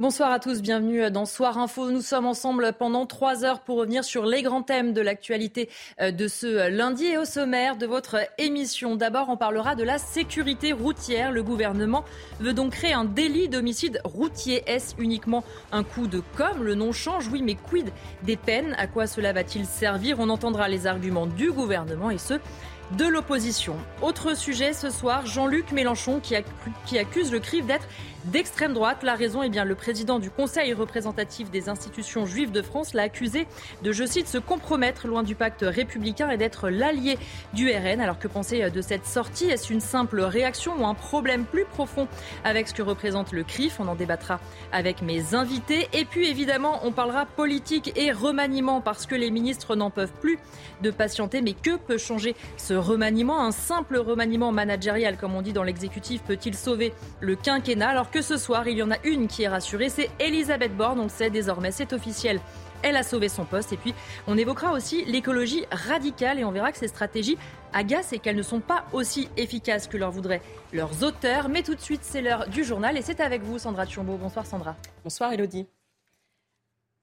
Bonsoir à tous, bienvenue dans Soir Info. Nous sommes ensemble pendant trois heures pour revenir sur les grands thèmes de l'actualité euh, de ce lundi et au sommaire de votre émission. D'abord, on parlera de la sécurité routière. Le gouvernement veut donc créer un délit d'homicide routier. Est-ce uniquement un coup de com' Le nom change, oui, mais quid des peines? À quoi cela va-t-il servir? On entendra les arguments du gouvernement et ceux de l'opposition. Autre sujet ce soir, Jean-Luc Mélenchon qui accuse le CRIF d'être d'extrême droite. La raison, eh bien, le président du Conseil représentatif des institutions juives de France l'a accusé de, je cite, se compromettre loin du pacte républicain et d'être l'allié du RN. Alors que penser de cette sortie? Est-ce une simple réaction ou un problème plus profond avec ce que représente le CRIF? On en débattra avec mes invités. Et puis évidemment, on parlera politique et remaniement parce que les ministres n'en peuvent plus de patienter. Mais que peut changer ce remaniement? Un simple remaniement managérial, comme on dit dans l'exécutif, peut-il sauver le quinquennat? Que ce soir, il y en a une qui est rassurée, c'est Elisabeth Borne, on le sait désormais, c'est officiel. Elle a sauvé son poste. Et puis, on évoquera aussi l'écologie radicale et on verra que ces stratégies agacent et qu'elles ne sont pas aussi efficaces que leur voudraient leurs auteurs. Mais tout de suite, c'est l'heure du journal et c'est avec vous, Sandra Tchombo. Bonsoir, Sandra. Bonsoir, Elodie.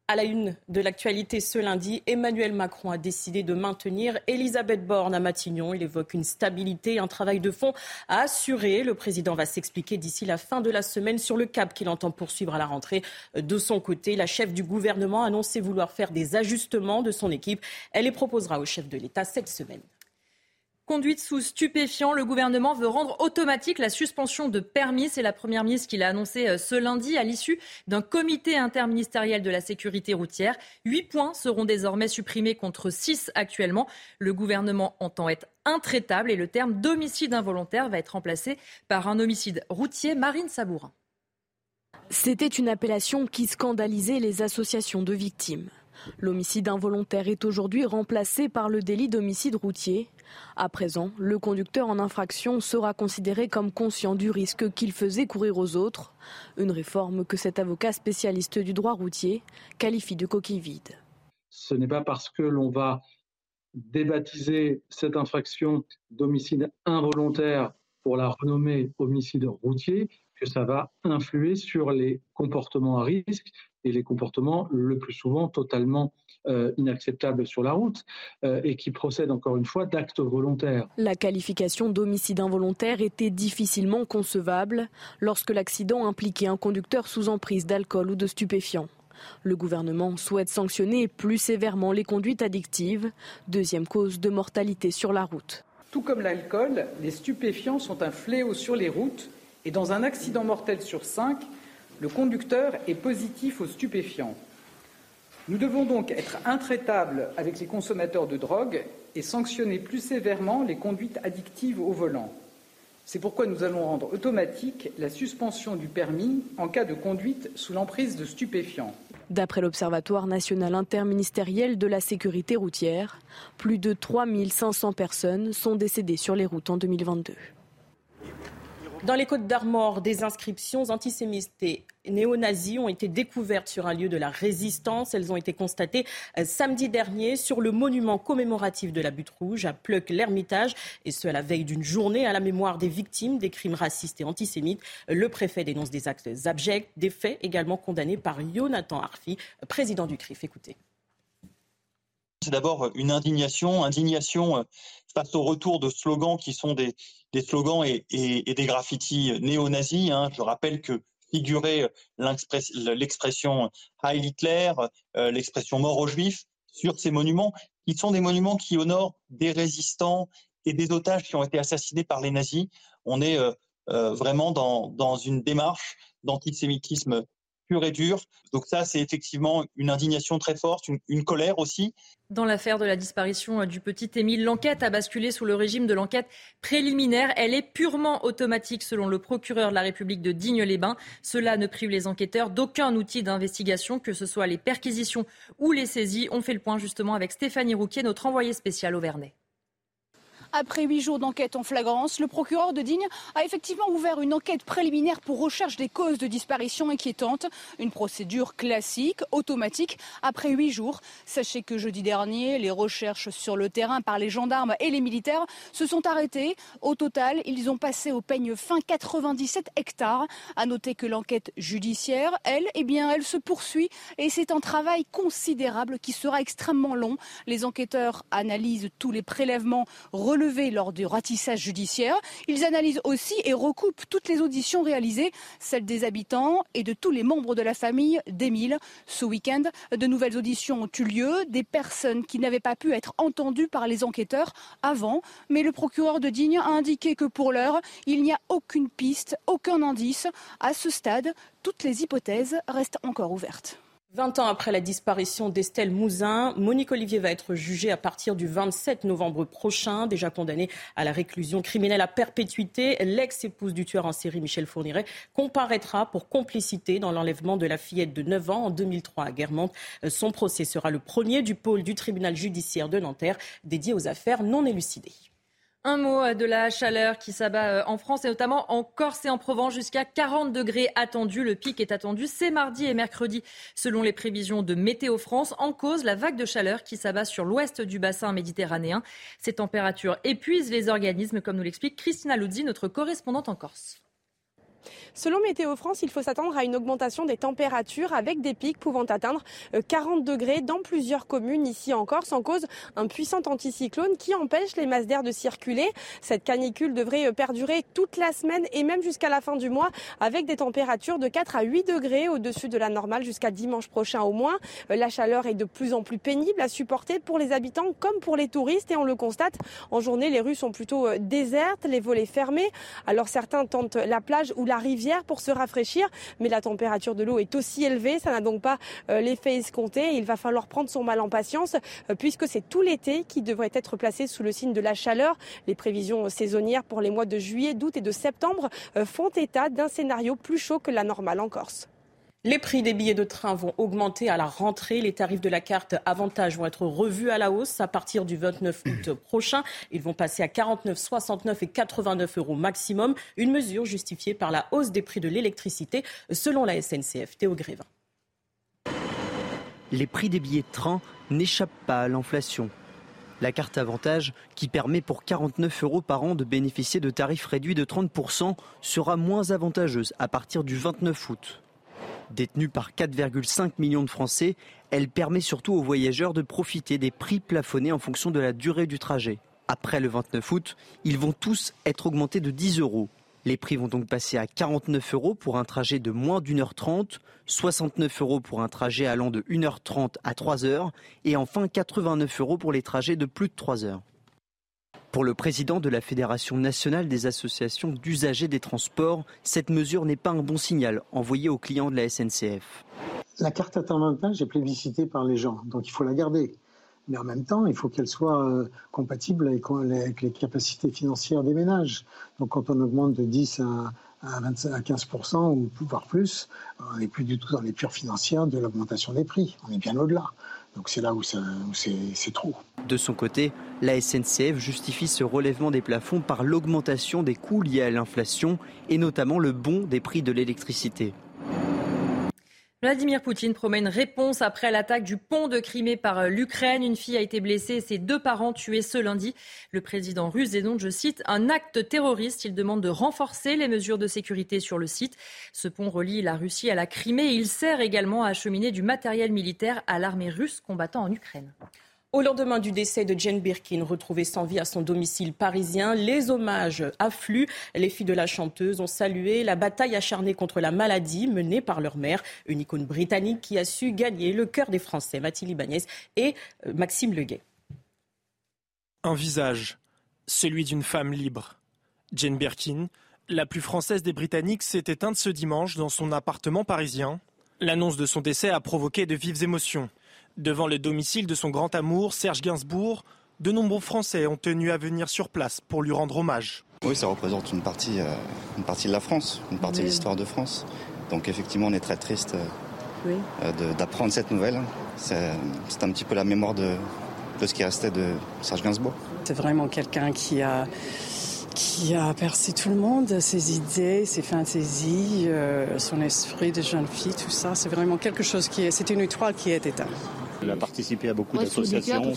À la une de l'actualité ce lundi, Emmanuel Macron a décidé de maintenir Elisabeth Borne à Matignon. Il évoque une stabilité, un travail de fond à assurer. Le président va s'expliquer d'ici la fin de la semaine sur le cap qu'il entend poursuivre à la rentrée. De son côté, la chef du gouvernement a annoncé vouloir faire des ajustements de son équipe. Elle les proposera au chef de l'État cette semaine. Conduite sous stupéfiant, le gouvernement veut rendre automatique la suspension de permis. C'est la première ministre qui l'a annoncé euh, ce lundi à l'issue d'un comité interministériel de la sécurité routière. Huit points seront désormais supprimés contre six actuellement. Le gouvernement entend être intraitable et le terme d'homicide involontaire va être remplacé par un homicide routier. Marine Sabourin. C'était une appellation qui scandalisait les associations de victimes. L'homicide involontaire est aujourd'hui remplacé par le délit d'homicide routier. À présent, le conducteur en infraction sera considéré comme conscient du risque qu'il faisait courir aux autres, une réforme que cet avocat spécialiste du droit routier qualifie de coquille vide. Ce n'est pas parce que l'on va débaptiser cette infraction d'homicide involontaire pour la renommer homicide routier que ça va influer sur les comportements à risque et les comportements le plus souvent totalement euh, inacceptables sur la route euh, et qui procèdent encore une fois d'actes volontaires. La qualification d'homicide involontaire était difficilement concevable lorsque l'accident impliquait un conducteur sous emprise d'alcool ou de stupéfiants. Le gouvernement souhaite sanctionner plus sévèrement les conduites addictives, deuxième cause de mortalité sur la route. Tout comme l'alcool, les stupéfiants sont un fléau sur les routes et dans un accident mortel sur cinq, le conducteur est positif aux stupéfiants. Nous devons donc être intraitables avec les consommateurs de drogue et sanctionner plus sévèrement les conduites addictives au volant. C'est pourquoi nous allons rendre automatique la suspension du permis en cas de conduite sous l'emprise de stupéfiants. D'après l'Observatoire national interministériel de la sécurité routière, plus de 3500 personnes sont décédées sur les routes en 2022. Dans les Côtes d'Armor, des inscriptions antisémites et néo-nazis ont été découvertes sur un lieu de la résistance. Elles ont été constatées euh, samedi dernier sur le monument commémoratif de la Butte Rouge à Pleuc-l'Ermitage, et ce à la veille d'une journée à la mémoire des victimes des crimes racistes et antisémites. Le préfet dénonce des actes abjects, des faits également condamnés par Jonathan Arfi, président du CRIF. Écoutez. C'est d'abord une indignation, indignation euh, face au retour de slogans qui sont des, slogans et, des graffitis néo-nazis. Hein. Je rappelle que figurait l'expression Heil Hitler, euh, l'expression mort aux juifs sur ces monuments, qui sont des monuments qui honorent des résistants et des otages qui ont été assassinés par les nazis. On est euh, vraiment dans, dans une démarche d'antisémitisme pure et dure. Donc ça, c'est effectivement une indignation très forte, une, colère aussi. Dans l'affaire de la disparition du petit Émile, l'enquête a basculé sous le régime de l'enquête préliminaire. Elle est purement automatique selon le procureur de la République de Digne-les-Bains. Cela ne prive les enquêteurs d'aucun outil d'investigation, que ce soit les perquisitions ou les saisies. On fait le point justement avec Stéphanie Rouquier, notre envoyée spéciale au Vernet. Après huit jours d'enquête en flagrance, le procureur de Digne a effectivement ouvert une enquête préliminaire pour recherche des causes de disparition inquiétantes. Une procédure classique, automatique, après huit jours. Sachez que jeudi dernier, les recherches sur le terrain par les gendarmes et les militaires se sont arrêtées. Au total, ils ont passé au peigne fin 97 hectares. À noter que l'enquête judiciaire, elle, eh bien, elle se poursuit et c'est un travail considérable qui sera extrêmement long. Les enquêteurs analysent tous les prélèvements lors du ratissage judiciaire. Ils analysent aussi et recoupent toutes les auditions réalisées, celles des habitants et de tous les membres de la famille d'Émile. Ce week-end, de nouvelles auditions ont eu lieu, des personnes qui n'avaient pas pu être entendues par les enquêteurs avant, mais le procureur de Digne a indiqué que pour l'heure, il n'y a aucune piste, aucun indice. À ce stade, toutes les hypothèses restent encore ouvertes. 20 ans après la disparition d'Estelle Mouzin, Monique Olivier va être jugée à partir du 27 novembre prochain. Déjà condamnée à la réclusion criminelle à perpétuité, l'ex-épouse du tueur en série Michel Fourniret comparaîtra pour complicité dans l'enlèvement de la fillette de 9 ans en 2003 à Guermantes. Son procès sera le premier du pôle du tribunal judiciaire de Nanterre dédié aux affaires non élucidées. Un mot de la chaleur qui s'abat euh, en France et notamment en Corse et en Provence jusqu'à 40 degrés attendus. Le pic est attendu c'est mardi et mercredi selon les prévisions de Météo France. En cause, la vague de chaleur qui s'abat sur l'ouest du bassin méditerranéen. Ces températures épuisent les organismes comme nous l'explique Christina Luzzi, notre correspondante en Corse. Selon Météo France, il faut s'attendre à une augmentation des températures avec des pics pouvant atteindre 40 euh, degrés dans plusieurs communes ici en Corse en cause un puissant anticyclone qui empêche les masses d'air de circuler. Cette canicule devrait euh, perdurer toute la semaine et même jusqu'à la fin du mois avec des températures de 4 à 8 degrés au-dessus de la normale jusqu'à dimanche prochain au moins. Euh, la chaleur est de plus en plus pénible à supporter pour les habitants comme pour les touristes et on le constate en journée les rues sont plutôt désertes, les volets fermés. Alors certains tentent la plage ou la rivière pour se rafraîchir, mais la température de l'eau est aussi élevée, ça n'a donc pas euh, l'effet escompté. Il va falloir prendre son mal en patience euh, puisque c'est tout l'été qui devrait être placé sous le signe de la chaleur. Les prévisions saisonnières pour les mois de juillet, d'août et de septembre euh, font état d'un scénario plus chaud que la normale en Corse. Les prix des billets de train vont augmenter à la rentrée. Les tarifs de la carte Avantage vont être revus à la hausse à partir du 29 août prochain. Ils vont passer à 49, 69 et 89 euros maximum. Une mesure justifiée par la hausse des prix de l'électricité, selon la SNCF. Théo Grévin. Les prix des billets de train n'échappent pas à l'inflation. La carte Avantage, qui permet pour 49 euros par an de bénéficier de tarifs réduits de 30%, sera moins avantageuse à partir du 29 août. Détenue par 4,5 millions de Français, elle permet surtout aux voyageurs de profiter des prix plafonnés en fonction de la durée du trajet. Après le 29 août, ils vont tous être augmentés de 10 euros. Les prix vont donc passer à 49 euros pour un trajet de moins d'une heure trente, 69 euros pour un trajet allant de 1h30 à 3 heures et enfin 89 euros pour les trajets de plus de 3 heures. Pour le président de la Fédération nationale des associations d'usagers des transports, cette mesure n'est pas un bon signal envoyé aux clients de la SNCF. La carte avantage est plébiscitée par les gens, donc il faut la garder. Mais en même temps, il faut qu'elle soit euh, compatible avec, les capacités financières des ménages. Donc quand on augmente de 10 à, à, 25, 15% ou voire plus, on n'est plus du tout dans les pures financières de l'augmentation des prix. On est bien au-delà. Donc c'est là où, c'est trop. De son côté, la SNCF justifie ce relèvement des plafonds par l'augmentation des coûts liés à l'inflation et notamment le bond des prix de l'électricité. Vladimir Poutine promet une réponse après l'attaque du pont de Crimée par euh, l'Ukraine. Une fille a été blessée et ses deux parents tués ce lundi. Le président russe dénonce, je cite, un acte terroriste. Il demande de renforcer les mesures de sécurité sur le site. Ce pont relie la Russie à la Crimée et il sert également à acheminer du matériel militaire à l'armée russe combattant en Ukraine. Au lendemain du décès de Jane Birkin, retrouvée sans vie à son domicile parisien, les hommages affluent. Les filles de la chanteuse ont salué la bataille acharnée contre la maladie menée par leur mère, une icône britannique qui a su gagner le cœur des Français, Mathilde Ibanez et euh, Maxime Leguet. Un visage, celui d'une femme libre. Jane Birkin, la plus française des Britanniques, s'est éteinte ce dimanche dans son appartement parisien. L'annonce de son décès a provoqué de vives émotions. Devant le domicile de son grand amour, Serge Gainsbourg, de nombreux Français ont tenu à venir sur place pour lui rendre hommage. Oui, ça représente une partie, euh, une partie de la France, une partie de l'histoire de France. Donc effectivement, on est très triste euh, euh, d'apprendre cette nouvelle. C'est un petit peu la mémoire de, de ce qui restait de Serge Gainsbourg. C'est vraiment quelqu'un qui a qui a percé tout le monde, ses idées, ses fantaisies, son esprit de jeune fille, tout ça. C'est vraiment quelque chose qui est. C'est une étoile qui est éteinte. Elle a participé à beaucoup d'associations.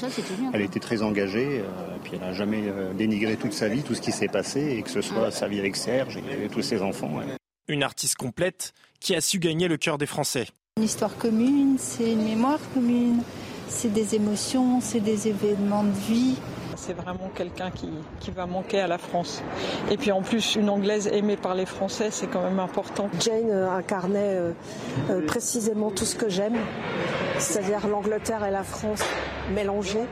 Elle était très engagée. et puis elle n'a jamais dénigré toute sa vie, tout ce qui s'est passé, et que ce soit sa vie avec Serge et tous ses enfants. Une artiste complète qui a su gagner le cœur des Français. Une histoire commune, c'est une mémoire commune, c'est des émotions, c'est des événements de vie. C'est vraiment quelqu'un qui, qui, va manquer à la France. Et puis en plus, une Anglaise aimée par les Français, c'est quand même important. Jane incarnait euh, euh, précisément tout ce que j'aime, c'est-à-dire l'Angleterre et la France mélangées.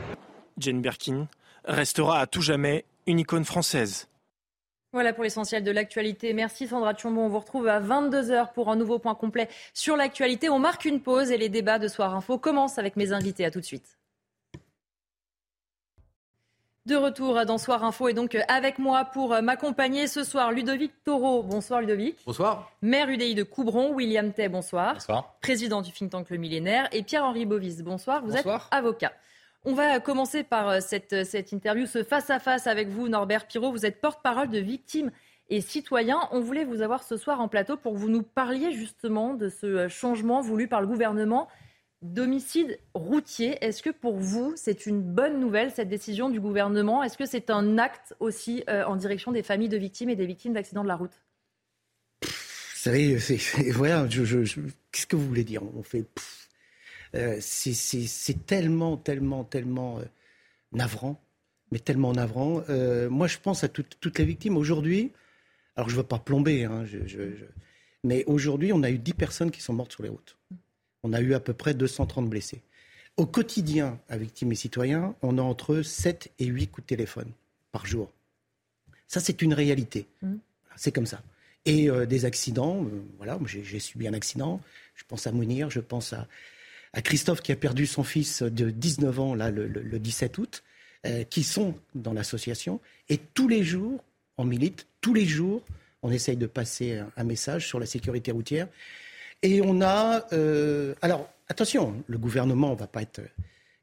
Jane Birkin restera à tout jamais une icône française. Voilà pour l'essentiel de l'actualité. Merci Sandra Tchombo. On vous retrouve à 22h pour un nouveau point complet sur l'actualité. On marque une pause et les débats de Soir Info commencent avec mes invités. À tout de suite. De retour dans Soir Info et donc avec moi pour m'accompagner ce soir Ludovic Taureau. Bonsoir Ludovic. Bonsoir. Maire UDI de Coubron, William Tay, bonsoir. Bonsoir. Président du think tank Le Millénaire et Pierre-Henri Bovis, bonsoir. Vous bonsoir. êtes avocat. On va commencer par cette, cette interview, ce face-à-face avec vous, Norbert Pirot. Vous êtes porte-parole de victimes et citoyens. On voulait vous avoir ce soir en plateau pour que vous nous parliez justement de ce changement voulu par le gouvernement d'homicide routier. Est-ce que pour vous, c'est une bonne nouvelle, cette décision du gouvernement? Est-ce que c'est un acte aussi euh, en direction des familles de victimes et des victimes d'accidents de la route? Vous savez, voilà, je, je, qu'est-ce que vous voulez dire? On fait... Euh, c'est tellement, tellement, tellement euh, navrant, mais tellement navrant. Euh, moi, je pense à tout, toutes les victimes. Aujourd'hui, alors je ne veux pas plomber, hein, mais aujourd'hui, on a eu 10 personnes qui sont mortes sur les routes. On a eu à peu près 230 blessés. Au quotidien, à victimes et citoyens, on a entre 7 et 8 coups de téléphone par jour. Ça, c'est une réalité. Mmh. C'est comme ça. Et des accidents, voilà, j'ai subi un accident. Je pense à Mounir, je pense à, à Christophe qui a perdu son fils de 19 ans là, le, le, le 17 août, euh, qui sont dans l'association. Et tous les jours, on milite, tous les jours, on essaye de passer un, un message sur la sécurité routière. Et on a... Euh, alors, attention, le gouvernement, on va pas être...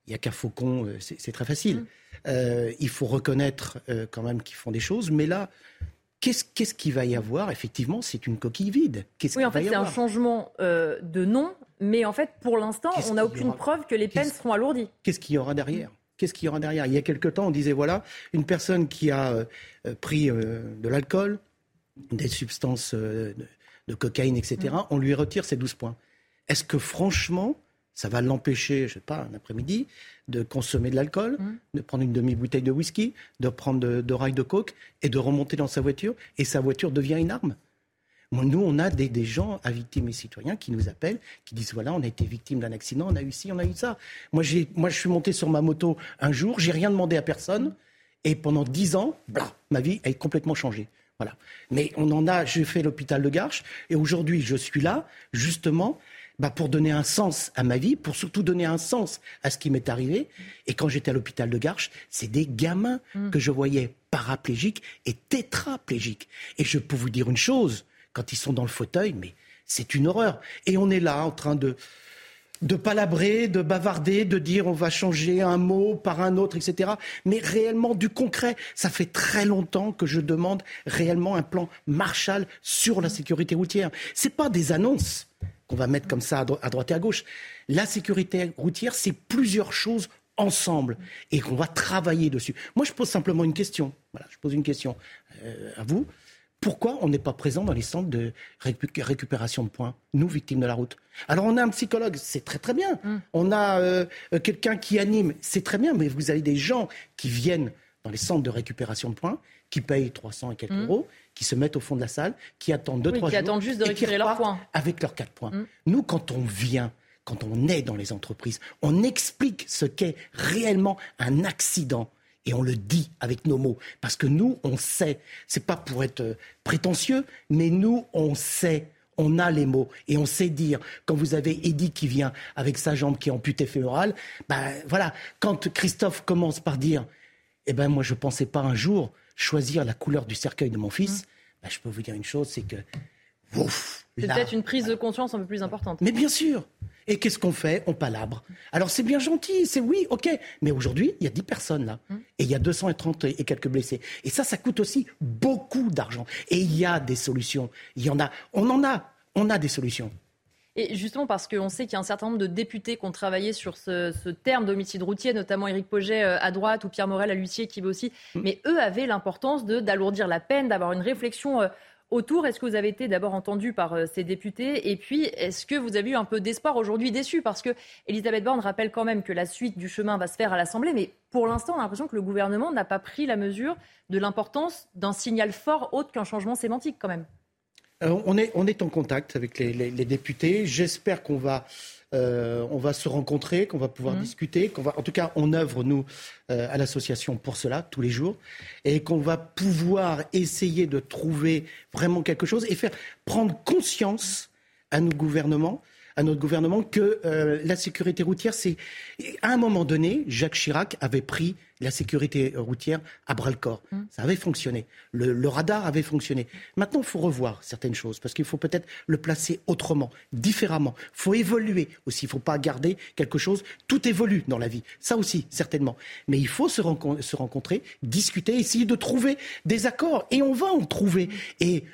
Il n'y a qu'un faucon, c'est très facile. Mmh. Euh, il faut reconnaître euh, quand même qu'ils font des choses. Mais là, qu'est-ce qu'il qu va y avoir? Effectivement, c'est une coquille vide. oui, en fait, c'est un changement euh, de nom, mais en fait, pour l'instant, on n'a aucune aura... preuve que les peines seront alourdies. Qu'est-ce qu'il y aura derrière? Qu'est-ce qu'il y aura derrière? Il y a quelque temps, on disait voilà, une personne qui a euh, pris euh, de l'alcool, des substances de, cocaïne, etc., mmh. on lui retire ses 12 points. Est-ce que franchement, ça va l'empêcher, je sais pas, un après-midi, de consommer de l'alcool, mmh. de prendre une demi-bouteille de whisky, de prendre de, de rail de coke et de remonter dans sa voiture et sa voiture devient une arme? Nous, on a des, des, gens à victimes et citoyens qui nous appellent, qui disent voilà, on a été victime d'un accident, on a eu ci, on a eu ça. Moi, moi je suis monté sur ma moto un jour, j'ai rien demandé à personne, et pendant dix ans, ma vie a complètement changé. Voilà. Mais on en a, j'ai fait l'hôpital de Garches, et aujourd'hui, je suis là, justement, bah pour donner un sens à ma vie, pour surtout donner un sens à ce qui m'est arrivé. Et quand j'étais à l'hôpital de Garches, c'est des gamins mmh. que je voyais paraplégiques et tétraplégiques. Et je peux vous dire une chose, quand ils sont dans le fauteuil, mais c'est une horreur. Et on est là en train de de palabrer, de bavarder, de dire on va changer un mot par un autre, etc. Mais réellement du concret. Ça fait très longtemps que je demande réellement un plan Marshall sur la sécurité routière. C'est pas des annonces qu'on va mettre comme ça à, dro à droite et à gauche. La sécurité routière, c'est plusieurs choses ensemble et qu'on va travailler dessus. Moi, je pose simplement une question. Voilà, je pose une question euh, à vous. Pourquoi on n'est pas présent dans les centres de récup récupération de points, nous, victimes de la route? Alors, on a un psychologue, c'est très très bien. Mm. On a euh, quelqu'un qui anime, c'est très bien, mais vous avez des gens qui viennent dans les centres de récupération de points, qui payent 300 et quelques mm. euros, qui se mettent au fond de la salle, qui attendent 2-3 oui, jours. Qui attendent juste de récupérer leurs points. Avec leurs 4 points. Mm. Nous, quand on vient, quand on est dans les entreprises, on explique ce qu'est réellement un accident et on le dit avec nos mots. Parce que nous, on sait, c'est pas pour être prétentieux, mais nous, on sait, on a les mots et on sait dire. Quand vous avez Eddie qui vient avec sa jambe qui est amputée fémorale, ben voilà. Quand Christophe commence par dire, eh ben moi je pensais pas un jour choisir la couleur du cercueil de mon fils, mmh. ben, je peux vous dire une chose, c'est que c'est peut-être une prise de conscience un peu plus importante. Mais bien sûr. Et qu'est-ce qu'on fait? On palabre. Alors c'est bien gentil, c'est oui, ok. Mais aujourd'hui, il y a 10 personnes là. Hum. Et il y a 230 et quelques blessés. Et ça, ça coûte aussi beaucoup d'argent. Et il y a des solutions. Il y en a. On en a. On a des solutions. Et justement parce qu'on sait qu'il y a un certain nombre de députés qui ont travaillé sur ce, terme d'homicide routier, notamment Éric Poget euh, à droite ou Pierre Morel à Lucier qui veut aussi. Hum. Mais eux avaient l'importance d'alourdir la peine, d'avoir une réflexion euh, autour. Est-ce que vous avez été d'abord entendu par euh, ces députés Et puis, est-ce que vous avez eu un peu d'espoir aujourd'hui déçu? Parce que Elisabeth Borne rappelle quand même que la suite du chemin va se faire à l'Assemblée, mais pour l'instant, on a l'impression que le gouvernement n'a pas pris la mesure de l'importance d'un signal fort autre qu'un changement sémantique quand même. Euh, on, est, on est en contact avec les députés. J'espère qu'on va euh, on va se rencontrer, qu'on va pouvoir mmh. discuter, qu'on va, en tout cas, on œuvre nous euh, à l'association pour cela tous les jours, et qu'on va pouvoir essayer de trouver vraiment quelque chose et faire prendre conscience à nos gouvernements à notre gouvernement que euh, la sécurité routière, c'est à un moment donné, Jacques Chirac avait pris la sécurité routière à bras le corps. Mmh. Ça avait fonctionné. Le, radar avait fonctionné. Maintenant, il faut revoir certaines choses parce qu'il faut peut-être le placer autrement, différemment. Il faut évoluer aussi. Il ne faut pas garder quelque chose. Tout évolue dans la vie. Ça aussi, certainement. Mais il faut se, se rencontrer, discuter, essayer de trouver des accords. Et on va en trouver. Et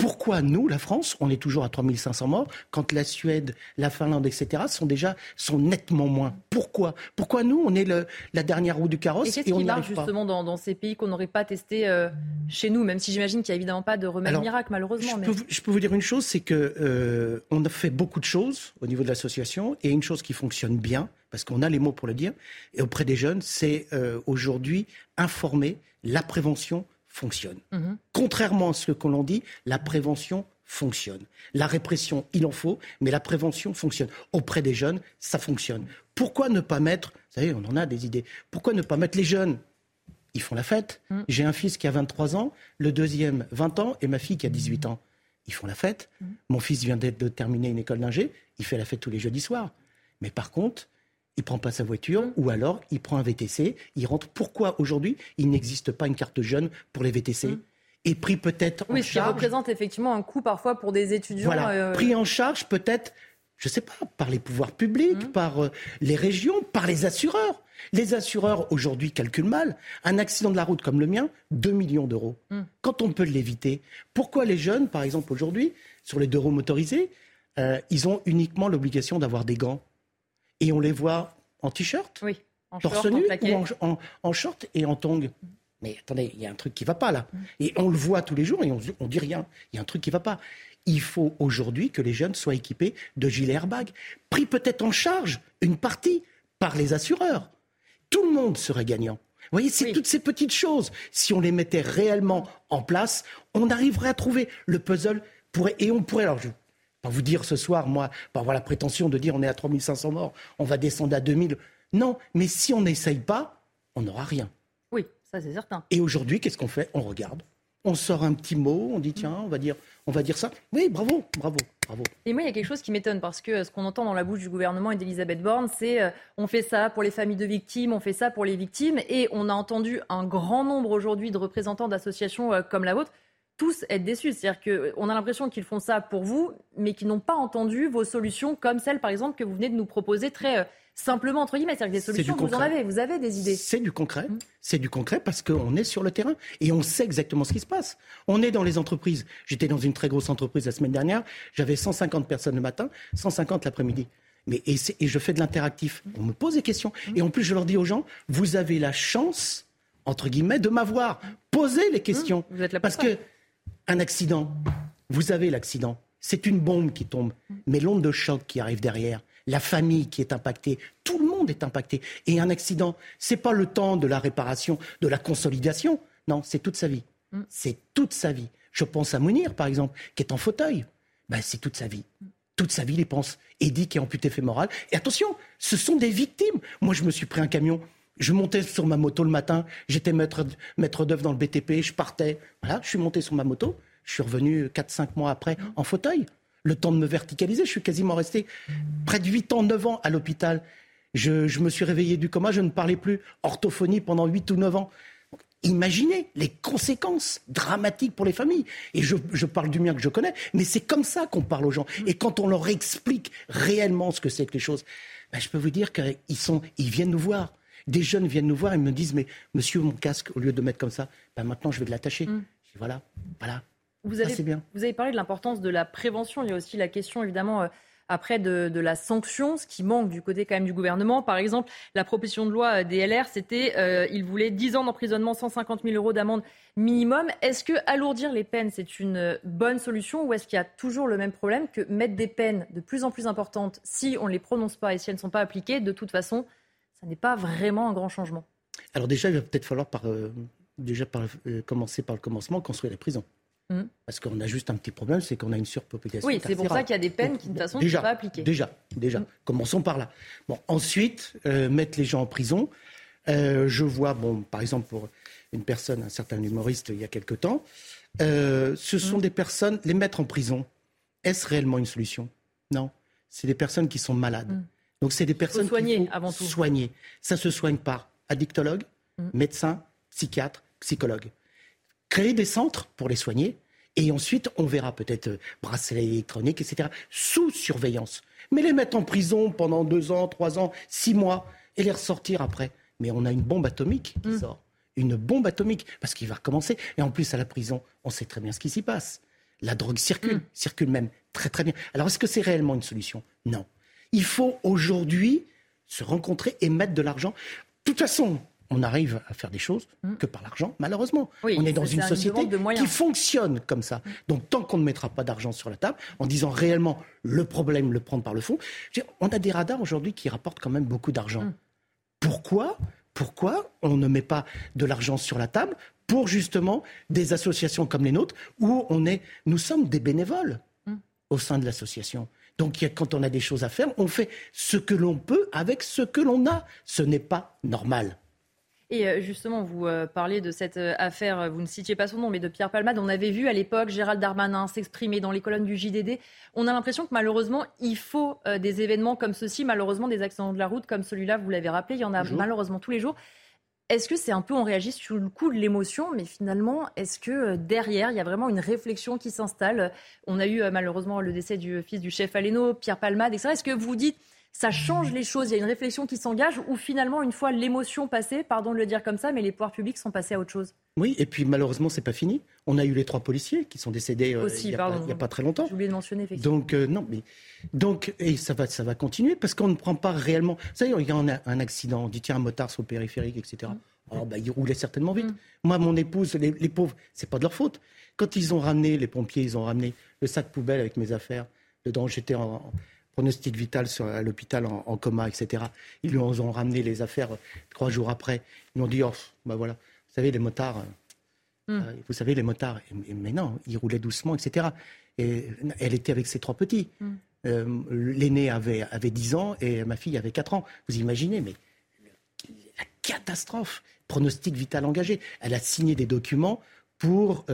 pourquoi nous, la France, on est toujours à 3500 morts, quand la Suède, la Finlande, etc., sont déjà sont nettement moins? Pourquoi? Pourquoi nous, on est le, la dernière roue du carrosse et, qu'est-ce qui marche justement dans, ces pays qu'on n'aurait pas testé euh, chez nous, même si j'imagine qu'il n'y a évidemment pas de remède miracle, malheureusement. Je, peux, je, peux, vous dire une chose, c'est que euh, on a fait beaucoup de choses au niveau de l'association, et une chose qui fonctionne bien, parce qu'on a les mots pour le dire, et auprès des jeunes, c'est euh, aujourd'hui informer la prévention fonctionne. Mhm. Contrairement à ce que l'on dit, la prévention fonctionne. La répression, il en faut, mais la prévention fonctionne. Auprès des jeunes, ça fonctionne. Pourquoi ne pas mettre, vous savez, on en a des idées, pourquoi ne pas mettre les jeunes? Ils font la fête. Mhm. J'ai un fils qui a 23 ans, le deuxième 20 ans et ma fille qui a 18 ans. Ils font la fête. Mhm. Mon fils vient de terminer une école d'ingé, il fait la fête tous les jeudis soirs. Mais par contre, il prend pas sa voiture ou alors il prend un VTC, il rentre. Pourquoi aujourd'hui il n'existe pas une carte jeune pour les VTC mmh. Et pris peut-être en oui, ce qui représente effectivement un coût parfois pour des étudiants. Voilà, euh, pris en charge peut-être, je ne sais pas, par les pouvoirs publics, mmh. par euh, les régions, par les assureurs. Les assureurs aujourd'hui calculent mal. Un accident de la route comme le mien, 2 millions d'euros. Mmh. Quand on peut l'éviter, pourquoi les jeunes, par exemple aujourd'hui, sur les deux roues motorisés, euh, ils ont uniquement l'obligation d'avoir des gants? Et on les voit en t-shirt, oui, en torse nu ou en, short et en tongs. Mais attendez, il y a un truc qui ne va pas là. Et on le voit tous les jours et on, ne dit rien. Il y a un truc qui ne va pas. Il faut aujourd'hui que les jeunes soient équipés de gilets airbag, pris peut-être en charge une partie par les assureurs. Tout le monde serait gagnant. Vous voyez, c'est toutes ces petites choses. Si on les mettait réellement en place, on arriverait à trouver le puzzle pourrait, et on pourrait. Alors, je pas vous dire ce soir, moi, pas avoir la prétention de dire on est à 3500 morts, on va descendre à 2000. Non, mais si on n'essaye pas, on n'aura rien. Oui, ça c'est certain. Et aujourd'hui, qu'est-ce qu'on fait? On regarde, on sort un petit mot, on dit tiens, on va dire, on va dire ça. Oui, bravo, bravo, bravo. Et moi, il y a quelque chose qui m'étonne parce que ce qu'on entend dans la bouche du gouvernement et d'Elisabeth Borne, c'est euh, on fait ça pour les familles de victimes, on fait ça pour les victimes, et on a entendu un grand nombre aujourd'hui de représentants d'associations euh, comme la vôtre tous être déçus. C'est-à-dire qu'on a l'impression qu'ils font ça pour vous, mais qu'ils n'ont pas entendu vos solutions comme celles, par exemple, que vous venez de nous proposer très euh, simplement, entre guillemets. C'est-à-dire que des solutions, vous en avez, vous avez des idées. C'est du concret. Mmh. C'est du concret parce qu'on est sur le terrain et on sait exactement ce qui se passe. On est dans les entreprises. J'étais dans une très grosse entreprise la semaine dernière. J'avais 150 personnes le matin, 150 l'après-midi. Mais, et, et, je fais de l'interactif. On me pose des questions. Mmh. Et en plus, je leur dis aux gens, vous avez la chance, entre guillemets, de m'avoir posé les questions. Mmh. Vous êtes parce que un accident, vous avez l'accident, c'est une bombe qui tombe, mais l'onde de choc qui arrive derrière, la famille qui est impactée, tout le monde est impacté. Et un accident, c'est pas le temps de la réparation, de la consolidation. Non, c'est toute sa vie. Mm. C'est toute sa vie. Je pense à Mounir, par exemple, qui est en fauteuil. Ben, c'est toute sa vie. Toute sa vie, il y pense. Eddie qui est amputé fémoral. Et attention, ce sont des victimes. Moi, je me suis pris un camion. Je montais sur ma moto le matin, j'étais maître, maître d'œuvre dans le BTP, je partais. Voilà, je suis monté sur ma moto, je suis revenu 4-5 mois après en fauteuil. Le temps de me verticaliser, je suis quasiment resté près de 8 ans, 9 ans à l'hôpital. Je, je, me suis réveillé du coma, je ne parlais plus orthophonie pendant 8 ou 9 ans. Imaginez les conséquences dramatiques pour les familles. Et je, je parle du mien que je connais, mais c'est comme ça qu'on parle aux gens. Et quand on leur explique réellement ce que c'est que les choses, ben je peux vous dire qu'ils ils viennent nous voir. Des jeunes viennent nous voir et me disent, mais monsieur, mon casque, au lieu de mettre comme ça, ben maintenant je vais l'attacher. Mm. Voilà, voilà. Vous avez, bien. vous avez parlé de l'importance de la prévention. Il y a aussi la question, évidemment, euh, après de, la sanction, ce qui manque du côté quand même du gouvernement. Par exemple, la proposition de loi DLR, c'était, euh, il voulait 10 ans d'emprisonnement, 150 000 euros d'amende minimum. Est-ce que alourdir les peines, c'est une bonne solution ou est-ce qu'il y a toujours le même problème que mettre des peines de plus en plus importantes, si on ne les prononce pas et si elles ne sont pas appliquées, de toute façon, ça n'est pas vraiment un grand changement Alors déjà, il va peut-être falloir par, euh, déjà euh, commencer par le commencement, construire les prisons. Mmh. Parce qu'on a juste un petit problème, c'est qu'on a une surpopulation. Oui, c'est pour ça qu'il y a des peines qui, de toute façon, ne sont pas appliquées. Déjà, déjà. Mmh. Commençons par là. Bon, ensuite, euh, mettre les gens en prison. Je vois, bon, par exemple, pour une personne, un certain humoriste, il y a quelque temps, ce sont mmh. des personnes, les mettre en prison, est-ce réellement une solution? Non. C'est des personnes qui sont malades. Donc, c'est des personnes soigner, avant tout. soigner. Ça se soigne par addictologue, médecin, psychiatre, psychologue créer des centres pour les soigner. Et ensuite, on verra peut-être euh, bracelet électronique, etc., sous surveillance. Mais les mettre en prison pendant deux ans, trois ans, six mois, et les ressortir après. Mais on a une bombe atomique qui mm. sort. Une bombe atomique, parce qu'il va recommencer. Et en plus, à la prison, on sait très bien ce qui s'y passe. La drogue circule, mm. circule même très très bien. Alors, est-ce que c'est réellement une solution? Non. Il faut aujourd'hui se rencontrer et mettre de l'argent. De toute façon, on arrive à faire des choses mm. que par l'argent, malheureusement. on est dans une société qui fonctionne comme ça. Donc tant qu'on ne mettra pas d'argent sur la table, en disant réellement le problème, le prendre par le fond, on a des radars aujourd'hui qui rapportent quand même beaucoup d'argent. Mm. Pourquoi Pourquoi on ne met pas de l'argent sur la table pour justement des associations comme les nôtres où on est, nous sommes des bénévoles mm. au sein de l'association. Donc quand on a des choses à faire, on fait ce que l'on peut avec ce que l'on a. Ce n'est pas normal. Et euh, justement, vous euh, parlez de cette euh, affaire, vous ne citiez pas son nom, mais de Pierre Palmade. On avait vu à l'époque Gérald Darmanin s'exprimer dans les colonnes du JDD. On a l'impression que malheureusement, il faut des événements comme ceci, malheureusement des accidents de la route comme celui-là, vous l'avez rappelé, il y en a malheureusement tous les jours. Est-ce que c'est un peu, on réagit sous le coup de l'émotion, mais finalement, est-ce que derrière, il y a vraiment une réflexion qui s'installe? On a eu malheureusement le décès du fils du chef Aleno, Pierre Palmade, etc. Est-ce que vous dites ça change les choses, il y a une réflexion qui s'engage, ou finalement, une fois l'émotion passée, pardon de le dire comme ça, mais les pouvoirs publics sont passés à autre chose? Oui, et puis malheureusement, c'est pas fini. On a eu les trois policiers qui sont décédés euh, il n'y a, pas très longtemps. J'ai oublié de mentionner, effectivement. Donc, euh, non, mais. Donc, et ça va, ça va continuer parce qu'on ne prend pas réellement. Vous savez, il y a un, accident, on dit tiens, un motard sur le périphérique, etc. Mm. Oh, bah, il roulait certainement vite. Mm. Moi, mon épouse, les, les pauvres, c'est pas de leur faute. Quand ils ont ramené, les pompiers, ils ont ramené le sac poubelle avec mes affaires. Dedans, j'étais en, pronostic vital sur, à l'hôpital en, coma, etc. Ils lui ont, ramené les affaires trois jours après. Ils lui ont dit, oh, bah voilà, vous savez, les motards, euh, hmm. euh, vous savez, les motards, mais non, ils roulaient doucement, etc. Et elle était avec ses trois petits. Euh, l'aîné avait, avait 10 ans et ma fille avait 4 ans. Vous imaginez, mais la catastrophe, pronostic vital engagé. Elle a signé des documents pour,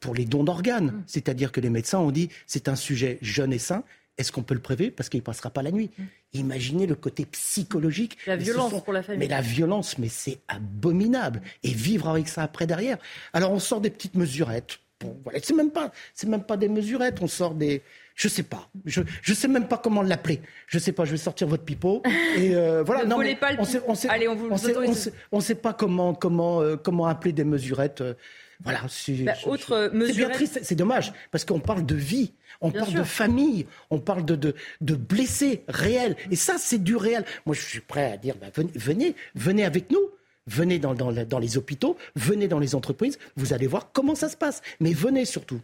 pour les dons d'organes. Hmm. C'est-à-dire que les médecins ont dit c'est un sujet jeune et sain, est-ce qu'on peut le préver? Parce qu'il ne passera pas la nuit. Mm. Imaginez le côté psychologique. La violence pour la famille. Mais la violence, mais c'est abominable. Et vivre avec ça après derrière. Alors on sort des petites mesurettes. Bon, voilà. C'est même pas, c'est même pas des mesurettes. On sort des, je sais pas. Je, je sais même pas comment l'appeler. Je sais pas. Je vais sortir votre pipeau. Et euh, voilà. ne non, pas le on sait, on sait, Allez, on vous on sait, on sait, on sait, pas comment, comment, euh, comment appeler des mesurettes. Euh, voilà. C'est bah, autre bien triste. C'est dommage parce qu'on parle de vie. On parle de famille, on parle de, de, blessés réels. Et ça, c'est du réel. Moi, je suis prêt à dire, bah, venez, venez, avec nous. Venez dans, dans, les hôpitaux, venez dans les entreprises, vous allez voir comment ça se passe. Mais venez surtout.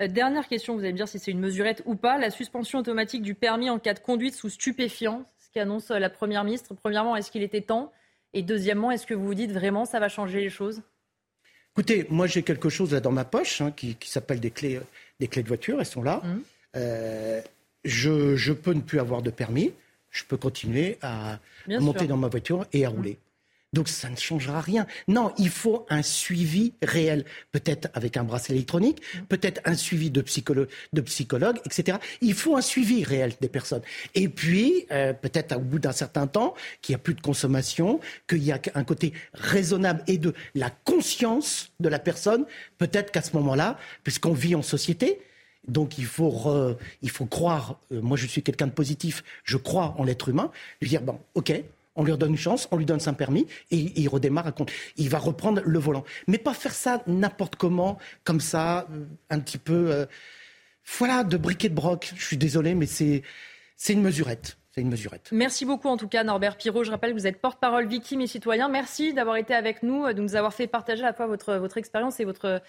Euh, dernière question, vous allez me dire si c'est une mesurette ou pas. La suspension automatique du permis en cas de conduite sous stupéfiant, ce qu'annonce euh, la Première ministre. Premièrement, est-ce qu'il était temps? Et deuxièmement, est-ce que vous vous dites vraiment ça va changer les choses? Écoutez, moi j'ai quelque chose là dans ma poche hein, qui, qui s'appelle des clés, des clés de voiture, elles sont là. Mmh. Euh, je, peux ne plus avoir de permis, je peux continuer à monter dans ma voiture et à rouler. Donc ça ne changera rien. Non, il faut un suivi réel, peut-être avec un bracelet électronique, peut-être un suivi de, psychologue, de psychologue, etc. Il faut un suivi réel des personnes. Et puis, euh, peut-être au bout d'un certain temps, qu'il n'y a plus de consommation, qu'il y a un côté raisonnable et de la conscience de la personne, peut-être qu'à ce moment-là, puisqu'on vit en société, donc il faut, il faut croire, euh, moi je suis quelqu'un de positif, je crois en l'être humain, lui dire, bon, ok, on lui donne une chance, on lui donne son permis et, il redémarre à. Il va reprendre le volant. Mais pas faire ça n'importe comment, comme ça, euh, un petit peu, euh, voilà, de briquet de broc. Je suis désolé, mais c'est, c'est une mesurette. C'est une mesurette. Merci beaucoup en tout cas Norbert Pirot. Je rappelle que vous êtes porte-parole victime et citoyen. Merci d'avoir été avec nous, de nous avoir fait partager à la fois votre, votre expérience et votre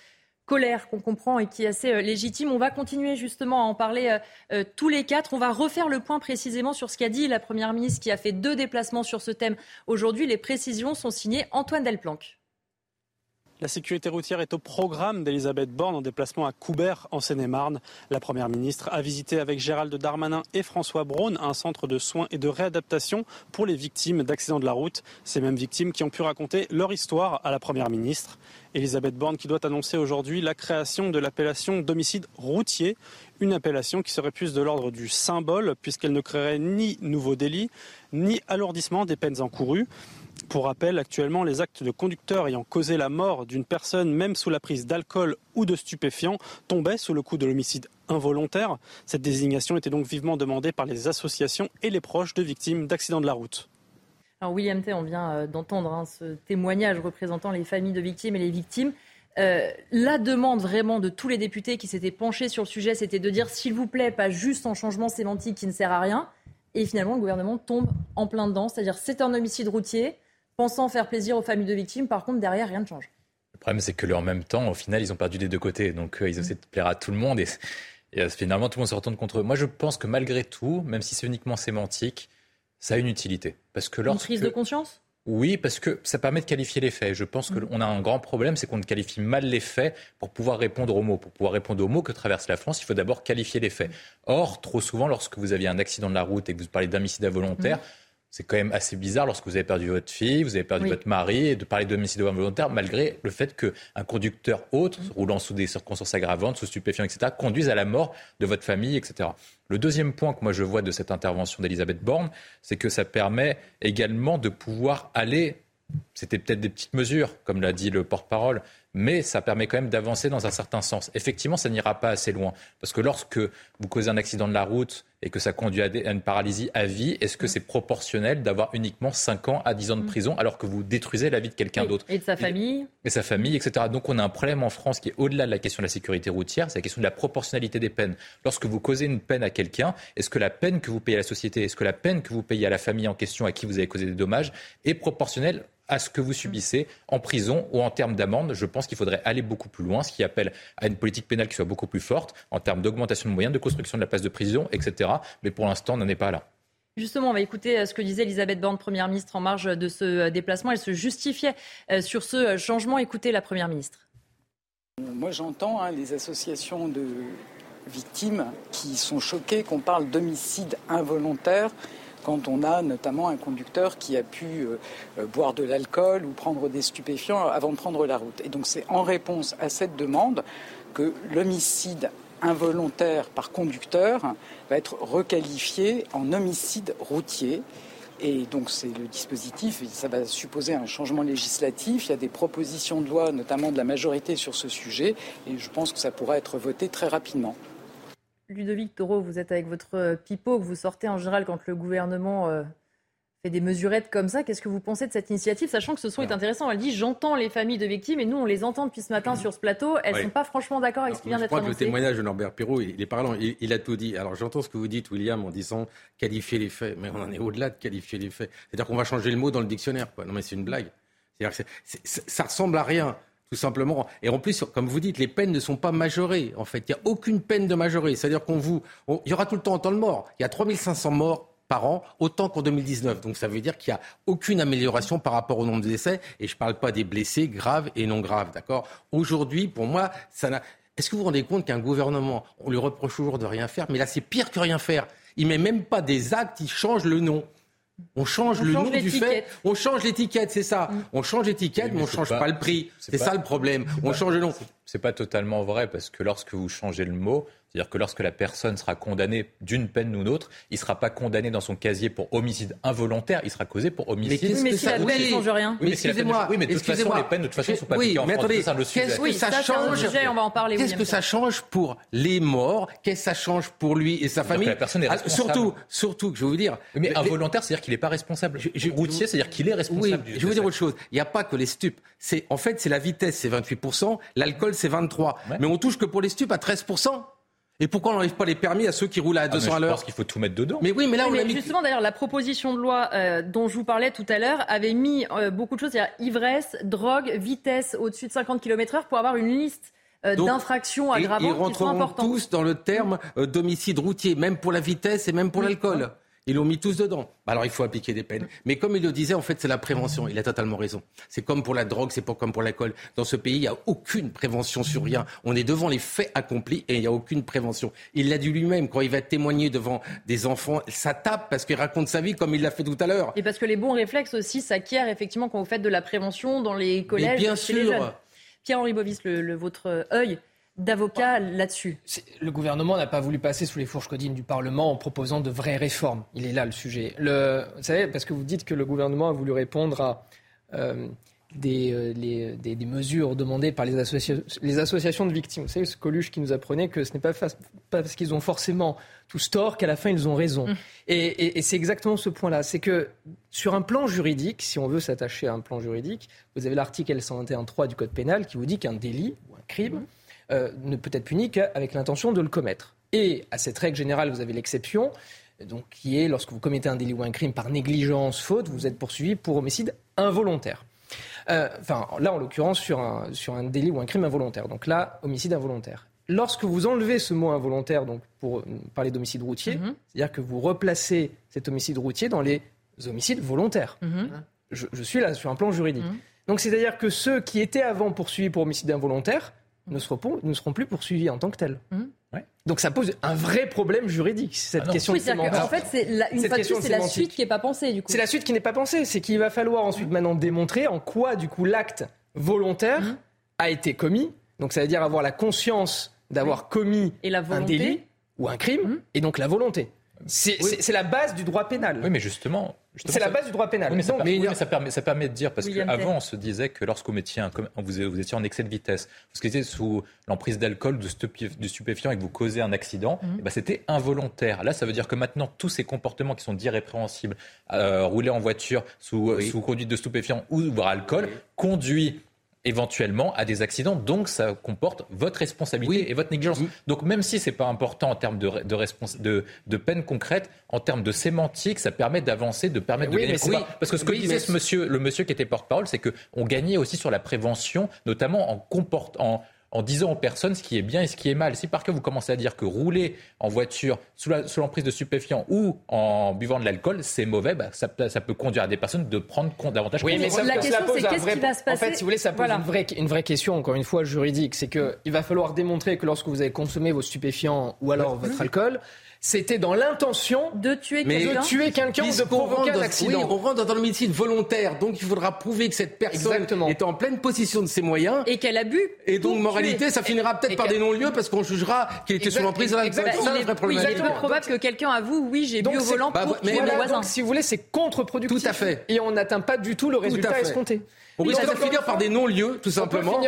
colère qu'on comprend et qui est assez euh, légitime. On va continuer justement à en parler euh, euh, tous les quatre. On va refaire le point précisément sur ce qu'a dit la Première ministre qui a fait deux déplacements sur ce thème. Aujourd'hui, les précisions sont signées Antoine Delplanque. La sécurité routière est au programme d'Elisabeth Borne en déplacement à Coubert, en Seine-et-Marne. La Première ministre a visité avec Gérald Darmanin et François Braun un centre de soins et de réadaptation pour les victimes d'accidents de la route. Ces mêmes victimes qui ont pu raconter leur histoire à la Première ministre. Elisabeth Borne qui doit annoncer aujourd'hui la création de l'appellation d'homicide routier, une appellation qui serait plus de l'ordre du symbole puisqu'elle ne créerait ni nouveau délit, ni alourdissement des peines encourues. Pour rappel, actuellement, les actes de conducteur ayant causé la mort d'une personne, même sous la prise d'alcool ou de stupéfiants, tombaient sous le coup de l'homicide involontaire. Cette désignation était donc vivement demandée par les associations et les proches de victimes d'accidents de la route. Alors William T, on vient euh, d'entendre hein, ce témoignage représentant les familles de victimes et les victimes. Euh, la demande vraiment de tous les députés qui s'étaient penchés sur le sujet, c'était de dire s'il vous plaît, pas juste en changement sémantique qui ne sert à rien. Et finalement, le gouvernement tombe en plein dedans, c'est-à-dire c'est un homicide routier, pensant faire plaisir aux familles de victimes. Par contre, derrière, rien ne change. Le problème, c'est que en même temps, au final, ils ont perdu des deux côtés. Donc, euh, ils essaient de plaire à tout le monde et, euh, finalement, tout le monde se retourne contre eux. Moi, je pense que malgré tout, même si c'est uniquement sémantique, ça a une utilité. Parce que lorsque... Une prise de conscience? Oui, parce que ça permet de qualifier les faits. Je pense qu'on mm. a un grand problème, c'est qu'on qualifie mal les faits pour pouvoir répondre aux mots. Pour pouvoir répondre aux mots que traverse la France, il faut d'abord qualifier les faits. Or, trop souvent, lorsque vous aviez un accident de la route et que vous parlez d'homicide involontaire, mm c'est quand même assez bizarre lorsque vous avez perdu votre fille, vous avez perdu votre mari, et de parler d'homicide involontaire, malgré le fait qu'un conducteur autre, mm. roulant sous des circonstances aggravantes, sous stupéfiants, etc., conduise à la mort de votre famille, etc. Le deuxième point que moi je vois de cette intervention d'Elisabeth Borne, c'est que ça permet également de pouvoir aller c'était peut-être des petites mesures, comme l'a dit le porte-parole, mais ça permet quand même d'avancer dans un certain sens. Effectivement, ça n'ira pas assez loin, parce que lorsque vous causez un accident de la route et que ça conduit à une paralysie à vie, est-ce que c'est proportionnel d'avoir uniquement 5 ans à 10 ans de mm. prison alors que vous détruisez la vie de quelqu'un d'autre? Et de sa famille Et sa famille, etc. Donc on a un problème en France qui est au-delà de la question de la sécurité routière, c'est la question de la proportionnalité des peines. Lorsque vous causez une peine à quelqu'un, est-ce que la peine que vous payez à la société, est-ce que la peine que vous payez à la famille en question à qui vous avez causé des dommages est proportionnelle à ce que vous subissez en prison ou en termes d'amende. Je pense qu'il faudrait aller beaucoup plus loin, ce qui appelle à une politique pénale qui soit beaucoup plus forte en termes d'augmentation de moyens, de construction de la place de prison, etc. Mais pour l'instant, on n'en est pas là. Justement, on va écouter euh, ce que disait Elisabeth Borne, Première ministre, en marge de ce euh, déplacement. Elle se justifiait euh, sur ce changement. Écoutez la Première ministre. Moi, j'entends hein, les associations de victimes qui sont choquées qu'on parle d'homicide involontaire quand on a notamment un conducteur qui a pu euh, euh, boire de l'alcool ou prendre des stupéfiants avant de prendre la route. Et donc c'est en réponse à cette demande que l'homicide involontaire par conducteur va être requalifié en homicide routier. Et donc c'est le dispositif, ça va supposer un changement législatif. Il y a des propositions de loi, notamment de la majorité sur ce sujet, et je pense que ça pourra être voté très rapidement. Ludovic Taureau, vous êtes avec votre euh, pipeau que vous sortez en général quand le gouvernement euh, fait des mesurettes comme ça. Qu'est-ce que vous pensez de cette initiative, sachant que ce son est intéressant? Elle dit j'entends les familles de victimes et nous on les entend depuis ce matin sur ce plateau. Elles ne sont pas franchement d'accord avec ce qui vient d'être annoncé. le témoignage de Norbert Perrault, il est parlant. Il, a tout dit. Alors j'entends ce que vous dites, William, en disant qualifier les faits, mais on en est au-delà de qualifier les faits. C'est-à-dire qu'on va changer le mot dans le dictionnaire. Non mais c'est une blague. ça ressemble à rien tout simplement. Et en plus, comme vous dites, les peines ne sont pas majorées. En fait, il n'y a aucune peine de majorée. C'est-à-dire qu'on vous, il y aura tout le temps autant de morts. Il y a 3500 morts par an, autant qu'en 2019. Donc ça veut dire qu'il n'y a aucune amélioration par rapport au nombre de décès. Et je ne parle pas des blessés graves et non graves, d'accord? Aujourd'hui, pour moi, ça n'a... Est-ce que vous vous rendez compte qu'un gouvernement, on lui reproche toujours de rien faire, mais là c'est pire que rien faire. Il met même pas des actes, il change le nom. On change le nom du fait. On change l'étiquette, c'est ça. Mm. On change l'étiquette, mais, on ne change pas, le prix. C'est ça le problème. On change le nom. C'est pas totalement vrai parce que lorsque vous changez le mot, c'est-à-dire que lorsque la personne sera condamnée d'une peine ou d'une autre, il ne sera pas condamné dans son casier pour homicide involontaire, il sera causé pour homicide. Mais, mais si la peine ne change rien. Oui, mais excusez-moi. Oui, mais de toute façon, les peines de toute façon sont pas oui, en mais attendez, Qu'est-ce que ça, change on va en parler. Qu'est-ce que ça change pour les morts? Qu'est-ce que ça change pour lui et sa famille La personne est ah, responsable. Surtout, surtout, je vais vous dire. Mais involontaire, c'est-à-dire qu'il n'est pas responsable. Routier, c'est-à-dire qu'il est responsable. Oui, je vais vous dire autre chose. Il n'y a pas que les stupes. C'est en fait, c'est la vitesse, c'est 28% l'alcool, c'est 23 Mais on touche que pour les stupes à 13 et pourquoi on n'enlève pas les permis à ceux qui roulent à 200 ah, à l'heure Je pense qu'il faut tout mettre dedans. Mais oui, mais là, on a mis... Justement, d'ailleurs, la proposition de loi euh, dont je vous parlais tout à l'heure avait mis euh, beaucoup de choses, c'est-à-dire ivresse, drogue, vitesse au-dessus de 50 km/h pour avoir une liste euh, d'infractions aggravantes ils rentreront tous dans le terme d'homicide routier, même pour la vitesse et même pour l'alcool. Ils l'ont mis tous dedans. Bah, alors il faut appliquer des peines. Mais comme il le disait, en fait, c'est la prévention. Il a totalement raison. C'est comme pour la drogue, c'est pas comme pour l'alcool. Dans ce pays, il n'y a aucune prévention sur rien. On est devant les faits accomplis et il n'y a aucune prévention. Il l'a dit lui-même quand il va témoigner devant des enfants. Ça tape parce qu'il raconte sa vie comme il l'a fait tout à l'heure. Et parce que les bons réflexes aussi s'acquièrent effectivement quand vous faites de la prévention dans les collèges. bien chez sûr. Les jeunes. Pierre-Henri Bovis, le, votre œil d'avocats là-dessus Le gouvernement n'a pas voulu passer sous les fourches codines du Parlement en proposant de vraies réformes. Il est là le sujet. Le, vous savez, parce que vous dites que le gouvernement a voulu répondre à euh, des, euh, des, des, mesures demandées par les, les, associations de victimes. Vous savez, ce Coluche qui nous apprenait que ce n'est pas, pas, parce qu'ils ont forcément tous tort qu'à la fin ils ont raison. Mmh. Et, et, et c'est exactement ce point-là. C'est que sur un plan juridique, si on veut s'attacher à un plan juridique, vous avez l'article L121.3 du Code pénal qui vous dit qu'un délit ou un crime... Mmh euh, ne peut être puni qu'avec l'intention de le commettre. Et à cette règle générale, vous avez l'exception, donc qui est lorsque vous commettez un délit ou un crime par négligence, faute, vous êtes poursuivi pour homicide involontaire. Euh, enfin, là, en l'occurrence, sur un, sur un délit ou un crime involontaire. Donc là, homicide involontaire. Lorsque vous enlevez ce mot involontaire, donc pour parler d'homicide routier, mhm. c'est-à-dire que vous replacez cet homicide routier dans les homicides volontaires. Mhm. je, suis là sur un plan juridique. Mhm. Donc c'est-à-dire que ceux qui étaient avant poursuivis pour homicide involontaire ne seront, ne seront plus poursuivis en tant que tels. Mmh. Donc ça pose un vrai problème juridique, cette ah question oui, En fait, c'est la, une fois c'est la suite qui n'est pas pensée. Du coup. C'est la suite qui n'est pas pensée. C'est qu'il va falloir ensuite maintenant démontrer en quoi, du coup, l'acte volontaire mmh. a été commis. Donc ça veut dire avoir la conscience d'avoir commis un délit ou un crime, mmh. et donc la volonté. C'est la base du droit pénal. Oui, mais justement. C'est la base du droit pénal. mais, ça, permet, ça, permet, de dire, parce qu'avant, on se disait que lorsqu'on mettiez un, vous, vous étiez en excès de vitesse, vous étiez sous l'emprise d'alcool, de, stupéfiants et que vous causez un accident, mhm. eh ben, c'était involontaire. Là, ça veut dire que maintenant, tous ces comportements qui sont dits répréhensibles, euh, rouler en voiture sous, sous conduite de stupéfiants ou boire alcool, conduit éventuellement à des accidents. Donc, ça comporte votre responsabilité et votre négligence. Donc, même si c'est pas important en termes de, de, de, peine concrète, en termes de sémantique, ça permet d'avancer, de permettre de gagner Parce que ce que disait ce monsieur, le monsieur qui était porte-parole, c'est qu'on gagnait aussi sur la prévention, notamment en comportant en disant aux personnes ce qui est bien et ce qui est mal. Si par cas vous commencez à dire que rouler en voiture sous l'emprise de stupéfiants ou en buvant de l'alcool, c'est mauvais, bah, ça, peut conduire à des personnes de prendre davantage Oui, mais la question, c'est qu'est-ce qui va se passer En fait, si vous voulez, ça pose une, vraie, une vraie question, encore une fois, juridique. C'est qu'il va falloir démontrer que lorsque vous avez consommé vos stupéfiants ou alors votre alcool, c'était dans l'intention de tuer quelqu'un, de tuer quelqu'un ou de provoquer un accident. Oui, on rentre dans le médecine volontaire, donc il faudra prouver que cette personne est en pleine possession de ses moyens et qu'elle a bu. Et donc moralité, ça finira peut-être par des non-lieux parce qu'on jugera qu'il était sous l'emprise de la C'est il est peu probable que quelqu'un avoue oui j'ai bu au volant pour tuer mon voisin. Donc si vous voulez, c'est contre-productif. Tout à fait. Et on n'atteint pas du tout le résultat escompté. On risque de finir par des non-lieux, tout simplement.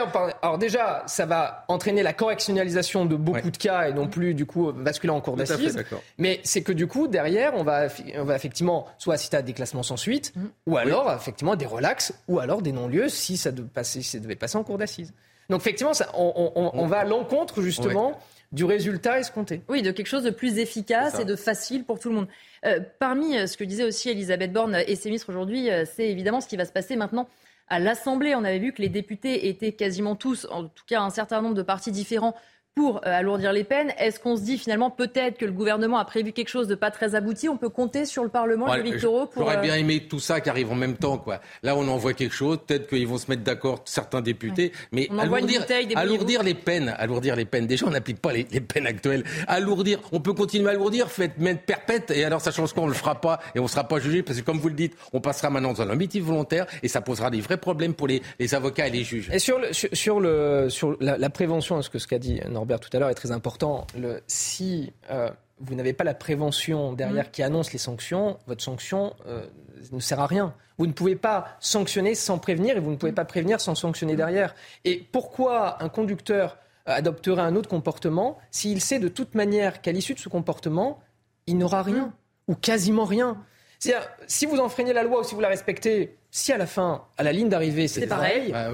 Alors déjà, ça va entraîner la correctionnalisation de beaucoup de cas et non plus du coup basculer en cours d'assises. Mais c'est que du coup, derrière, on va, on va effectivement soit assister à des classements sans suite, mm. ou alors effectivement des relax, ou alors des non-lieux si ça, devait passer, ça devait passer en cours d'assises. Donc effectivement, ça, on, va à l'encontre justement du résultat escompté. Oui, de quelque chose de plus efficace et de facile pour tout le monde. Euh, parmi euh, ce que disait aussi Elisabeth Borne et ses ministres aujourd'hui, euh, c'est évidemment ce qui va se passer maintenant à l'Assemblée. On avait vu que les députés étaient quasiment tous, en tout cas un certain nombre de partis différents, pour euh, alourdir les peines. Est-ce qu'on se dit finalement peut-être que le gouvernement a prévu quelque chose de pas très abouti? On peut compter sur le Parlement, ouais, pour. J'aurais bien aimé tout ça qui arrive en même temps. Quoi. Là, on envoie quelque chose. Peut-être qu'ils vont se mettre d'accord, certains députés. Mais alourdir, alourdir les peines, alourdir les peines. Déjà, on n'applique pas les, peines actuelles. Alourdir, on peut continuer à alourdir, faites mettre perpète. Et alors, ça change quoi On le fera pas et on sera pas jugé parce que, comme vous le dites, on passera maintenant dans un omitif volontaire et ça posera des vrais problèmes pour les, avocats et les juges. Et sur, le, sur, le, sur la, la prévention, ce que ce qu'a dit Norbert tout à l'heure est très important. Le, si euh, vous n'avez pas la prévention derrière mm. qui annonce les sanctions, votre sanction euh, ne sert à rien. Vous ne pouvez pas sanctionner sans prévenir et vous ne pouvez pas prévenir sans sanctionner derrière. Et pourquoi un conducteur adopterait un autre comportement s'il sait de toute manière qu'à l'issue de ce comportement, il n'aura rien mm. ou quasiment rien? C'est-à-dire, si vous enfreignez la loi ou si vous la respectez, si à la fin, à la ligne d'arrivée, c'est pareil, ah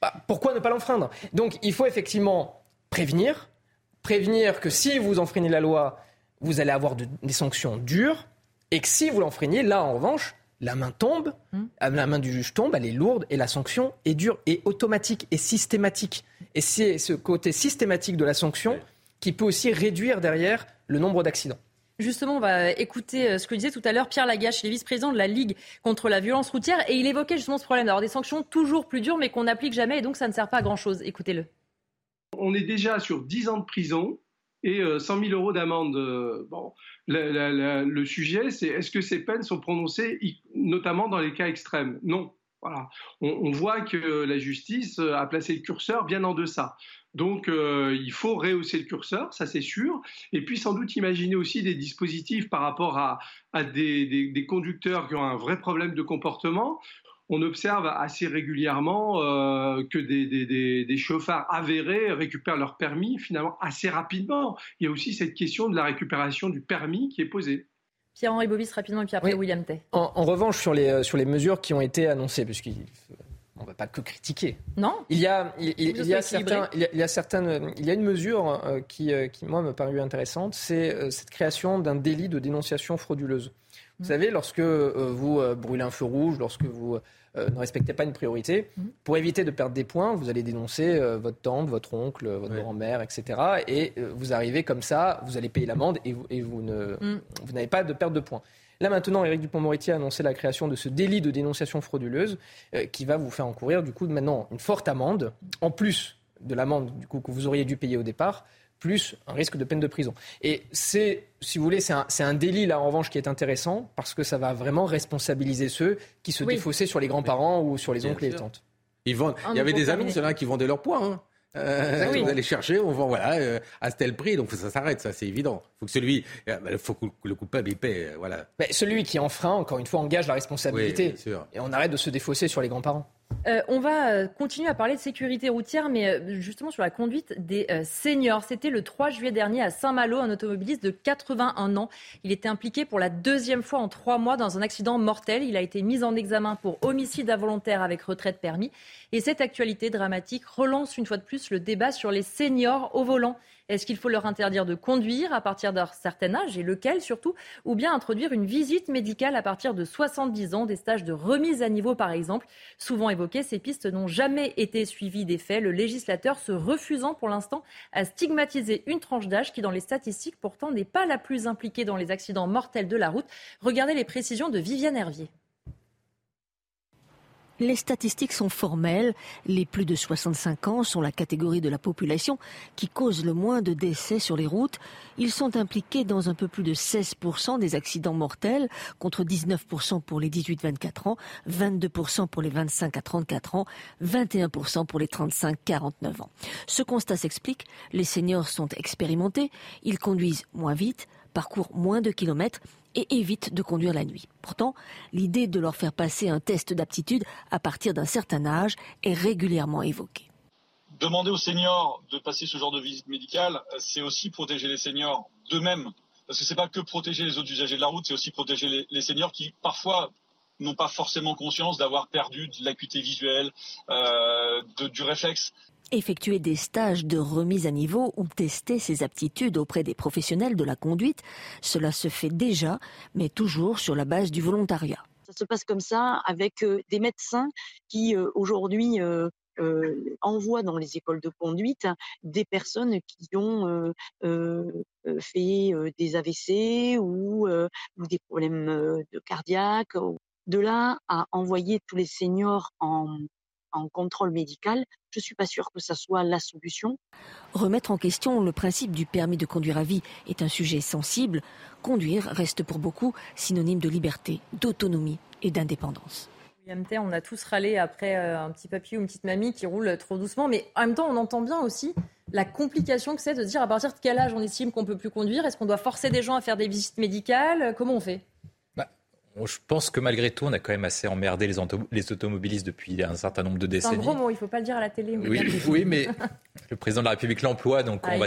bah, pourquoi ne pas l'enfreindre? Donc il faut effectivement prévenir, prévenir que si vous enfreignez la loi, vous allez avoir des sanctions dures, et que si vous l'enfreignez, là en revanche, la main tombe, hmm. euh, la main du juge tombe, elle est lourde, et la sanction est dure, et automatique, et systématique. Et c'est ce côté systématique de la sanction qui peut aussi réduire derrière le nombre d'accidents. Justement, on va écouter euh, ce que disait tout à l'heure Pierre Lagache, il est vice-président de la Ligue contre la violence routière, et il évoquait justement ce problème d'avoir des sanctions toujours plus dures, mais qu'on n'applique jamais, et donc ça ne sert pas à grand-chose. Écoutez-le. On est déjà sur 10 ans de prison et 100 euh, 000 euros d'amende. Euh, bon, le, sujet, c'est est-ce que ces peines sont prononcées notamment dans les cas extrêmes? Non. Voilà. On, voit que la justice a placé le curseur bien en deçà. Donc, euh, il faut rehausser le curseur, ça c'est sûr. Et puis, sans doute, imaginer aussi des dispositifs par rapport à, des, conducteurs qui ont un vrai problème de comportement on observe assez régulièrement euh, que des, chauffards avérés récupèrent leur permis finalement assez rapidement. Il y a aussi cette question de la récupération du permis qui est posée. Pierre-Henri Bobis, rapidement, et puis après William Tay. En, revanche, sur les, euh, sur les mesures qui ont été annoncées, puisqu'on ne va pas que critiquer. Non. Il y a, il, y a certains, il, y a, certaines, il y a une mesure euh, qui, qui, moi, me paraît intéressante, c'est cette création d'un délit de dénonciation frauduleuse. Vous mmh. savez, lorsque vous brûlez un feu rouge, lorsque vous euh, ne respectez pas une priorité. Mhm. Pour éviter de perdre des points, vous allez dénoncer euh, votre tante, votre oncle, votre grand-mère, etc. Et euh, vous arrivez comme ça, vous allez payer l'amende et, vous, et vous, ne, vous n'avez pas de perte de points. Là maintenant, Éric Dupont-Moretti a annoncé la création de ce délit de dénonciation frauduleuse qui va vous faire encourir du coup maintenant une forte amende, en plus de l'amende du coup que vous auriez dû payer au départ, plus un risque de peine de prison. Et c'est, si vous voulez, c'est un, délit, là, en revanche, qui est intéressant, parce que ça va vraiment responsabiliser ceux qui se défaussaient sur les grands-parents ou sur les oncles et les tantes. Ils vendent... Il y avait des annonces là qui vendaient leurs points. Hein. Euh, ah Vous allez chercher, on vend voilà, euh, à tel prix, donc ça s'arrête, ça c'est évident. Faut que celui, euh, bah, faut que le coupable il paie, voilà. Mais celui qui enfreint, encore une fois, engage la responsabilité. et on arrête de se défausser sur les grands-parents. Euh, on va euh, continuer à parler de sécurité routière, mais euh, justement sur la conduite des seniors. C'était le 3 juillet dernier à Saint-Malo, un automobiliste de 81 ans. Il était impliqué pour la deuxième fois en trois mois dans un accident mortel. Il a été mis en examen pour homicide involontaire avec retraite permis. Et cette actualité dramatique relance une fois de plus le débat sur les seniors au volant. Est-ce qu'il faut leur interdire de conduire à partir d'un certain âge et lequel surtout Ou bien introduire une visite médicale à partir de 70 ans, des stages de remise à niveau par exemple? Souvent évoquées, ces pistes n'ont jamais été suivies des faits, le législateur se refusant pour l'instant à stigmatiser une tranche d'âge qui dans les statistiques pourtant n'est pas la plus impliquée dans les accidents mortels de la route. Regardez les précisions de Viviane Hervier. Les statistiques sont formelles. Les plus de 65 ans sont la catégorie de la population qui cause le moins de décès sur les routes. Ils sont impliqués dans un peu plus de 16% des accidents mortels, contre 19% pour les 18-24 ans, 22% pour les 25 à 34 ans, 21% pour les 35-49 ans. Ce constat s'explique. Les seniors sont expérimentés. Ils conduisent moins vite, parcourent moins de kilomètres et évite de conduire la nuit. Pourtant, l'idée de leur faire passer un test d'aptitude à partir d'un certain âge est régulièrement évoquée. Demander aux seniors de passer ce genre de visite médicale, c'est aussi protéger les seniors d'eux-mêmes. Parce que ce n'est pas que protéger les autres usagers de la route, c'est aussi protéger les, seniors qui parfois n'ont pas forcément conscience d'avoir perdu de l'acuité visuelle, euh, du réflexe effectuer des stages de remise à niveau ou tester ses aptitudes auprès des professionnels de la conduite. Cela se fait déjà, mais toujours sur la base du volontariat. Ça se passe comme ça avec euh, des médecins qui euh, aujourd'hui euh, envoie dans les écoles de conduite des personnes qui ont fait des AVC ou, ou des problèmes de cardiaque. De là à envoyer tous les seniors en, en contrôle médical, je ne suis pas sûre que ça soit la solution. Remettre en question le principe du permis de conduire à vie est un sujet sensible. Conduire reste pour beaucoup synonyme de liberté, d'autonomie et d'indépendance. On a tous râlé après euh, un petit papy ou une petite mamie qui roule trop doucement, mais en même temps, on entend bien aussi la complication que c'est de se dire à partir de quel âge on estime qu'on peut plus conduire. Est-ce qu'on doit forcer des gens à faire des visites médicales? Comment on fait? Je pense que malgré tout, on a quand même assez emmerdé les, les automobilistes depuis un certain nombre de décennies. C'est un gros mot, il ne faut pas le dire à la télé. Oui, mais le président de la République l'emploie, donc ah, on,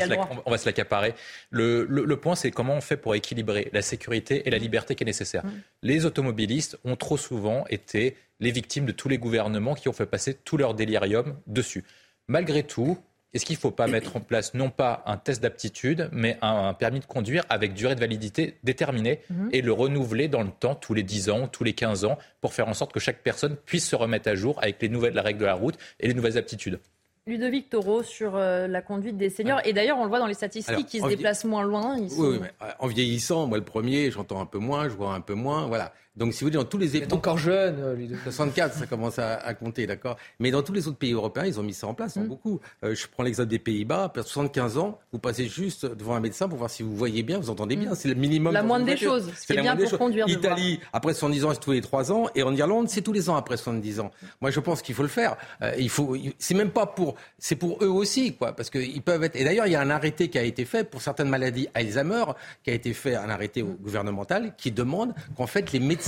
va se l'accaparer. Le, le, point, c'est comment on fait pour équilibrer la sécurité et la liberté qui est nécessaire. Mm. Les automobilistes ont trop souvent été les victimes de tous les gouvernements qui ont fait passer tout leur délirium dessus. Malgré tout, est-ce qu'il ne faut pas mettre en place non pas un test d'aptitude, mais un, permis de conduire avec durée de validité déterminée mhm. et le renouveler dans le temps, tous les 10 ans, tous les 15 ans, pour faire en sorte que chaque personne puisse se remettre à jour avec les nouvelles règles de la route et les nouvelles aptitudes? Ludovic Taureau sur euh, la conduite des seniors. Et d'ailleurs, on le voit dans les statistiques, ils se déplacent moins loin. Oui, oui, mais euh, en vieillissant, moi le premier, j'entends un peu moins, je vois un peu moins. Voilà. Donc, si vous voulez, dans tous les époques. encore jeune, euh, lui. 64, ça commence à, compter, d'accord Mais dans tous les autres pays européens, ils ont mis ça en place, hein, mm. beaucoup. Euh, je prends l'exemple des Pays-Bas, à 75 ans, vous passez juste devant un médecin pour voir si vous voyez bien, vous entendez bien. Mm. C'est le minimum. La moindre des choses. C'est bien pour conduire. Italie, après 70 ans, c'est tous les 3 ans. Et en Irlande, c'est tous les ans après 70 ans. Moi, je pense qu'il faut le faire. Euh, il faut. C'est même pas pour. C'est pour eux aussi, quoi. Parce qu'ils peuvent être. Et d'ailleurs, il y a un arrêté qui a été fait pour certaines maladies Alzheimer, qui a été fait, un arrêté gouvernemental, qui demande qu'en fait, les médecins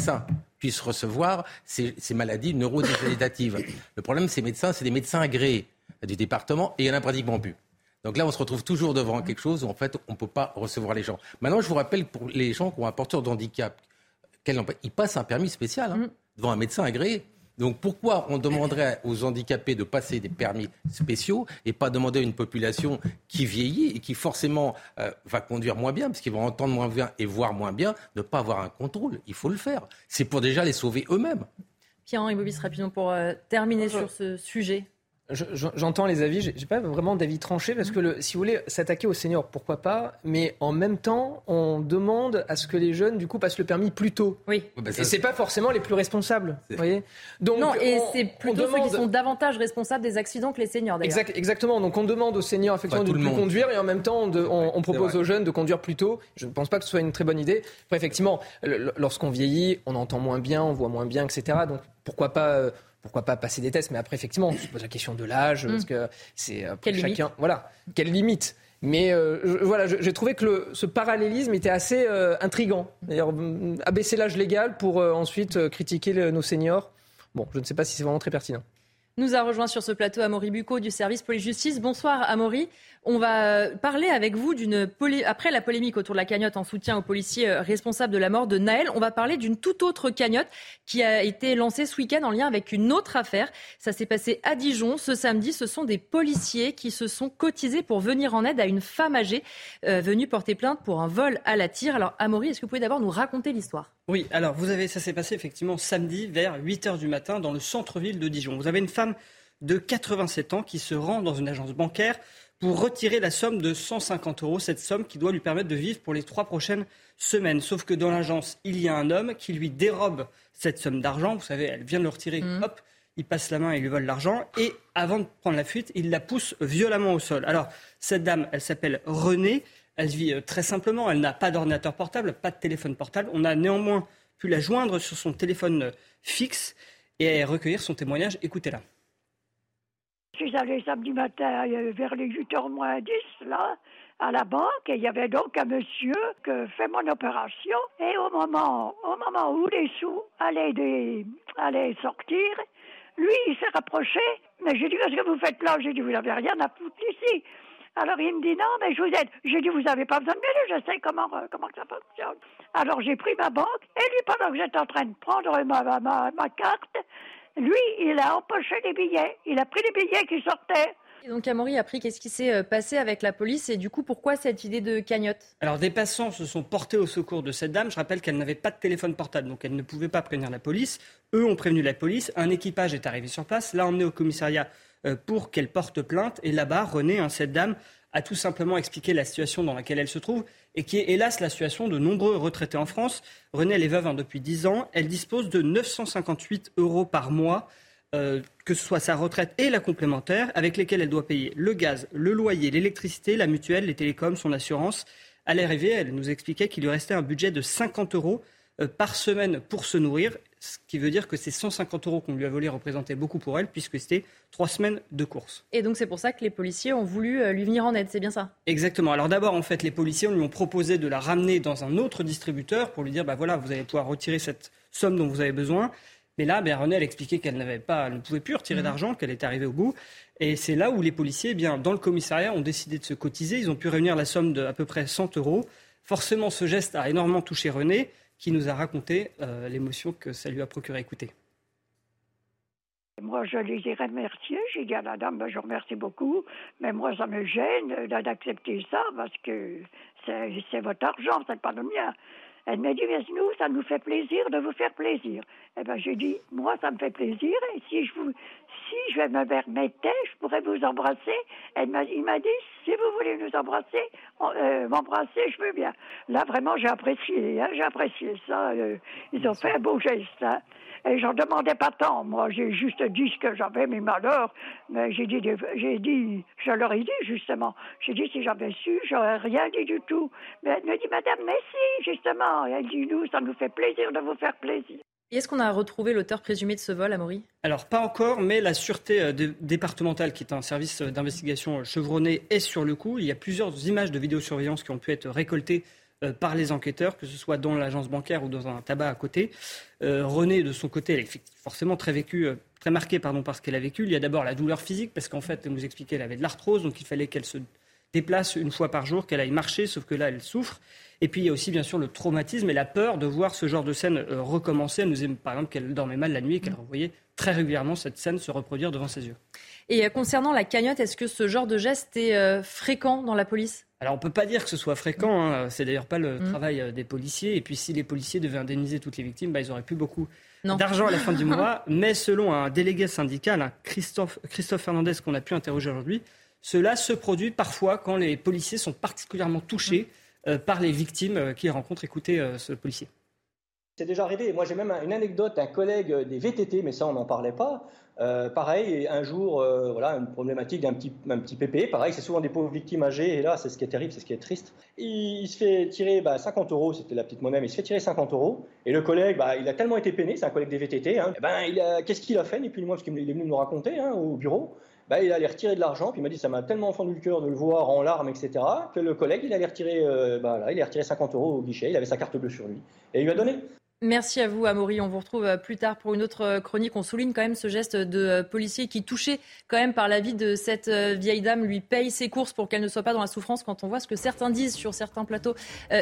puissent recevoir ces, maladies neurodégénératives. Le problème, ces médecins, c'est des médecins agréés du département et il y en a pratiquement plus. Donc là, on se retrouve toujours devant quelque chose où en fait, on ne peut pas recevoir les gens. Maintenant, je vous rappelle pour les gens qui ont un porteur d'handicap, ils passent un permis spécial hein, mm. devant un médecin agréé. Donc pourquoi on demanderait aux handicapés de passer des permis spéciaux et pas demander à une population qui vieillit et qui forcément euh, va conduire moins bien, parce qu'ils vont entendre moins bien et voir moins bien, ne pas avoir un contrôle? Il faut le faire. C'est pour déjà les sauver eux-mêmes. Pierre-Henri Bobis, rapidement pour euh, terminer sur ce sujet. J'entends les avis, j'ai pas vraiment d'avis tranché parce que le, si vous voulez s'attaquer aux seniors, pourquoi pas, mais en même temps, on demande à ce que les jeunes du coup passent le permis plus tôt. Oui. Bah, et c'est pas forcément les plus responsables, vous voyez. Donc non, et c'est plutôt ceux qui sont davantage responsables des accidents que les seniors. Exact, exactement. Donc on demande aux seniors effectivement de plus conduire et en même temps on, propose aux jeunes de conduire plus tôt. Je ne pense pas que ce soit une très bonne idée. Après effectivement, lorsqu'on vieillit, on entend moins bien, on voit moins bien, etc. Donc pourquoi pas euh, pourquoi pas passer des tests Mais après, effectivement, on se pose la question de l'âge, parce mm. que c'est Quelle chacun. Limite voilà, quelle limite mais euh, voilà, j'ai trouvé que le, ce parallélisme était assez euh, intrigant. D'ailleurs, mm, abaisser l'âge légal pour euh, ensuite critiquer nos seniors. Bon, je ne sais pas si c'est vraiment très pertinent. Nous a rejoint sur ce plateau Amaury Bucco du service police-justice. Bonsoir Amaury. On va parler avec vous d'une après la polémique autour de la cagnotte en soutien aux policiers euh, responsables de la mort de Naël. On va parler d'une toute autre cagnotte qui a été lancée ce week-end en lien avec une autre affaire. Ça s'est passé à Dijon ce samedi. Ce sont des policiers qui se sont cotisés pour venir en aide à une femme âgée euh, venue porter plainte pour un vol à la tire. Alors Amaury, est-ce que vous pouvez d'abord nous raconter l'histoire? Oui, alors vous avez ça s'est passé effectivement samedi vers 8 heures du matin dans le centre-ville de Dijon. Vous avez une femme de 87 ans qui se rend dans une agence bancaire pour retirer la somme de 150 euros, cette somme qui doit lui permettre de vivre pour les trois prochaines semaines. Sauf que dans l'agence, il y a un homme qui lui dérobe cette somme d'argent. Vous savez, elle vient de le retirer, mmh. hop, il passe la main et lui vole l'argent. Et avant de prendre la fuite, il la pousse violemment au sol. Alors, cette dame, elle s'appelle Renée. Elle vit euh, très simplement. Elle n'a pas d'ordinateur portable, pas de téléphone portable. On a néanmoins pu la joindre sur son téléphone euh, fixe et recueillir son témoignage. Écoutez-la. Je suis allée samedi matin euh, vers les 8h moins 10, là, à la banque, et il y avait donc un monsieur qui fait mon opération. Et au moment, au moment où les sous allaient, des, allaient sortir, lui, il s'est rapproché. Mais j'ai dit, qu'est-ce que vous faites là? J'ai dit, vous n'avez rien à foutre ici. Alors il me dit, non, mais je vous aide. J'ai dit, vous n'avez pas besoin de m'aider, je sais comment, euh, comment ça fonctionne. Alors j'ai pris ma banque, et lui, pendant que j'étais en train de prendre ma, ma carte, lui, il a empoché les billets. Il a pris les billets qui sortaient. Et donc Amaury a appris qu'est-ce qui s'est euh, passé avec la police et du coup pourquoi cette idée de cagnotte? Alors des passants se sont portés au secours de cette dame. Je rappelle qu'elle n'avait pas de téléphone portable donc elle ne pouvait pas prévenir la police. Eux ont prévenu la police. Un équipage est arrivé sur place, l'a emmené au commissariat euh, pour qu'elle porte plainte. Et là-bas, René, hein, cette dame, a tout simplement expliqué la situation dans laquelle elle se trouve et qui est hélas la situation de nombreux retraités en France. René, elle est veuve hein, depuis 10 ans. Elle dispose de 958 euros par mois euh, que ce soit sa retraite et la complémentaire, avec lesquelles elle doit payer le gaz, le loyer, l'électricité, la mutuelle, les télécoms, son assurance. À l'arrivée, elle nous expliquait qu'il lui restait un budget de 50 euros par semaine pour se nourrir, ce qui veut dire que ces 150 euros qu'on lui a volés représentaient beaucoup pour elle, puisque c'était trois semaines de course. Et donc c'est pour ça que les policiers ont voulu euh, lui venir en aide, c'est bien ça? Exactement. Alors d'abord, en fait, les policiers lui ont proposé de la ramener dans un autre distributeur pour lui dire, bah voilà, vous allez pouvoir retirer cette somme dont vous avez besoin. Mais là, ben, René, elle expliquait qu'elle n'avait pas, ne pouvait plus retirer mhm. d'argent, qu'elle était arrivée au bout. Et c'est là où les policiers, eh bien, dans le commissariat, ont décidé de se cotiser. Ils ont pu réunir la somme de à peu près 100 euros. Forcément, ce geste a énormément touché René, qui nous a raconté euh, l'émotion que ça lui a procuré. Écoutez. Moi, je les ai remerciés. J'ai dit à la dame, ben, je remercie beaucoup, mais moi, ça me gêne d'accepter ça parce que c'est votre argent, c'est pas le mien. Elle m'a dit, mais nous, ça nous fait plaisir de vous faire plaisir. Eh bien, j'ai dit, moi, ça me fait plaisir, et si je vous, si je me permettais, je pourrais vous embrasser. Elle m'a, il m'a dit, si vous voulez nous embrasser, euh, m'embrasser, je veux bien. Là, vraiment, j'ai apprécié, hein, j'ai apprécié ça. Euh, ils ont fait un beau geste. Hein. Et j'en demandais pas tant. Moi, j'ai juste dit ce que j'avais, mes malheurs. Mais j'ai dit, j'ai dit, je leur ai dit justement. J'ai dit, si j'avais su, j'aurais rien dit du tout. Mais elle me dit, Madame, mais si, justement. elle dit, nous, ça nous fait plaisir de vous faire plaisir. Et est-ce qu'on a retrouvé l'auteur présumé de ce vol, Amaury? Alors, pas encore, mais la sûreté euh, départementale, qui est un service euh, d'investigation chevronné, est sur le coup. Il y a plusieurs images de vidéosurveillance qui ont pu être récoltées euh, par les enquêteurs, que ce soit dans l'agence bancaire ou dans un tabac à côté. Euh, René, de son côté, elle est forcément très vécue, euh, très marquée pardon, par ce qu'elle a vécu. Il y a d'abord la douleur physique, parce qu'en fait, elle nous expliquait qu'elle avait de l'arthrose, donc il fallait qu'elle se déplace une fois par jour, qu'elle aille marcher, sauf que là, elle souffre. Et puis, il y a aussi, bien sûr, le traumatisme et la peur de voir ce genre de scène recommencer. Elle nous dit, par exemple, qu'elle dormait mal la nuit et qu'elle revoyait très régulièrement cette scène se reproduire devant ses yeux. Et concernant la cagnotte, est-ce que ce genre de geste est fréquent dans la police? Alors on ne peut pas dire que ce soit fréquent, hein. c'est d'ailleurs pas le mm. travail euh, des policiers. Et puis si les policiers devaient indemniser toutes les victimes, bah, ils auraient plus beaucoup d'argent à la fin du mois. Mais selon un délégué syndical, Christophe, Christophe Fernandez, qu'on a pu interroger aujourd'hui, cela se produit parfois quand les policiers sont particulièrement touchés mm. euh, par les victimes euh, qu'ils rencontrent. Écoutez ce policier. C'est déjà arrivé. Moi, j'ai même une anecdote d'un collègue des VTT, mais ça, on n'en parlait pas. Euh, pareil, un jour, euh, voilà, une problématique d'un petit, un petit pépé. Pareil, c'est souvent des pauvres victimes âgées. Et là, c'est ce qui est terrible, c'est ce qui est triste. Il, se fait tirer bah, 50 euros, c'était la petite monnaie, mais il se fait tirer 50 euros. Et le collègue, bah, il a tellement été peiné, c'est un collègue des VTT. Hein, eh ben, qu'est-ce qu'il a fait, ni plus ni moins, parce qu'il est venu nous raconter hein, au bureau. Bah, il allait retirer de l'argent, puis il m'a dit ça m'a tellement entendu le cœur de le voir en larmes, etc., que le collègue, il allait retirer, euh, bah, il a retiré 50 euros au guichet, il avait sa carte bleue sur lui, et il lui a donné. Merci à vous, Amaury. On vous retrouve euh, plus tard pour une autre euh, chronique. On souligne quand même ce geste de euh, policier qui, touché quand même par la vie de cette vieille dame, lui paye ses courses pour qu'elle ne soit pas dans la souffrance. Quand on voit ce que certains disent sur certains plateaux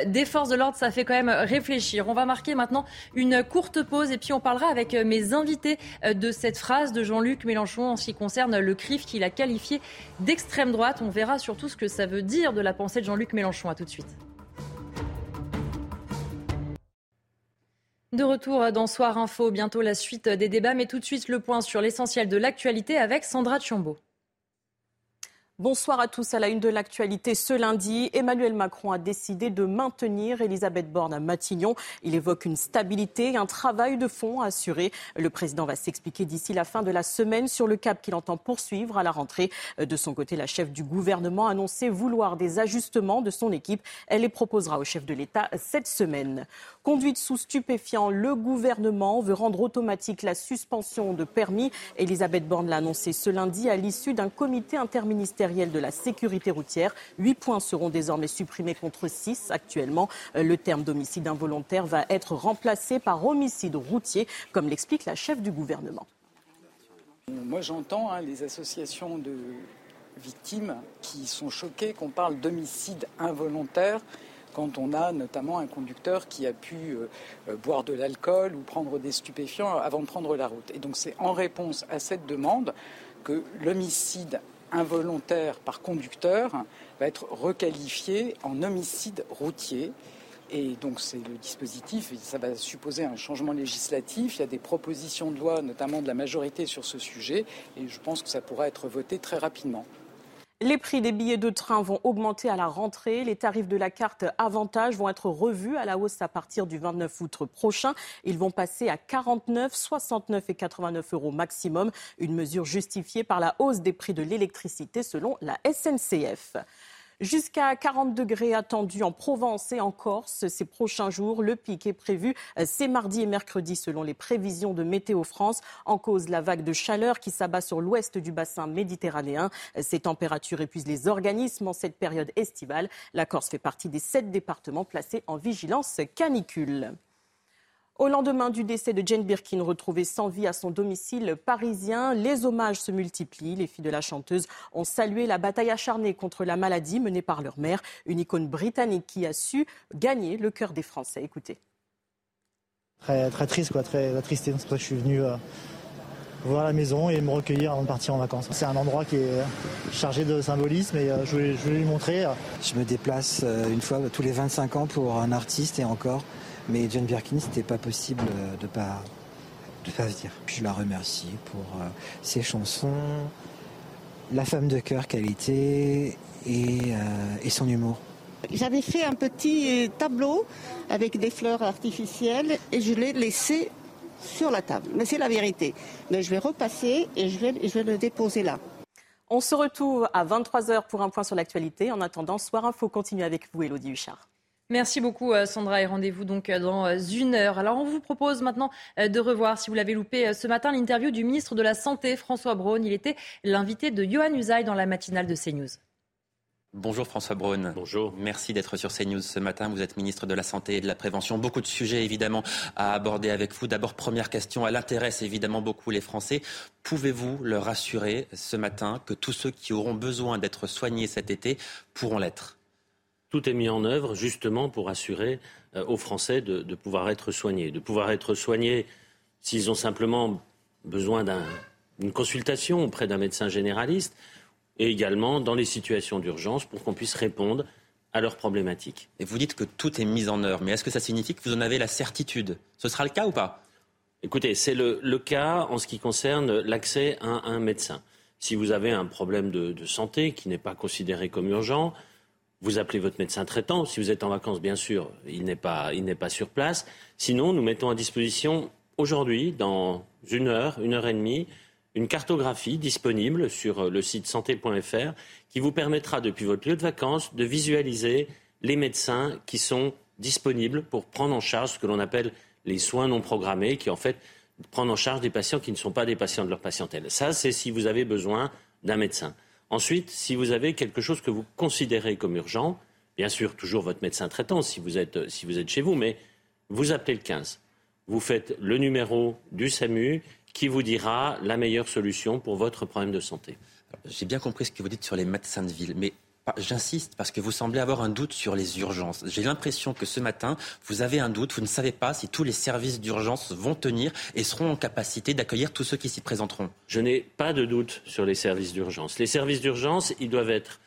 des forces de l'ordre, ça fait quand même réfléchir. On va marquer maintenant une courte pause et puis on parlera avec mes invités de cette phrase de Jean-Luc Mélenchon en ce qui concerne le CRIF qu'il a qualifié d'extrême droite. On verra surtout ce que ça veut dire de la pensée de Jean-Luc Mélenchon. À tout de suite. De retour dans Soir Info, bientôt la suite des débats, mais tout de suite le point sur l'essentiel de l'actualité avec Sandra Chambaud. Bonsoir à tous. À la une de l'actualité ce lundi, Emmanuel Macron a décidé de maintenir Elisabeth Borne à Matignon. Il évoque une stabilité et un travail de fond à assurer. Le président va s'expliquer d'ici la fin de la semaine sur le cap qu'il entend poursuivre à la rentrée. De son côté, la chef du gouvernement a annoncé vouloir des ajustements de son équipe. Elle les proposera au chef de l'État cette semaine. Conduite sous stupéfiant, le gouvernement veut rendre automatique la suspension de permis. Elisabeth Borne l'a annoncé ce lundi à l'issue d'un comité interministériel de la sécurité routière. Huit points seront désormais supprimés contre six actuellement. Euh, le terme d'homicide involontaire va être remplacé par homicide routier, comme l'explique la chef du gouvernement. Moi, j'entends hein, les associations de victimes qui sont choquées qu'on parle d'homicide involontaire quand on a notamment un conducteur qui a pu euh, euh, boire de l'alcool ou prendre des stupéfiants avant de prendre la route. Et donc c'est en réponse à cette demande que l'homicide involontaire par conducteur va être requalifié en homicide routier. Et donc c'est le dispositif, ça va supposer un changement législatif. Il y a des propositions de loi, notamment de la majorité sur ce sujet, et je pense que ça pourra être voté très rapidement. Les prix des billets de train vont augmenter à la rentrée. Les tarifs de la carte Avantage vont être revus à la hausse à partir du 29 août prochain. Ils vont passer à 49, 69 et 89 euros maximum. Une mesure justifiée par la hausse des prix de l'électricité selon la SNCF. Jusqu'à 40 degrés attendus en Provence et en Corse ces prochains jours. Le pic est prévu euh, ces mardi et mercredi selon les prévisions de Météo France. En cause, la vague de chaleur qui s'abat sur l'ouest du bassin méditerranéen. Ces températures épuisent les organismes en cette période estivale. La Corse fait partie des sept départements placés en vigilance canicule. Au lendemain du décès de Jane Birkin, retrouvée sans vie à son domicile parisien, les hommages se multiplient. Les filles de la chanteuse ont salué la bataille acharnée contre la maladie menée par leur mère, une icône britannique qui a su gagner le cœur des Français. Écoutez. Très, très triste, quoi, très attristé. C'est pour ça que je suis venu euh, voir la maison et me recueillir avant de partir en vacances. C'est un endroit qui est chargé de symbolisme et euh, je, voulais, je lui montrer. Je me déplace euh, une fois tous les 25 ans pour un artiste et encore. Mais Jane Birkin, c'était pas possible de pas de pas venir. Je la remercie pour euh, ses chansons, la femme de cœur qu'elle était et, euh, et son humour. J'avais fait un petit tableau avec des fleurs artificielles et je l'ai laissé sur la table. Mais c'est la vérité. Mais je vais repasser et je vais, je vais le déposer là. On se retrouve à 23h pour un point sur l'actualité. En attendant, Soir Info continue avec vous, Elodie Huchard. Merci beaucoup euh, Sandra et rendez-vous donc euh, dans euh, une heure. Alors on vous propose maintenant de revoir, si vous l'avez loupé ce matin, l'interview du ministre de la Santé François Braun. Il était l'invité de Johan Usaï dans la matinale de CNews. Bonjour François Braun. Bonjour. Merci d'être sur CNews ce matin. Vous êtes ministre de la Santé et de la Prévention. Beaucoup de sujets évidemment à aborder avec vous. D'abord, première question, elle intéresse évidemment beaucoup les Français. Pouvez-vous leur assurer ce matin que tous ceux qui auront besoin d'être soignés cet été pourront l'être? Tout est mis en œuvre justement pour assurer euh, aux Français de, pouvoir être soignés. De pouvoir être soignés s'ils ont simplement besoin d'une consultation auprès d'un médecin généraliste et également dans les situations d'urgence pour qu'on puisse répondre à leurs problématiques. Et vous dites que tout est mis en œuvre, mais est-ce que ça signifie que vous en avez la certitude? Ce sera le cas ou pas? Écoutez, c'est le, cas en ce qui concerne l'accès à un médecin. Si vous avez un problème de santé qui n'est pas considéré comme urgent, vous appelez votre médecin traitant. Si vous êtes en vacances, bien sûr, il n'est pas, pas sur place. Sinon, nous mettons à disposition aujourd'hui, dans une heure, une heure et demie, une cartographie disponible sur le site santé.fr qui vous permettra, depuis votre lieu de vacances, de visualiser les médecins qui sont disponibles pour prendre en charge ce que l'on appelle les soins non programmés, qui en fait prennent en charge des patients qui ne sont pas des patients de leur patientèle. Ça, c'est si vous avez besoin d'un médecin. Ensuite, si vous avez quelque chose que vous considérez comme urgent, bien sûr, toujours votre médecin traitant si vous êtes, êtes chez vous, mais vous appelez le 15. Vous faites le numéro du SAMU qui vous dira la meilleure solution pour votre problème de santé. J'ai bien compris ce que vous dites sur les médecins de ville, mais J'insiste parce que vous semblez avoir un doute sur les urgences. J'ai l'impression que ce matin, vous avez un doute, vous ne savez pas si tous les services d'urgence vont tenir et seront en capacité d'accueillir tous ceux qui s'y présenteront. Je n'ai pas de doute sur les services d'urgence. Les services d'urgence, ils doivent être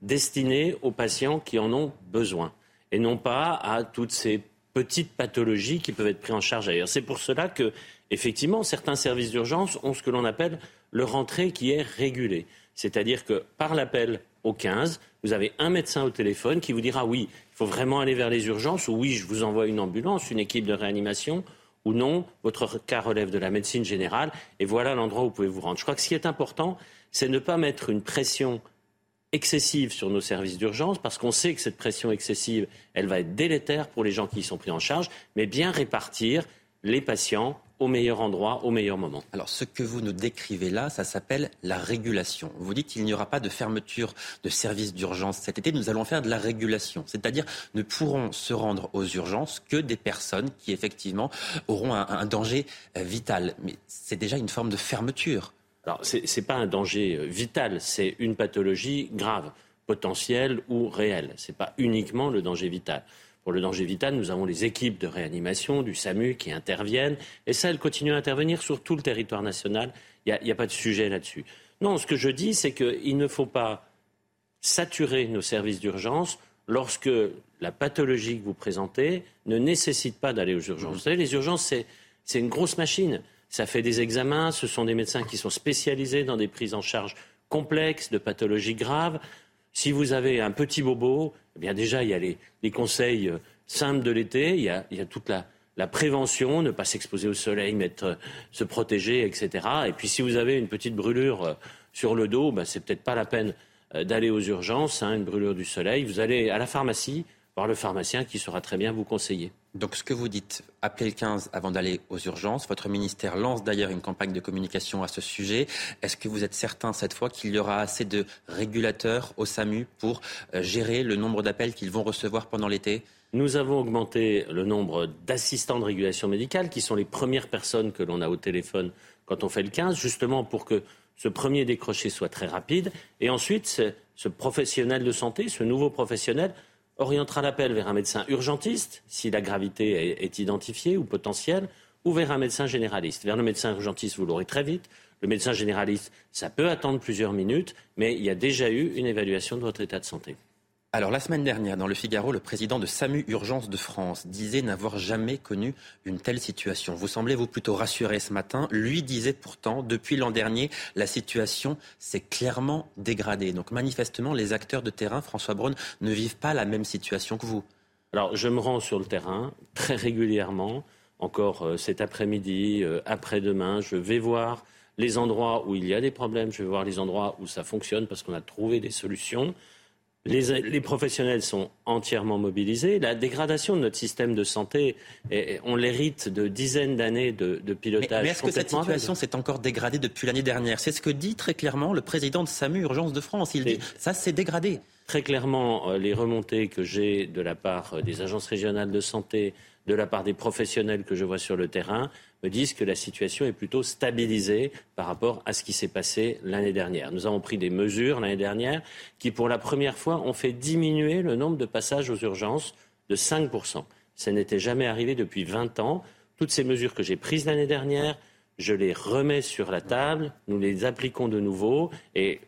destinés aux patients qui en ont besoin et non pas à toutes ces petites pathologies qui peuvent être prises en charge ailleurs. C'est pour cela que, effectivement, certains services d'urgence ont ce que l'on appelle le rentrée qui est régulé. C'est-à-dire que par l'appel au 15, vous avez un médecin au téléphone qui vous dira oui, il faut vraiment aller vers les urgences, ou oui, je vous envoie une ambulance, une équipe de réanimation, ou non, votre cas relève de la médecine générale, et voilà l'endroit où vous pouvez vous rendre. Je crois que ce qui est important, c'est ne pas mettre une pression excessive sur nos services d'urgence, parce qu'on sait que cette pression excessive, elle va être délétère pour les gens qui y sont pris en charge, mais bien répartir les patients au meilleur endroit, au meilleur moment. Alors ce que vous nous décrivez là, ça s'appelle la régulation. Vous dites qu'il n'y aura pas de fermeture de services d'urgence cet été, nous allons faire de la régulation. C'est-à-dire ne pourront se rendre aux urgences que des personnes qui effectivement auront un, danger euh, vital. Mais c'est déjà une forme de fermeture. Alors ce n'est pas un danger euh, vital, c'est une pathologie grave, potentielle ou réelle. Ce n'est pas uniquement le danger vital. Pour le danger vital, nous avons les équipes de réanimation du SAMU qui interviennent. Et ça, elles continuent à intervenir sur tout le territoire national. Il n'y a, pas de sujet là-dessus. Non, ce que je dis, c'est qu'il ne faut pas saturer nos services d'urgence lorsque la pathologie que vous présentez ne nécessite pas d'aller aux urgences. Vous savez, les urgences, c'est une grosse machine. Ça fait des examens, ce sont des médecins qui sont spécialisés dans des prises en charge complexes de pathologies graves. Si vous avez un petit bobo, eh bien déjà, il y a les, conseils euh, simples de l'été, il, y a toute la, prévention, ne pas s'exposer au soleil, mettre, euh, se protéger, etc. Et puis si vous avez une petite brûlure euh, sur le dos, ben, c'est peut-être pas la peine d'aller aux urgences, hein, une brûlure du soleil. Vous allez à la pharmacie, voir le pharmacien qui saura très bien vous conseiller. Donc ce que vous dites, appelez le 15 avant d'aller aux urgences. Votre ministère lance d'ailleurs une campagne de communication à ce sujet. Est-ce que vous êtes certain cette fois qu'il y aura assez de régulateurs au SAMU pour euh, gérer le nombre d'appels qu'ils vont recevoir pendant l'été? Nous avons augmenté le nombre d'assistants de régulation médicale, qui sont les premières personnes que l'on a au téléphone quand on fait le 15, justement pour que ce premier décroché soit très rapide. Et ensuite, ce professionnel de santé, ce nouveau professionnel, orientera l'appel vers un médecin urgentiste, si la gravité est, identifiée ou potentielle, ou vers un médecin généraliste. Vers le médecin urgentiste, vous l'aurez très vite. Le médecin généraliste, ça peut attendre plusieurs minutes, mais il y a déjà eu une évaluation de votre état de santé. Alors la semaine dernière, dans le Figaro, le président de SAMU Urgence de France disait n'avoir jamais connu une telle situation. Vous semblez vous plutôt rassuré ce matin? Lui disait pourtant, depuis l'an dernier, la situation s'est clairement dégradée. Donc manifestement, les acteurs de terrain, François Braun, ne vivent pas la même situation que vous. Alors je me rends sur le terrain très régulièrement. Encore euh, cet après-midi, euh, après-demain, je vais voir les endroits où il y a des problèmes, je vais voir les endroits où ça fonctionne parce qu'on a trouvé des solutions. Les, professionnels sont entièrement mobilisés. La dégradation de notre système de santé, on l'hérite de dizaines d'années de, pilotage. Mais, est-ce que cette situation s'est encore dégradée depuis l'année dernière? C'est ce que dit très clairement le président de SAMU Urgence de France. Il dit ça s'est dégradé. Très clairement, euh, les remontées que j'ai de la part euh, des agences régionales de santé, de la part des professionnels que je vois sur le terrain, me disent que la situation est plutôt stabilisée par rapport à ce qui s'est passé l'année dernière. Nous avons pris des mesures l'année dernière qui, pour la première fois, ont fait diminuer le nombre de passages aux urgences de 5%. Ça n'était jamais arrivé depuis 20 ans. Toutes ces mesures que j'ai prises l'année dernière, je les remets sur la table, nous les appliquons de nouveau et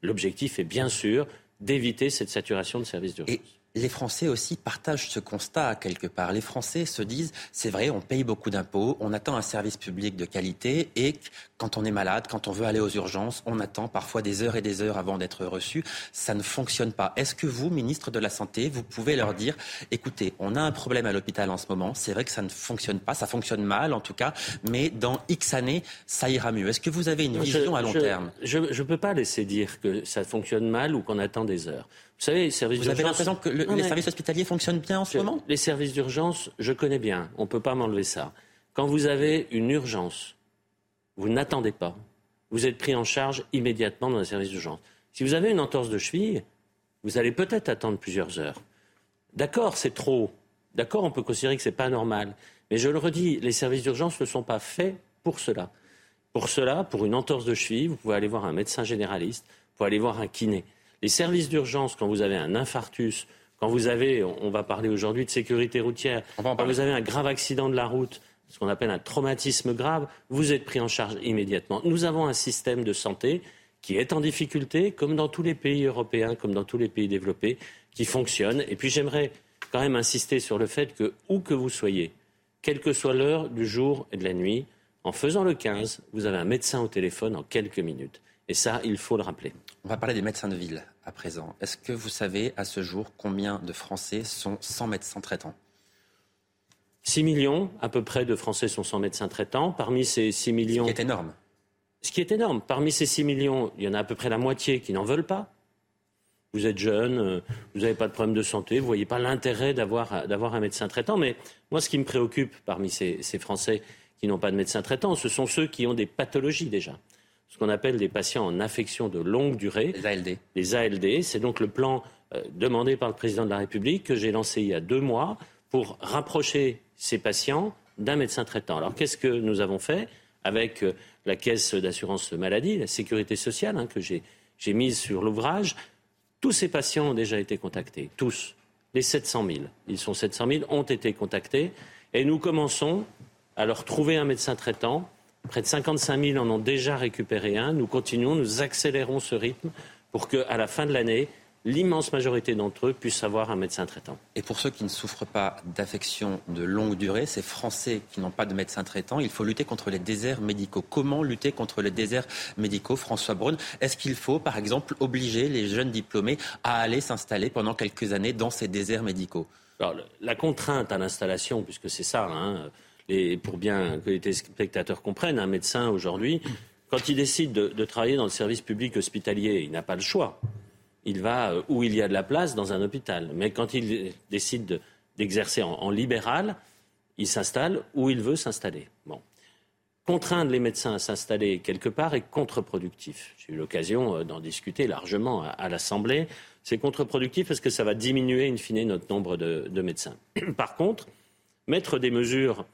l'objectif est bien sûr d'éviter cette saturation de services d'urgence les Français aussi partagent ce constat quelque part. Les Français se disent, c'est vrai, on paye beaucoup d'impôts, on attend un service public de qualité et quand on est malade, quand on veut aller aux urgences, on attend parfois des heures et des heures avant d'être reçu. Ça ne fonctionne pas. Est-ce que vous, ministre de la Santé, vous pouvez leur dire, écoutez, on a un problème à l'hôpital en ce moment, c'est vrai que ça ne fonctionne pas, ça fonctionne mal en tout cas, mais dans X années, ça ira mieux. Est-ce que vous avez une vision à long terme? Je ne peux pas laisser dire que ça fonctionne mal ou qu'on attend des heures. Vous savez, les services Vous avez l'impression que les services hospitaliers fonctionnent bien en ce moment? Les services d'urgence, je connais bien. On ne peut pas m'enlever ça. Quand vous avez une urgence, vous n'attendez pas. Vous êtes pris en charge immédiatement dans un service d'urgence. Si vous avez une entorse de cheville, vous allez peut-être attendre plusieurs heures. D'accord, c'est trop. D'accord, on peut considérer que ce n'est pas normal. Mais je le redis, les services d'urgence ne sont pas faits pour cela. Pour cela, pour une entorse de cheville, vous pouvez aller voir un médecin généraliste, vous pouvez aller voir un kiné. Les services d'urgence, quand vous avez un infarctus, quand vous avez, on va parler aujourd'hui de sécurité routière, quand vous avez un grave accident de la route, ce qu'on appelle un traumatisme grave, vous êtes pris en charge immédiatement. Nous avons un système de santé qui est en difficulté, comme dans tous les pays européens, comme dans tous les pays développés, qui fonctionne. Et puis j'aimerais quand même insister sur le fait que, où que vous soyez, quelle que soit l'heure du jour et de la nuit, en faisant le 15, vous avez un médecin au téléphone en quelques minutes. Et ça, il faut le rappeler. On va parler des médecins de ville à présent. Est-ce que vous savez à ce jour combien de Français sont sans médecin traitant? 6 millions à peu près de Français sont sans médecin traitant. Parmi ces 6 millions. Ce qui est énorme. Ce qui est énorme. Parmi ces 6 millions, il y en a à peu près la moitié qui n'en veulent pas. Vous êtes jeune, euh, vous n'avez pas de problème de santé, vous ne voyez pas l'intérêt d'avoir un médecin traitant. Mais moi, ce qui me préoccupe parmi ces, ces Français qui n'ont pas de médecin traitant, ce sont ceux qui ont des pathologies déjà ce qu'on appelle des patients en affection de longue durée. Les ALD. Les ALD, c'est donc le plan euh, demandé par le président de la République que j'ai lancé il y a deux mois pour rapprocher ces patients d'un médecin traitant. Alors qu'est-ce que nous avons fait avec euh, la caisse d'assurance maladie, la sécurité sociale hein, que j'ai mise sur l'ouvrage? Tous ces patients ont déjà été contactés, tous. Les 700 000, ils sont 700 000, ont été contactés et nous commençons à leur trouver un médecin traitant Près de 55 000 en ont déjà récupéré un. Nous continuons, nous accélérons ce rythme pour qu'à la fin de l'année, l'immense majorité d'entre eux puissent avoir un médecin traitant. Et pour ceux qui ne souffrent pas d'affections de longue durée, ces Français qui n'ont pas de médecin traitant, il faut lutter contre les déserts médicaux. Comment lutter contre les déserts médicaux, François Braun? Est-ce qu'il faut, par exemple, obliger les jeunes diplômés à aller s'installer pendant quelques années dans ces déserts médicaux? Alors, La contrainte à l'installation, puisque c'est ça, hein, pour bien que les téléspectateurs comprennent, un médecin aujourd'hui, quand il décide de travailler dans le service public hospitalier, il n'a pas le choix il va euh, où il y a de la place dans un hôpital. Mais quand il décide d'exercer en, libéral, il s'installe où il veut s'installer. Bon. Contraindre les médecins à s'installer quelque part est contre-productif. J'ai eu l'occasion euh, d'en discuter largement à, l'Assemblée. C'est contre-productif parce que ça va diminuer in fine notre nombre de, médecins. Par contre, mettre des mesures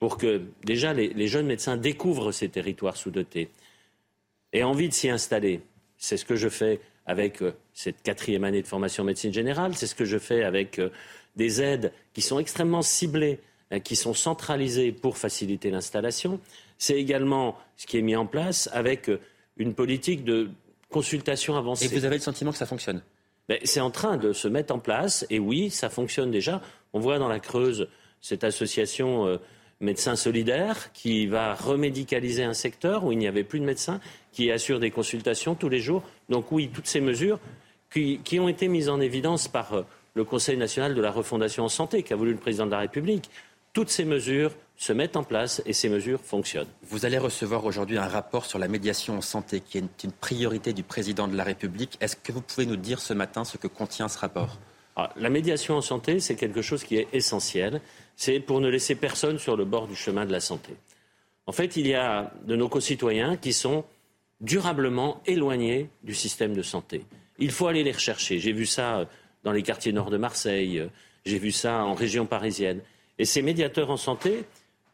pour que déjà les, les jeunes médecins découvrent ces territoires sous-dotés et envie de s'y installer, c'est ce que je fais avec euh, cette quatrième année de formation en médecine générale. C'est ce que je fais avec euh, des aides qui sont extrêmement ciblées, euh, qui sont centralisées pour faciliter l'installation. C'est également ce qui est mis en place avec une politique de consultation avancée. Et vous avez le sentiment que ça fonctionne? Ben, C'est en train de se mettre en place. Et oui, ça fonctionne déjà. On voit dans la Creuse cette association Médecins Solidaires qui va remédicaliser un secteur où il n'y avait plus de médecins qui assure des consultations tous les jours. Donc oui, toutes ces mesures qui, ont été mises en évidence par euh, le Conseil national de la refondation en santé qu'a voulu le président de la République, toutes ces mesures se mettent en place et ces mesures fonctionnent. Vous allez recevoir aujourd'hui un rapport sur la médiation en santé qui est une priorité du président de la République. Est-ce que vous pouvez nous dire ce matin ce que contient ce rapport? Ah, La médiation en santé, c'est quelque chose qui est essentiel. C'est pour ne laisser personne sur le bord du chemin de la santé. En fait, il y a de nos concitoyens qui sont durablement éloignés du système de santé. Il faut aller les rechercher. J'ai vu ça euh, dans les quartiers nord de Marseille, euh, j'ai vu ça en région parisienne. Et ces médiateurs en santé,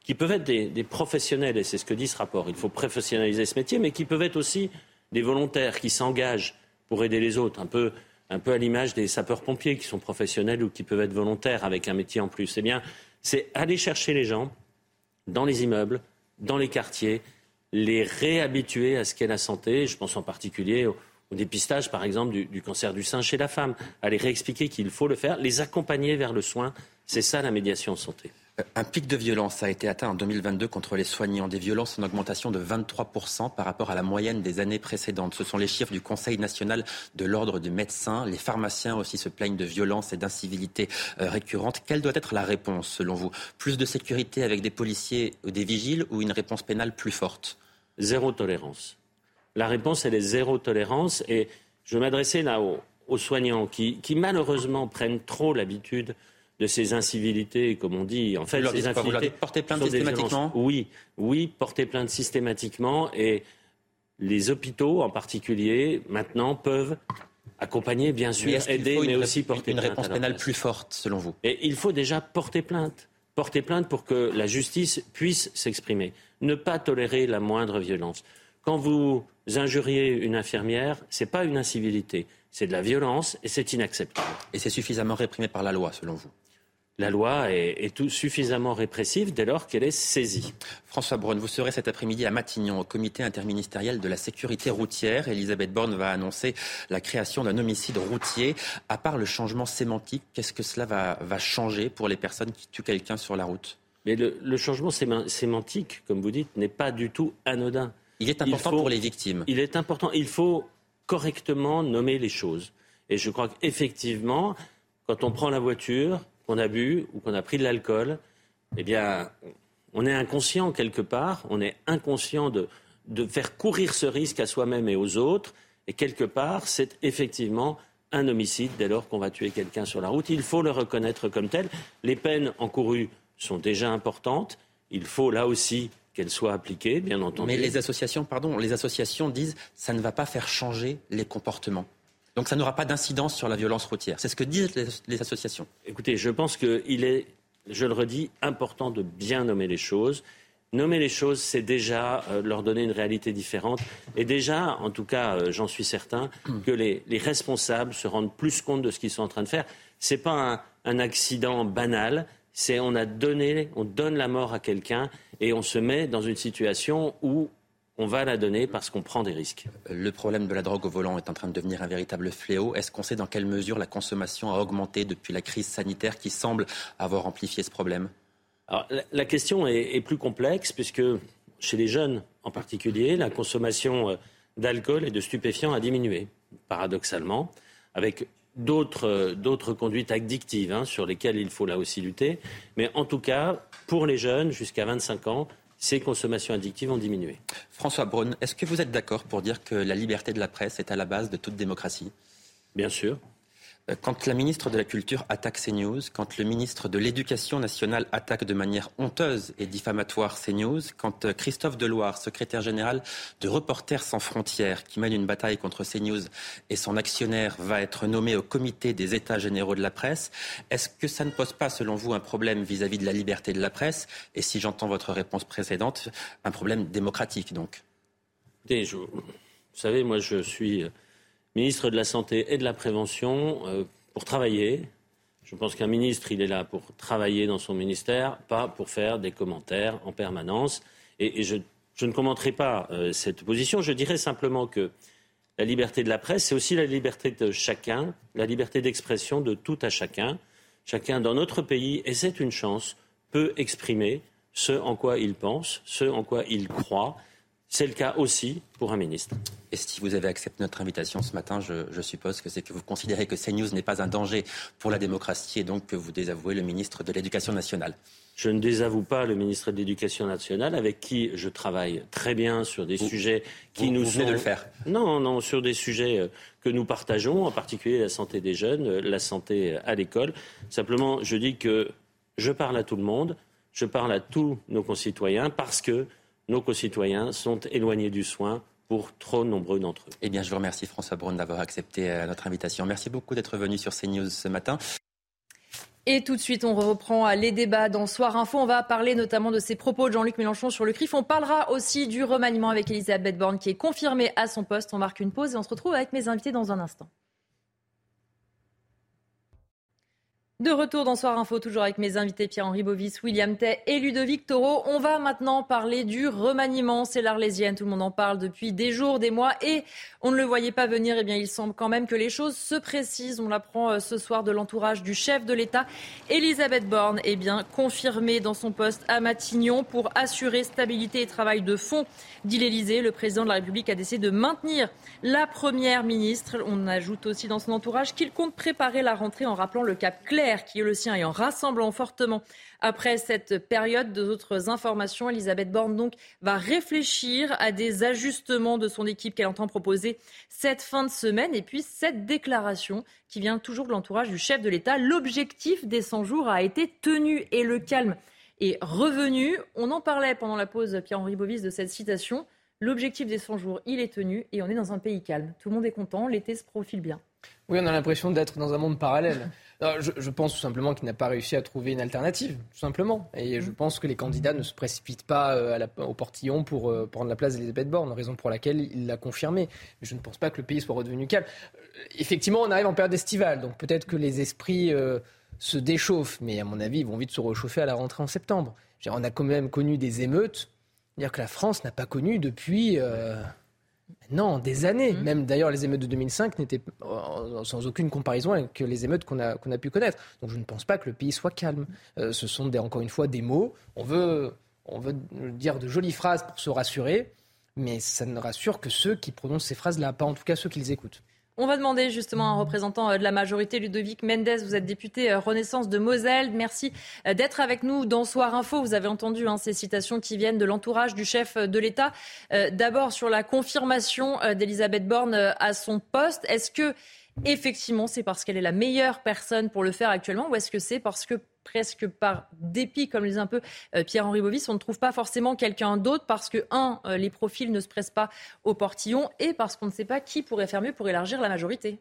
qui peuvent être des, professionnels, et c'est ce que dit ce rapport, il faut professionnaliser ce métier, mais qui peuvent être aussi des volontaires qui s'engagent pour aider les autres, un peu, un peu à l'image des sapeurs-pompiers qui sont professionnels ou qui peuvent être volontaires avec un métier en plus. Eh bien, c'est aller chercher les gens dans les immeubles, dans les quartiers, les réhabituer à ce qu'est la santé. Je pense en particulier au, dépistage, par exemple, du, cancer du sein chez la femme. Les réexpliquer qu'il faut le faire, les accompagner vers le soin. C'est ça la médiation en santé. Euh, un pic de violence a été atteint en 2022 contre les soignants. Des violences en augmentation de 23% par rapport à la moyenne des années précédentes. Ce sont les chiffres du Conseil national de l'ordre des médecins. Les pharmaciens aussi se plaignent de violences et d'incivilités euh, récurrentes. Quelle doit être la réponse selon vous? Plus de sécurité avec des policiers ou des vigiles ou une réponse pénale plus forte? Zéro tolérance. La réponse, elle est zéro tolérance. Et je veux m'adresser là aux, soignants qui malheureusement prennent trop l'habitude de ces incivilités, comme on dit. En fait, vous ces incivilités. porter plainte systématiquement Oui, oui, porter plainte systématiquement. Et les hôpitaux, en particulier, maintenant, peuvent accompagner, bien sûr, aider, mais aussi porter une réponse pénale plus forte, selon vous? Et il faut déjà porter plainte. Porter plainte pour que la justice puisse s'exprimer. Ne pas tolérer la moindre violence. Quand vous injuriez une infirmière, ce n'est pas une incivilité, c'est de la violence et c'est inacceptable. Et c'est suffisamment réprimé par la loi, selon vous? La loi est, tout suffisamment répressive dès lors qu'elle est saisie. François Braun, vous serez cet après-midi à Matignon, au comité interministériel de la sécurité routière. Elisabeth Borne va annoncer la création d'un homicide routier. À part le changement sémantique, qu'est-ce que cela va, changer pour les personnes qui tuent quelqu'un sur la route? Mais le, changement sémantique, comme vous dites, n'est pas du tout anodin. Il est important pour les victimes. Il est important. Il faut correctement nommer les choses. Et je crois qu'effectivement, quand on prend la voiture, qu'on a bu ou qu'on a pris de l'alcool, eh bien, on est inconscient quelque part, on est inconscient de, de faire courir ce risque à soi-même et aux autres, et quelque part, c'est effectivement un homicide dès lors qu'on va tuer quelqu'un sur la route. Il faut le reconnaître comme tel. Les peines encourues sont déjà importantes. Il faut là aussi qu'elles soient appliquées, bien entendu. Mais les associations, pardon, les associations disent ça ne va pas faire changer les comportements. Donc ça n'aura pas d'incidence sur la violence routière. C'est ce que disent les, associations. Écoutez, je pense qu'il est, je le redis, important de bien nommer les choses. Nommer les choses, c'est déjà euh, leur donner une réalité différente. Et déjà, en tout cas, euh, j'en suis certain, que les, responsables se rendent plus compte de ce qu'ils sont en train de faire. Ce n'est pas un, accident banal, c'est on a donné, on donne la mort à quelqu'un et on se met dans une situation où on va la donner parce qu'on prend des risques. Le problème de la drogue au volant est en train de devenir un véritable fléau. Est-ce qu'on sait dans quelle mesure la consommation a augmenté depuis la crise sanitaire qui semble avoir amplifié ce problème? Alors, la, question est, plus complexe puisque chez les jeunes en particulier, la consommation euh, d'alcool et de stupéfiants a diminué, paradoxalement, avec d'autres, d'autres conduites addictives hein, sur lesquelles il faut là aussi lutter. Mais en tout cas, pour les jeunes jusqu'à 25 ans, ces consommations addictives ont diminué. François Braun, est-ce que vous êtes d'accord pour dire que la liberté de la presse est à la base de toute démocratie? Bien sûr. Euh, quand la ministre de la Culture attaque CNews, quand le ministre de l'Éducation nationale attaque de manière honteuse et diffamatoire CNews, quand euh, Christophe Deloire, secrétaire général de Reporters sans frontières, qui mène une bataille contre CNews et son actionnaire va être nommé au comité des États généraux de la presse, est-ce que ça ne pose pas, selon vous, un problème vis-à-vis de la liberté de la presse Et si j'entends votre réponse précédente, un problème démocratique donc? Vous savez, moi je suis euh, ministre de la Santé et de la Prévention euh, pour travailler. Je pense qu'un ministre, il est là pour travailler dans son ministère, pas pour faire des commentaires en permanence. Et, je, ne commenterai pas euh, cette position. Je dirais simplement que la liberté de la presse, c'est aussi la liberté de chacun, la liberté d'expression de tout à chacun. Chacun dans notre pays, et c'est une chance, peut exprimer ce en quoi il pense, ce en quoi il croit. C'est le cas aussi pour un ministre. Et si vous avez accepté notre invitation ce matin, je, suppose que c'est que vous considérez que CNews n'est pas un danger pour la démocratie et donc que vous désavouez le ministre de l'Éducation nationale. Je ne désavoue pas le ministre de l'Éducation nationale avec qui je travaille très bien sur des sujets qui nous sont. de le faire. Non, non, sur des sujets euh, que nous partageons, en particulier la santé des jeunes, euh, la santé à l'école. Simplement, je dis que je parle à tout le monde, je parle à tous nos concitoyens parce que nos concitoyens sont éloignés du soin pour trop nombreux d'entre eux. Eh bien, je vous remercie François Braun d'avoir accepté euh, notre invitation. Merci beaucoup d'être venu sur CNews ce matin. Et tout de suite, on reprend les débats dans Soir Info. On va parler notamment de ces propos de Jean-Luc Mélenchon sur le CRIF. On parlera aussi du remaniement avec Elisabeth Borne qui est confirmée à son poste. On marque une pause et on se retrouve avec mes invités dans un instant. De retour dans Soir Info, toujours avec mes invités Pierre-Henri Bovis, William Tay et Ludovic Taureau. On va maintenant parler du remaniement. C'est l'Arlésienne, tout le monde en parle depuis des jours, des mois, et on ne le voyait pas venir. Eh bien, il semble quand même que les choses se précisent. On l'apprend euh, ce soir de l'entourage du chef de l'État. Elisabeth Borne est bien confirmée dans son poste à Matignon pour assurer stabilité et travail de fond, dit l'Élysée. Le président de la République a décidé de maintenir la première ministre. On ajoute aussi dans son entourage qu'il compte préparer la rentrée en rappelant le cap clair qui est le sien et en rassemblant fortement après cette période. D'autres informations, Elisabeth Borne donc va réfléchir à des ajustements de son équipe qu'elle entend proposer cette fin de semaine. Et puis cette déclaration qui vient toujours de l'entourage du chef de l'État. L'objectif des 100 jours a été tenu et le calme est revenu. On en parlait pendant la pause, Pierre-Henri Bovis, de cette citation. L'objectif des 100 jours, il est tenu et on est dans un pays calme. Tout le monde est content, l'été se profile bien. Oui, on a l'impression d'être dans un monde parallèle. Je, pense tout simplement qu'il n'a pas réussi à trouver une alternative, tout simplement. Et je mm. pense que les candidats ne se précipitent pas euh, au portillon pour euh, prendre la place d'Elisabeth Borne, raison pour laquelle il l'a confirmé. Mais je ne pense pas que le pays soit redevenu calme. Euh, effectivement, on arrive en période estivale, donc peut-être que les esprits se déchauffent, mais à mon avis, ils vont vite se réchauffer à la rentrée en septembre. On a quand même connu des émeutes, dire que la France n'a pas connu depuis. Non, des années. Mmh. Même d'ailleurs, les émeutes de 2005 n'étaient euh, sans aucune comparaison avec les émeutes qu'on a, qu'on a pu connaître. Donc je ne pense pas que le pays soit calme. Euh, ce sont des, encore une fois des mots. On veut, on veut dire de jolies phrases pour se rassurer, mais ça ne rassure que ceux qui prononcent ces phrases-là, pas en tout cas ceux qui les écoutent. On va demander justement à un représentant euh, de la majorité, Ludovic Mendes. Vous êtes député euh, Renaissance de Moselle. Merci euh, d'être avec nous dans Soir Info. Vous avez entendu hein, ces citations qui viennent de l'entourage du chef de l'État. D'abord sur la confirmation d'Elisabeth Borne à son poste. Est-ce que effectivement c'est parce qu'elle est la meilleure personne pour le faire actuellement ou est-ce que c'est parce que presque par dépit, comme le disait un peu euh, Pierre-Henri Bovis, on ne trouve pas forcément quelqu'un d'autre parce que, un, euh, les profils ne se pressent pas au portillon et parce qu'on ne sait pas qui pourrait faire mieux pour élargir la majorité.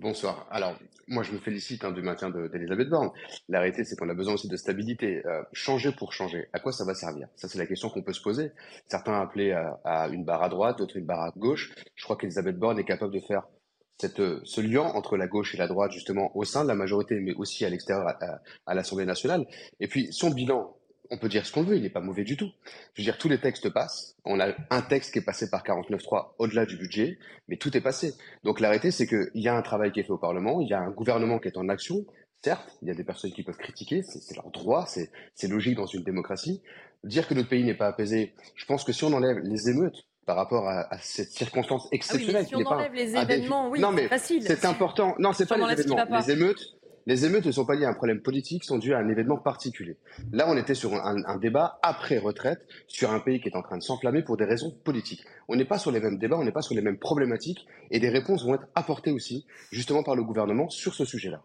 Bonsoir. Alors, moi, je me félicite hein, du maintien d'Elisabeth Borne. La réalité, c'est qu'on a besoin aussi de stabilité. Euh, changer pour changer, à quoi ça va servir? Ça, c'est la question qu'on peut se poser. Certains appelaient à, à une barre à droite, d'autres une barre à gauche. Je crois qu'Elisabeth Borne est capable de faire cette, euh, ce lien entre la gauche et la droite, justement, au sein de la majorité, mais aussi à l'extérieur, à, à l'Assemblée nationale. Et puis, son bilan, on peut dire ce qu'on veut, il n'est pas mauvais du tout. Je veux dire, tous les textes passent. On a un texte qui est passé par 49.3 au-delà du budget, mais tout est passé. Donc l'arrêté, c'est qu'il y a un travail qui est fait au Parlement, il y a un gouvernement qui est en action. Certes, il y a des personnes qui peuvent critiquer, c'est leur droit, c'est logique dans une démocratie. Dire que notre pays n'est pas apaisé, je pense que si on enlève les émeutes, par rapport à, à cette circonstance exceptionnelle. Ah oui, mais si on enlève les événements, oui, non, mais c'est facile. C'est important. Non, c'est pas les événements. Les émeutes, les émeutes ne sont pas liées à un problème politique, sont dues à un événement particulier. Là, on était sur un, un débat après retraite sur un pays qui est en train de s'enflammer pour des raisons politiques. On n'est pas sur les mêmes débats, on n'est pas sur les mêmes problématiques, et des réponses vont être apportées aussi, justement par le gouvernement, sur ce sujet-là.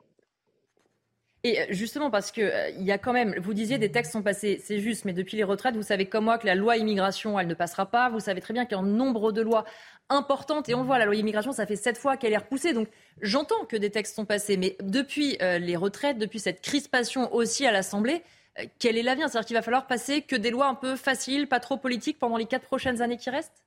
Et euh, justement, parce que euh, y a quand même, vous disiez des textes sont passés, c'est juste, mais depuis les retraites, vous savez comme moi que la loi immigration, elle ne passera pas. Vous savez très bien qu'il y a un nombre de lois importantes, et on voit la loi immigration, ça fait sept fois qu'elle est repoussée. Donc j'entends que des textes sont passés, mais depuis euh, les retraites, depuis cette crispation aussi à l'Assemblée, euh, quel est l'avenir? C'est-à-dire qu'il va falloir passer que des lois un peu faciles, pas trop politiques, pendant les quatre prochaines années qui restent?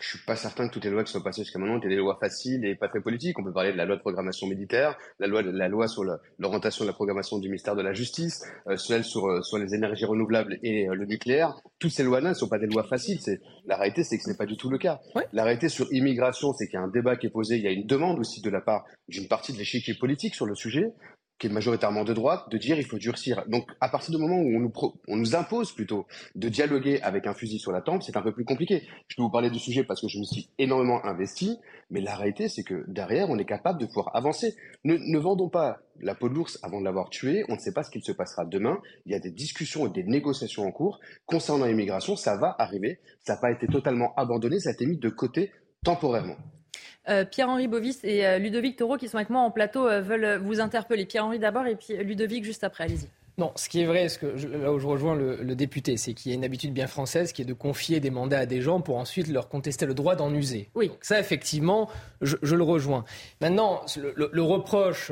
Je suis pas certain que toutes les lois qui sont passées jusqu'à maintenant étaient des lois faciles et pas très politiques. On peut parler de la loi de programmation militaire, la loi, la loi sur l'orientation de la programmation du ministère de la Justice, euh, celle sur, euh, sur les énergies renouvelables et euh, le nucléaire. Toutes ces lois-là ne sont pas des lois faciles. C'est, la réalité, c'est que ce n'est pas du tout le cas. La réalité sur immigration, c'est qu'il y a un débat qui est posé. Il y a une demande aussi de la part d'une partie de l'échiquier politique sur le sujet qui est majoritairement de droite, de dire il faut durcir. Donc à partir du moment où on nous, impose plutôt de dialoguer avec un fusil sur la tempe, c'est un peu plus compliqué. Je peux vous parler du sujet parce que je me suis énormément investi, mais la réalité c'est que derrière on est capable de pouvoir avancer. Ne, ne vendons pas la peau de l'ours avant de l'avoir tué, on ne sait pas ce qu'il se passera demain. Il y a des discussions et des négociations en cours concernant l'immigration, ça va arriver, ça n'a pas été totalement abandonné, ça a été mis de côté temporairement. Euh, Pierre-Henri Bovis et euh, Ludovic Taureau, qui sont avec moi en plateau, euh, veulent vous interpeller. Pierre-Henri d'abord et puis Ludovic juste après. Allez-y. Non, ce qui est vrai, ce que là où je rejoins le, député, c'est qu'il y a une habitude bien française qui est de confier des mandats à des gens pour ensuite leur contester le droit d'en user. Oui. ça, effectivement, je, le rejoins. Maintenant, le, reproche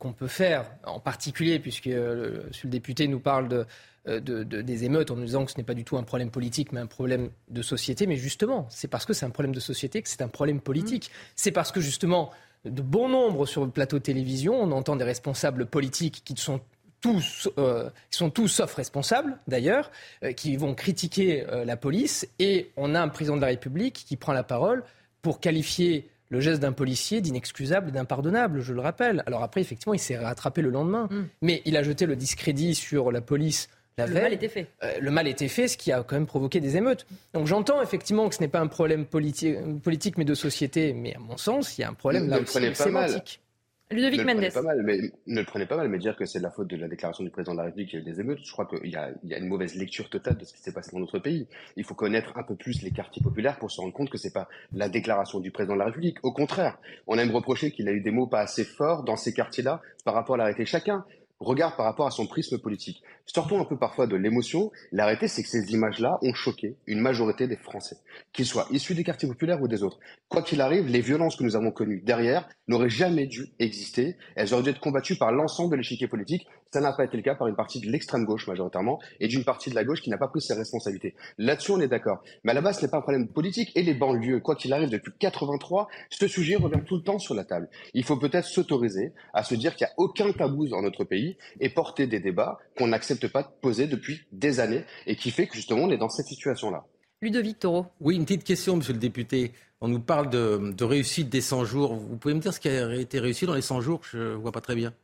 qu'on peut faire, en particulier, puisque le, le député nous parle de, euh, de, des émeutes en nous disant que ce n'est pas du tout un problème politique, mais un problème de société. Mais justement, c'est parce que c'est un problème de société que c'est un problème politique. Mmh. C'est parce que justement, de bon nombre sur le plateau de télévision, on entend des responsables politiques qui sont tous, euh, sont tous sauf responsables d'ailleurs, euh, qui vont critiquer la police, et on a un président de la République qui prend la parole pour qualifier le geste d'un policier d'inexcusable et d'impardonnable, je le rappelle. Alors après, effectivement, il s'est rattrapé le lendemain, mmh. mais il a jeté le discrédit sur la police le mal était fait. Euh, le mal était fait, ce qui a quand même provoqué des émeutes. Donc j'entends effectivement que ce n'est pas un problème politique, politique, mais de société, mais à mon sens, il y a un problème là aussi sémantique. Ludovic ne Mendes. Le pas mal, mais, ne le prenez pas mal, mais dire que c'est la faute de la déclaration du président de la République qu'il y a eu des émeutes, je crois qu'il y, y, a une mauvaise lecture totale de ce qui s'est passé dans notre pays. Il faut connaître un peu plus les quartiers populaires pour se rendre compte que c'est pas la déclaration du président de la République. Au contraire, on aime reprocher qu'il a eu des mots pas assez forts dans ces quartiers-là par rapport à l'arrêté. Chacun regarde par rapport à son prisme politique. Sortons un peu parfois de l'émotion. L'arrêté, c'est que ces images-là ont choqué une majorité des Français, qu'ils soient issus des quartiers populaires ou des autres. Quoi qu'il arrive, les violences que nous avons connues derrière n'auraient jamais dû exister. Elles auraient dû être combattues par l'ensemble de l'échiquier politique. Ça n'a pas été le cas par une partie de l'extrême gauche majoritairement et d'une partie de la gauche qui n'a pas pris ses responsabilités. Là-dessus, on est d'accord. Mais à la base, ce n'est pas un problème politique. Et les banlieues, quoi qu'il arrive, depuis 83, ce sujet revient tout le temps sur la table. Il faut peut-être s'autoriser à se dire qu'il n'y a aucun tabou dans notre pays et porter des débats qu'on n'accepte pas de poser depuis des années et qui fait que justement on est dans cette situation-là. Ludovic Toro. Oui, une petite question, monsieur le député. On nous parle de, de réussite des 100 jours. Vous pouvez me dire ce qui a été réussi dans les 100 jours? Je ne vois pas très bien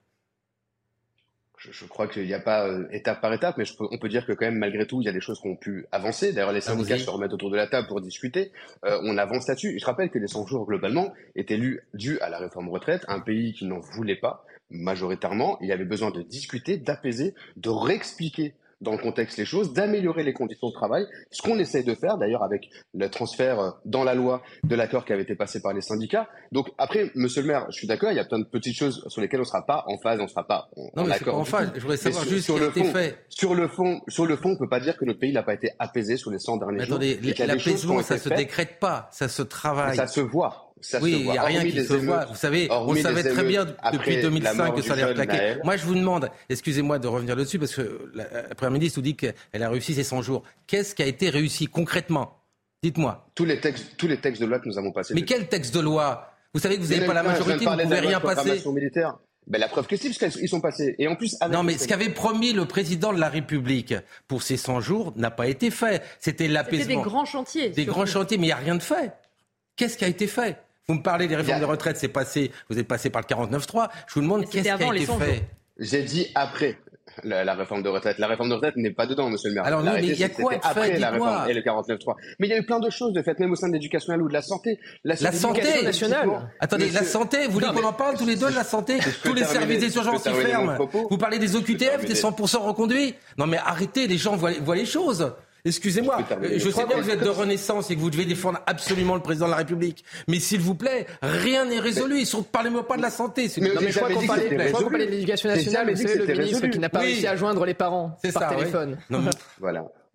je, crois qu'il n'y a pas euh, étape par étape, mais on peut dire que quand même, malgré tout, il y a des choses qui ont pu avancer. D'ailleurs, les syndicats se remettent autour de la table pour discuter. Euh, on avance là-dessus. Je rappelle que les 100 jours, globalement, étaient dus à la réforme retraite, un pays qui n'en voulait pas majoritairement. Il y avait besoin de discuter, d'apaiser, de réexpliquer dans le contexte les choses, d'améliorer les conditions de travail, ce qu'on essaye de faire d'ailleurs avec le transfert euh, dans la loi de l'accord qui avait été passé par les syndicats. Donc après, monsieur le maire, je suis d'accord, il y a plein de petites choses sur lesquelles on ne sera pas en phase, on ne sera pas en, non, mais accord. En phase, je voudrais savoir juste sur, ce qui a été fait. Sur le fond, sur le fond, on peut pas dire que notre pays n'a pas été apaisé sur les 100 derniers mais jours. Attendez, l'apaisement, ça se décrète pas, ça se travaille. Ça se voit oui, il n'y a rien qui se voit. Vous savez, on savait très bien depuis 2005 que ça allait claquer. Moi, je vous demande, excusez-moi de revenir là-dessus, parce que la, Première ministre nous dit qu'elle a réussi ses 100 jours. Qu'est-ce qui a été réussi concrètement? Dites-moi. Tous les textes, tous les textes de loi que nous avons passés. Mais quel texte de loi? Vous savez que vous n'avez pas la majorité, vous ne pouvez rien passer. Militaire. Ben, la preuve que si, parce qu'ils sont passés. Et en plus, non, mais ce qu'avait promis le président de la République pour ces 100 jours n'a pas été fait. C'était l'apaisement. C'était des grands chantiers. Des grands chantiers, mais il n'y a rien de fait. Qu'est-ce qui a été fait? Vous me parlez des réformes de retraite, c'est passé, vous êtes passé par le 49-3. Je vous demande qu'est-ce qui a été fait. J'ai dit après la, réforme de retraite. La réforme de retraite n'est pas dedans, monsieur le maire. Alors non, mais il y a quoi après la réforme et le 49.3. Mais il y a eu plein de choses de fait, même au sein de l'éducation ou de la santé. La, santé nationale. Attendez, la santé, vous voulez qu'on en parle tous les deux de la santé Tous les services des urgences qui ferment. Vous parlez des OQTF, des 100% reconduits Non mais arrêtez, les gens voient, voient les choses. Excusez-moi, je, sais bien que vous êtes de Renaissance et que vous devez défendre absolument le président de la République. Mais s'il vous plaît, rien n'est résolu. Parlez-moi pas de la santé. Mais, non, mais je crois qu'on parlait, de l'éducation nationale, mais c'est le ministre qui n'a pas réussi à joindre les parents par téléphone. voilà.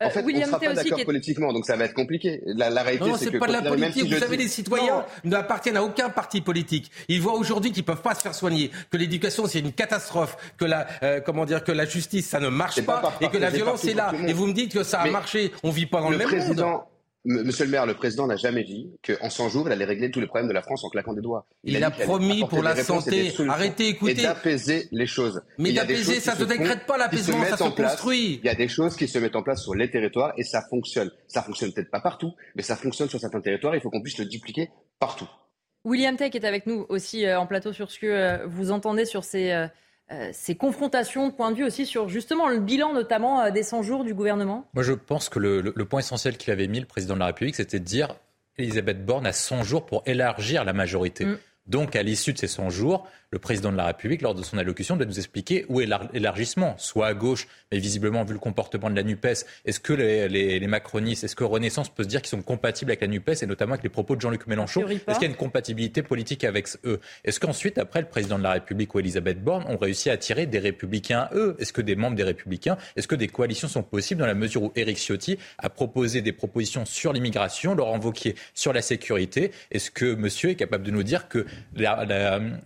En euh, fait, on ne sera pas d'accord politiquement, donc ça va être compliqué. La, la réalité, non, c'est pas de la politique. Vous savez, les citoyens n'appartiennent à aucun parti politique. Ils voient aujourd'hui qu'ils peuvent pas se faire soigner, que l'éducation c'est une catastrophe, que la euh, comment dire, que la justice ça ne marche pas, et que la violence est là. Et vous me dites que ça a marché. On vit pas dans le, même monde. Monsieur le maire, le président n'a jamais dit qu'en 100 jours, il allait régler tous les problèmes de la France en claquant des doigts. Il, a, promis pour la santé. Arrêtez, écoutez. Et d'apaiser les choses. Mais d'apaiser, ça ne se décrète pas l'apaisement, ça se construit. Il y a des choses qui se mettent en place sur les territoires et ça fonctionne. Ça fonctionne peut-être pas partout, mais ça fonctionne sur certains territoires. Il faut qu'on puisse le dupliquer partout. William Tech est avec nous aussi euh, en plateau sur ce que euh, vous entendez sur ces euh, ces confrontations de point de vue aussi sur justement le bilan notamment euh, des 100 jours du gouvernement? Moi je pense que le, point essentiel qu'il avait mis, le président de la République, c'était de dire Elisabeth Borne a 100 jours pour élargir la majorité. Mm. Donc à l'issue de ces 100 jours, le président de la République, lors de son allocution, doit nous expliquer où est l'élargissement, soit à gauche, mais visiblement, vu le comportement de la NUPES, est-ce que les, macronistes, est-ce que Renaissance peut se dire qu'ils sont compatibles avec la NUPES, et notamment avec les propos de Jean-Luc Mélenchon Est-ce qu'il y a une compatibilité politique avec eux? Est-ce qu'ensuite, après, le président de la République ou Elisabeth Borne ont réussi à attirer des républicains, eux? Est-ce que des membres des républicains, est-ce que des coalitions sont possibles dans la mesure où Éric Ciotti a proposé des propositions sur l'immigration, Laurent Wauquiez sur la sécurité? Est-ce que monsieur est capable de nous dire que la,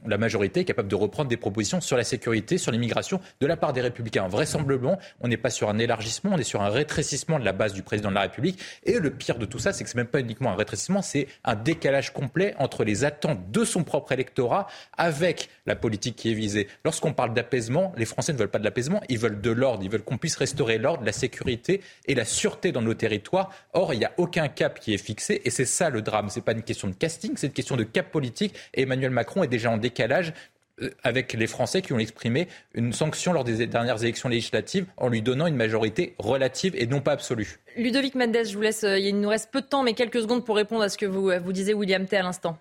la majorité capable de reprendre des propositions sur la sécurité, sur l'immigration de la part des républicains. Vraisemblablement, on n'est pas sur un élargissement, on est sur un rétrécissement de la base du président de la République. Et le pire de tout ça, c'est que ce n'est même pas uniquement un rétrécissement, c'est un décalage complet entre les attentes de son propre électorat avec la politique qui est visée. Lorsqu'on parle d'apaisement, les Français ne veulent pas de l'apaisement, ils veulent de l'ordre, ils veulent qu'on puisse restaurer l'ordre, la sécurité et la sûreté dans nos territoires. Or, il n'y a aucun cap qui est fixé et c'est ça le drame. Ce n'est pas une question de casting, c'est une question de cap politique. Et Emmanuel Macron est déjà en décalage avec les Français qui ont exprimé une sanction lors des dernières élections législatives en lui donnant une majorité relative et non pas absolue. Ludovic Mendes, je vous laisse, euh, il nous reste peu de temps, mais quelques secondes pour répondre à ce que vous, euh, vous disiez William T à l'instant.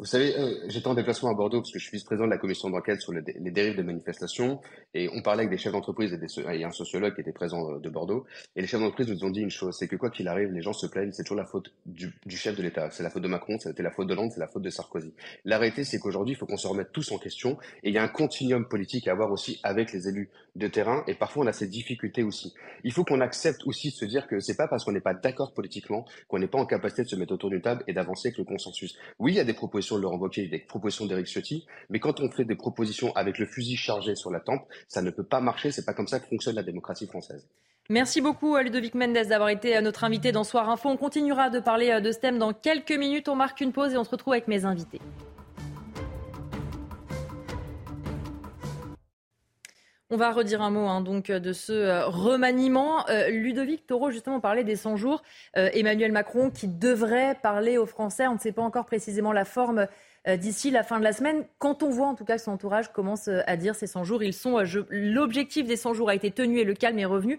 Vous savez, euh, j'étais en déplacement à Bordeaux parce que je suis vice-président de la commission d'enquête sur les, dérives des manifestations et on parlait avec des chefs d'entreprise et, un sociologue qui était présent euh, de Bordeaux. Et les chefs d'entreprise nous ont dit une chose, c'est que quoi qu'il arrive, les gens se plaignent, c'est toujours la faute du, chef de l'État. C'est la faute de Macron, c'était la faute de Hollande, c'est la faute de Sarkozy. La réalité, c'est qu'aujourd'hui, il faut qu'on se remette tous en question et il y a un continuum politique à avoir aussi avec les élus de terrain et parfois on a ces difficultés aussi. Il faut qu'on accepte aussi de se dire que c'est pas parce qu'on n'est pas d'accord politiquement qu'on n'est pas en capacité de se mettre autour d'une table et d'avancer avec le consensus. Oui, il y a des propositions de Laurent Wauquiez, des propositions d'Éric Ciotti, mais quand on fait des propositions avec le fusil chargé sur la tempe, ça ne peut pas marcher, c'est pas comme ça que fonctionne la démocratie française. Merci beaucoup Ludovic Mendes d'avoir été notre invité dans Soir Info. On continuera de parler euh, de ce thème dans quelques minutes. On marque une pause et on se retrouve avec mes invités. On va redire un mot hein, donc de ce euh, remaniement. Euh, Ludovic Taureau, justement, parlait des 100 jours. Euh, Emmanuel Macron qui devrait parler aux Français. On ne sait pas encore précisément la forme d'ici la fin de la semaine. Quand on voit en tout cas que son entourage commence à dire ces 100 jours, ils sont. L'objectif des 100 jours a été tenu et le calme est revenu.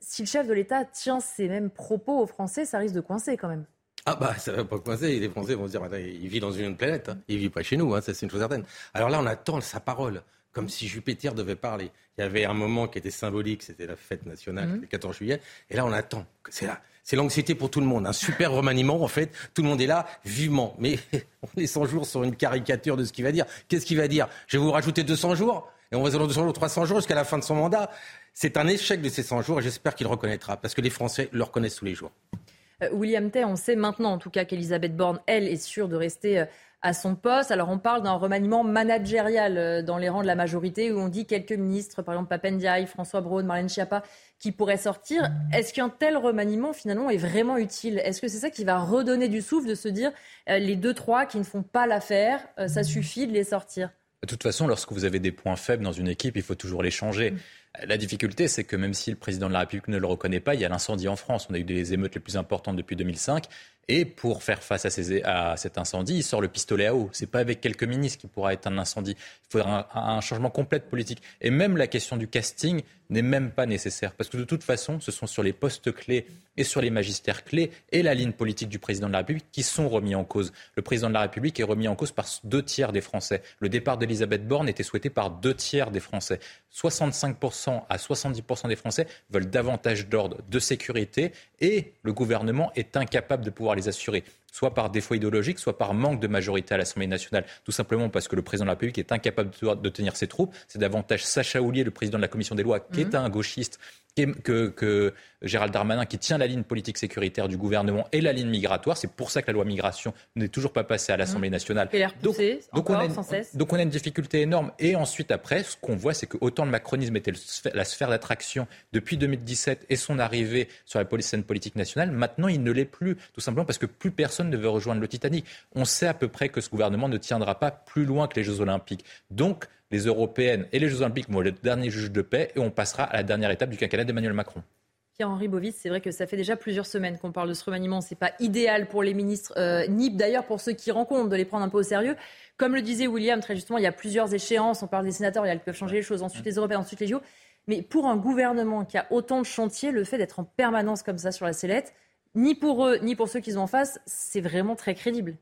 si le chef de l'État tient ces mêmes propos aux Français, ça risque de coincer quand même. Ah bah ça va pas coincer. Les Français vont se dire, il vit dans une planète. Hein. Il vit pas chez nous, hein, ça c'est une chose certaine. Alors là, on attend sa parole comme si Jupiter devait parler. Il y avait un moment qui était symbolique, c'était la fête nationale, mhm. le 14 juillet. Et là, on attend. C'est là. C'est l'anxiété pour tout le monde. Un super remaniement, en fait. Tout le monde est là, vivement. Mais on est 100 jours sur une caricature de ce qu'il va dire. Qu'est-ce qu'il va dire? Je vais vous rajouter 200 jours? Et on va aller 200 jours, 300 jours jusqu'à la fin de son mandat. C'est un échec de ces 100 jours et j'espère qu'il reconnaîtra parce que les Français le reconnaissent tous les jours. Euh, William Tay, on sait maintenant en tout cas qu'Elisabeth Borne, elle, est sûre de rester euh, à son poste. Alors on parle d'un remaniement managérial euh, dans les rangs de la majorité où on dit quelques ministres, par exemple Papendiaï, François Braun, Marlène Schiappa, qui pourraient sortir. Est-ce qu'un tel remaniement finalement est vraiment utile? Est-ce que c'est ça qui va redonner du souffle de se dire euh, les deux trois qui ne font pas l'affaire, euh, ça suffit de les sortir? De toute façon, lorsque vous avez des points faibles dans une équipe, il faut toujours les changer. Mm. La difficulté, c'est que même si le président de la République ne le reconnaît pas, il y a l'incendie en France. On a eu des émeutes les plus importantes depuis 2005. Et pour faire face à, cet incendie, il sort le pistolet à eau. C'est pas avec quelques ministres qu'il pourra éteindre l'incendie. Il faudra un, changement complet de politique. Et même la question du casting n'est même pas nécessaire. Parce que de toute façon, ce sont sur les postes clés et sur les magistères clés et la ligne politique du président de la République qui sont remis en cause. Le président de la République est remis en cause par deux tiers des Français. Le départ d'Elisabeth Borne était souhaité par deux tiers des Français. 65% à 70% des Français veulent davantage d'ordre, de sécurité et le gouvernement est incapable de pouvoir les assurer soit par défaut idéologique, soit par manque de majorité à l'Assemblée nationale. Tout simplement parce que le président de la République est incapable de, tenir ses troupes. C'est davantage Sacha Houlier, le président de la commission des lois, qui est mhm. un gauchiste, que, que, Gérald Darmanin, qui tient la ligne politique sécuritaire du gouvernement et la ligne migratoire. C'est pour ça que la loi migration n'est toujours pas passée à l'Assemblée mmh. nationale. donc, donc, on a une, donc on a une difficulté énorme. Et ensuite, après, ce qu'on voit, c'est que autant le macronisme était la sphère d'attraction depuis 2017 et son arrivée sur la scène politique nationale, maintenant il ne l'est plus, tout simplement parce que plus personne ne veut rejoindre le Titanic. On sait à peu près que ce gouvernement ne tiendra pas plus loin que les Jeux Olympiques. Donc, les européennes et les Jeux Olympiques vont le dernier juge de paix et on passera à la dernière étape du quinquennat d'Emmanuel Macron. Pierre-Henri Bovis, c'est vrai que ça fait déjà plusieurs semaines qu'on parle de ce remaniement. Ce n'est pas idéal pour les ministres, euh, ni d'ailleurs pour ceux qui rencontrent, de les prendre un peu au sérieux. Comme le disait William, très justement, il y a plusieurs échéances. On parle des sénateurs, il y a, qui peuvent changer les choses, ensuite les Européens, ensuite les JO. Mais pour un gouvernement qui a autant de chantiers, le fait d'être en permanence comme ça sur la sellette, ni pour eux, ni pour ceux qui sont en face, c'est vraiment très crédible.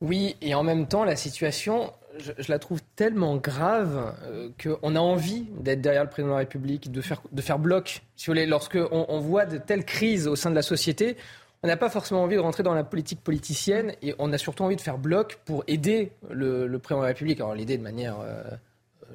Oui, et en même temps, la situation, je, la trouve tellement grave euh, qu'on a envie d'être derrière le président de la République, de faire, de faire bloc. Si vous voulez, lorsqu'on on voit de telles crises au sein de la société, on n'a pas forcément envie de rentrer dans la politique politicienne et on a surtout envie de faire bloc pour aider le, président de la République. Alors l'aider de manière, euh,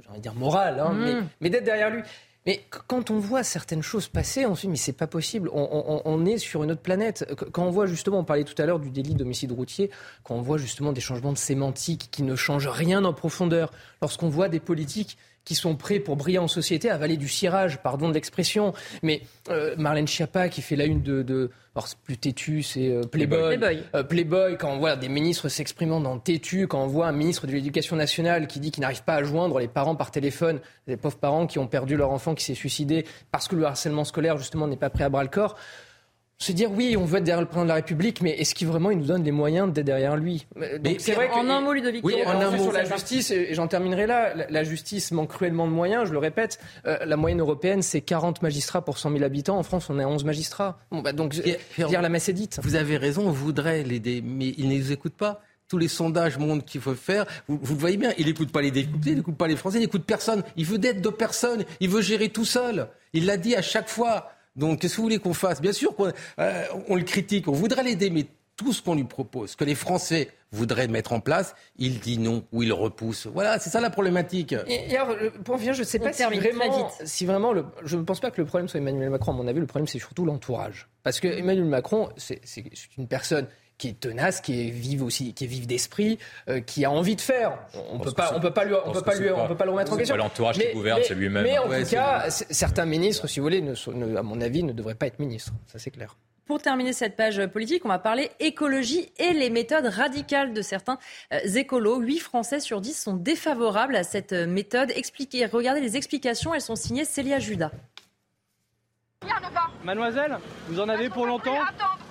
j'ai envie de dire morale, hein, mmh. mais d'être derrière lui. Mais quand on voit certaines choses passer, on se dit mais c'est pas possible. On, est sur une autre planète. Quand on voit justement, on parlait tout à l'heure du délit d'homicide routier, quand on voit justement des changements de sémantique qui ne changent rien en profondeur, lorsqu'on voit des politiques qui sont prêts pour briller en société, avaler du cirage, pardon de l'expression. Mais euh, Marlène Schiappa qui fait la une de, de alors c'est plus têtu, c'est euh, Playboy. Euh, Playboy. quand on voit des ministres s'exprimant dans têtu, quand on voit un ministre de l'Éducation nationale qui dit qu'il n'arrive pas à joindre les parents par téléphone, des pauvres parents qui ont perdu leur enfant qui s'est suicidé parce que le harcèlement scolaire justement n'est pas prêt à bras le corps se dire oui, on veut être derrière le président de la République, mais est-ce qu'il vraiment il nous donne les moyens d'être derrière lui? C'est vrai en un mot, Ludovic. Oui, en un mot sur la justice, et j'en terminerai là. La, justice manque cruellement de moyens. Je le répète, euh, la moyenne européenne c'est 40 magistrats pour 100 000 habitants. En France, on est à 11 magistrats. Bon, bah, donc dire la messe est dite. Vous avez raison, on voudrait l'aider, mais il ne nous écoute pas tous les sondages montrent qu'il faut faire. Vous, vous, le voyez bien, il n'écoute pas les députés, il n'écoute pas les Français, il n'écoute personne. Il veut d'être de personne, il veut gérer tout seul. Il l'a dit à chaque fois. Donc, qu'est-ce que vous voulez qu'on fasse? Bien sûr qu'on euh, on le critique, on voudrait l'aider, mais tout ce qu'on lui propose, ce que les Français voudraient mettre en place, il dit non ou il repousse. Voilà, c'est ça la problématique. Et, alors, pour je ne sais pas si vraiment, si vraiment le, je ne pense pas que le problème soit Emmanuel Macron. À mon avis, le problème, c'est surtout l'entourage. Parce que Emmanuel Macron, c'est une personne qui est tenace, qui est vive aussi, qui est vive d'esprit, euh, qui a envie de faire. On peut pas, on peut pas lui, on peut pas lui, on peut pas le remettre en question. L'entourage qui gouverne, c'est lui-même. Mais en tout cas, certains ministres, si vous voulez, à mon avis, ne devraient pas être ministres. Ça, c'est clair. Pour terminer cette page politique, on va parler écologie et les méthodes radicales de certains euh, écolos. 8 Français sur 10 sont défavorables à cette euh, méthode. Expliquez, regardez les explications, elles sont signées Célia Judas. Mademoiselle, vous en avez pour longtemps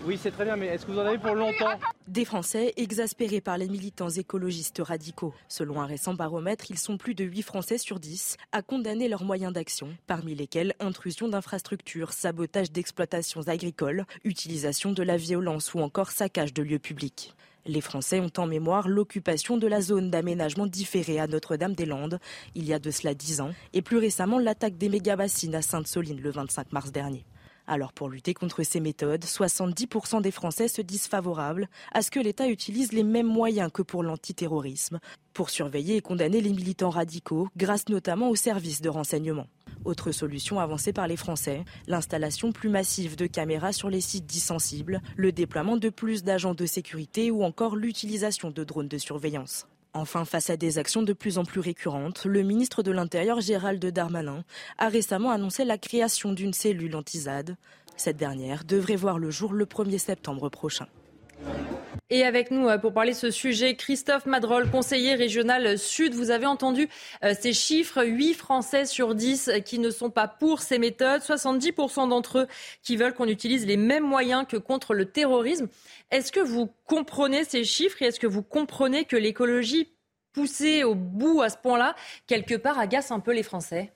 Oui, c'est très bien, mais est-ce que vous en avez pour longtemps? Des Français exaspérés par les militants écologistes radicaux. Selon un récent baromètre, ils sont plus de 8 Français sur 10 à condamner leurs moyens d'action, parmi lesquels intrusion d'infrastructures, sabotage d'exploitations agricoles, utilisation de la violence ou encore saccage de lieux publics. Les Français ont en mémoire l'occupation de la zone d'aménagement différée à Notre-Dame-des-Landes il y a de cela dix ans et plus récemment l'attaque des méga-bassines à Sainte-Soline le 25 mars dernier. Alors pour lutter contre ces méthodes, 70% des Français se disent favorables à ce que l'État utilise les mêmes moyens que pour l'antiterrorisme, pour surveiller et condamner les militants radicaux, grâce notamment aux services de renseignement. Autre solution avancée par les Français, l'installation plus massive de caméras sur les sites dits sensibles, le déploiement de plus d'agents de sécurité ou encore l'utilisation de drones de surveillance. Enfin, face à des actions de plus en plus récurrentes, le ministre de l'Intérieur Gérald Darmanin a récemment annoncé la création d'une cellule anti-ZAD. Cette dernière devrait voir le jour le 1er septembre prochain. Et avec nous euh, pour parler de ce sujet, Christophe Madrol, conseiller régional Sud. Vous avez entendu euh, ces chiffres, 8 Français sur 10 qui ne sont pas pour ces méthodes, 70% d'entre eux qui veulent qu'on utilise les mêmes moyens que contre le terrorisme. Est-ce que vous comprenez ces chiffres et est-ce que vous comprenez que l'écologie poussée au bout à ce point-là, quelque part, agace un peu les Français?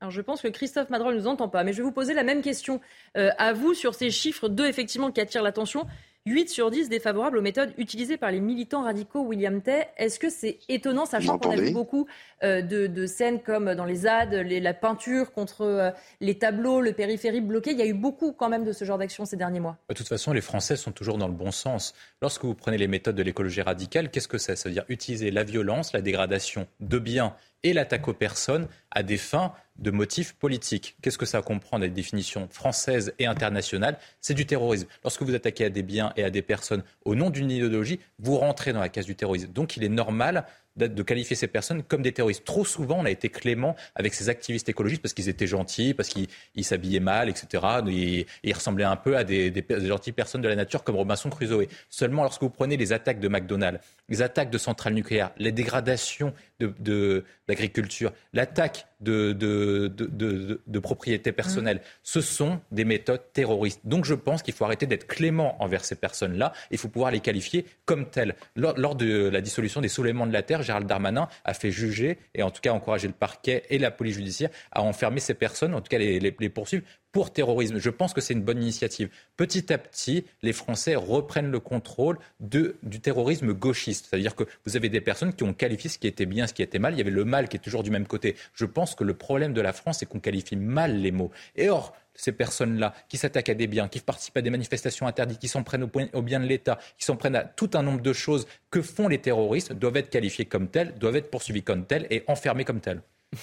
Alors je pense que Christophe Madrol ne nous entend pas, mais je vais vous poser la même question euh, à vous sur ces chiffres, deux effectivement qui attirent l'attention. 8 sur 10 défavorables aux méthodes utilisées par les militants radicaux William Tay. Est-ce que c'est étonnant, sachant qu'on a vu beaucoup euh, de, scènes comme dans les ZAD, la peinture contre euh, les tableaux, le périphérique bloqué? Il y a eu beaucoup quand même de ce genre d'action ces derniers mois. De toute façon, les Français sont toujours dans le bon sens. Lorsque vous prenez les méthodes de l'écologie radicale, qu'est-ce que c'est? Ça veut dire utiliser la violence, la dégradation de biens et l'attaque aux personnes à des fins de motifs politiques. Qu'est-ce que ça comprend des définitions françaises et internationales C'est du terrorisme. Lorsque vous attaquez à des biens et à des personnes au nom d'une idéologie, vous rentrez dans la case du terrorisme. Donc il est normal de qualifier ces personnes comme des terroristes. Trop souvent, on a été clément avec ces activistes écologistes parce qu'ils étaient gentils, parce qu'ils s'habillaient mal, etc. Et, ils ressemblaient un peu à des, gentilles personnes de la nature comme Robinson Crusoe. Seulement, lorsque vous prenez les attaques de McDonald's, les attaques de centrales nucléaires, les dégradations de, l'agriculture, l'attaque de, de, propriétés personnelles, ce sont des méthodes terroristes. Donc je pense qu'il faut arrêter d'être clément envers ces personnes-là. Il faut pouvoir les qualifier comme telles. Lors, de la dissolution des soulèvements de la Terre, Gérald Darmanin a fait juger et en tout cas encourager le parquet et la police judiciaire à enfermer ces personnes, en tout cas les, les poursuivre pour terrorisme. Je pense que c'est une bonne initiative. Petit à petit, les Français reprennent le contrôle de, du terrorisme gauchiste. C'est-à-dire que vous avez des personnes qui ont qualifié ce qui était bien, ce qui était mal. Il y avait le mal qui est toujours du même côté. Je pense que le problème de la France, c'est qu'on qualifie mal les mots. Et or, ces personnes-là qui s'attaquent à des biens, qui participent à des manifestations interdites, qui s'en prennent au, au bien de l'État, qui s'en prennent à tout un nombre de choses que font les terroristes, doivent être qualifiés comme tels, doivent être poursuivis comme tels et enfermés comme tels.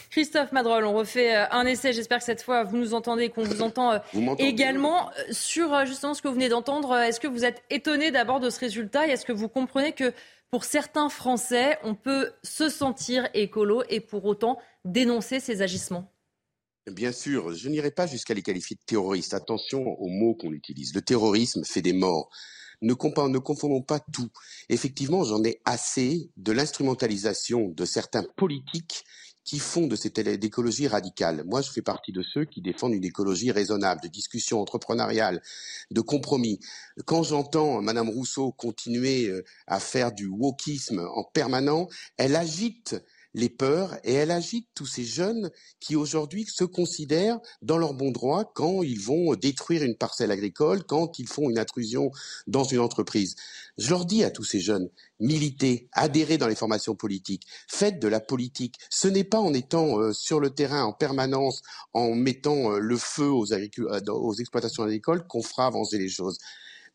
Christophe Madrol, on refait euh, un essai. J'espère que cette fois, vous nous entendez, qu'on vous entend euh, également. Euh, sur justement ce que vous venez d'entendre, est-ce que vous êtes étonné d'abord de ce résultat et est-ce que vous comprenez que pour certains Français, on peut se sentir écolo et pour autant dénoncer ces agissements? Bien sûr, je n'irai pas jusqu'à les qualifier de terroristes. Attention aux mots qu'on utilise. Le terrorisme fait des morts. Ne, ne confondons pas tout. Effectivement, j'en ai assez de l'instrumentalisation de certains politiques qui font de cette écologie radicale. Moi, je fais partie de ceux qui défendent une écologie raisonnable, de discussion entrepreneuriale, de compromis. Quand j'entends Madame Rousseau continuer euh, à faire du wokisme en permanent, elle agite les peurs et elle agite tous ces jeunes qui aujourd'hui se considèrent dans leur bon droit quand ils vont détruire une parcelle agricole, quand ils font une intrusion dans une entreprise. Je leur dis à tous ces jeunes, militez, adhérez dans les formations politiques, faites de la politique. Ce n'est pas en étant euh, sur le terrain en permanence, en mettant euh, le feu aux, euh, aux exploitations agricoles qu'on fera avancer les choses.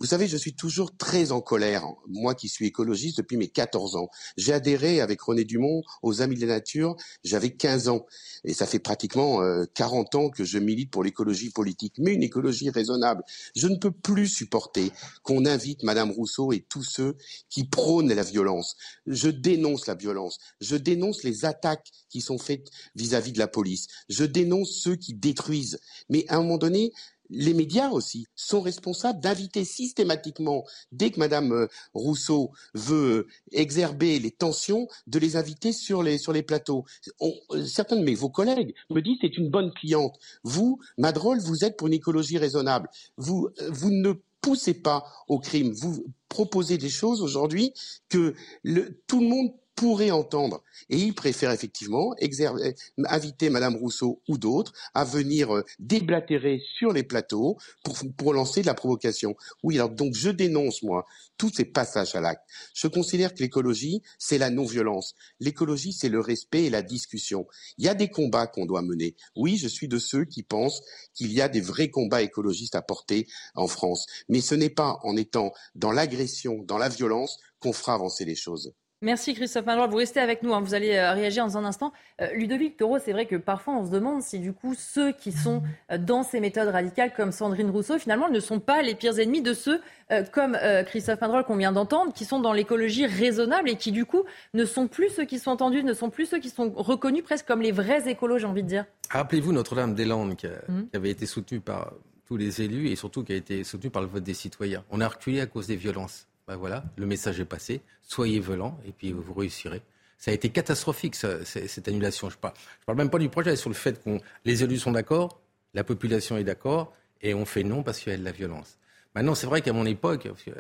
Vous savez, je suis toujours très en colère, moi qui suis écologiste depuis mes 14 ans. J'ai adhéré avec René Dumont aux Amis de la Nature, j'avais 15 ans. Et ça fait pratiquement 40 euh, ans que je milite pour l'écologie politique, mais une écologie raisonnable. Je ne peux plus supporter qu'on invite Madame Rousseau et tous ceux qui prônent la violence. Je dénonce la violence. Je dénonce les attaques qui sont faites vis-à-vis -vis de la police. Je dénonce ceux qui détruisent. Mais à un moment donné, les médias aussi sont responsables d'inviter systématiquement, dès que Madame euh, Rousseau veut euh, exerber les tensions, de les inviter sur les, sur les plateaux. Euh, certains de mes vos collègues me disent c'est une bonne cliente. Vous, Madrol, vous êtes pour une écologie raisonnable. Vous, vous ne poussez pas au crime. Vous proposez des choses aujourd'hui que tout le monde pourrait entendre. Et il préfère effectivement inviter Madame Rousseau ou d'autres à venir euh, déblatérer sur les plateaux pour, pour lancer de la provocation. Oui, alors donc je dénonce, moi, tous ces passages à l'acte. Je considère que l'écologie, c'est la non-violence. L'écologie, c'est le respect et la discussion. Il y a des combats qu'on doit mener. Oui, je suis de ceux qui pensent qu'il y a des vrais combats écologistes à porter en France. Mais ce n'est pas en étant dans l'agression, dans la violence, qu'on fera avancer les choses. Merci Christophe Madrois. Vous restez avec nous, hein. vous allez euh, réagir dans un instant. Euh, Ludovic Toro, c'est vrai que parfois on se demande si du coup ceux qui sont euh, dans ces méthodes radicales comme Sandrine Rousseau, finalement, ne sont pas les pires ennemis de ceux comme Christophe Madrois qu'on vient d'entendre, qui sont dans l'écologie raisonnable et qui du coup ne sont plus ceux qui sont entendus, ne sont plus ceux qui sont reconnus presque comme les vrais écolos, j'ai envie de dire. Rappelez-vous Notre-Dame-des-Landes qui, Mhm. qui avait été soutenue par tous les élus et surtout qui a été soutenue par le vote des citoyens. On a reculé à cause des violences. Ben voilà, le message est passé. Soyez violents et puis vous réussirez. Ça a été catastrophique ça, c'est- cette annulation. Je parle, je parle même pas du projet, sur le fait que les élus sont d'accord, la population est d'accord et on fait non parce qu'il y a de la violence. Maintenant, c'est vrai qu'à mon époque, parce que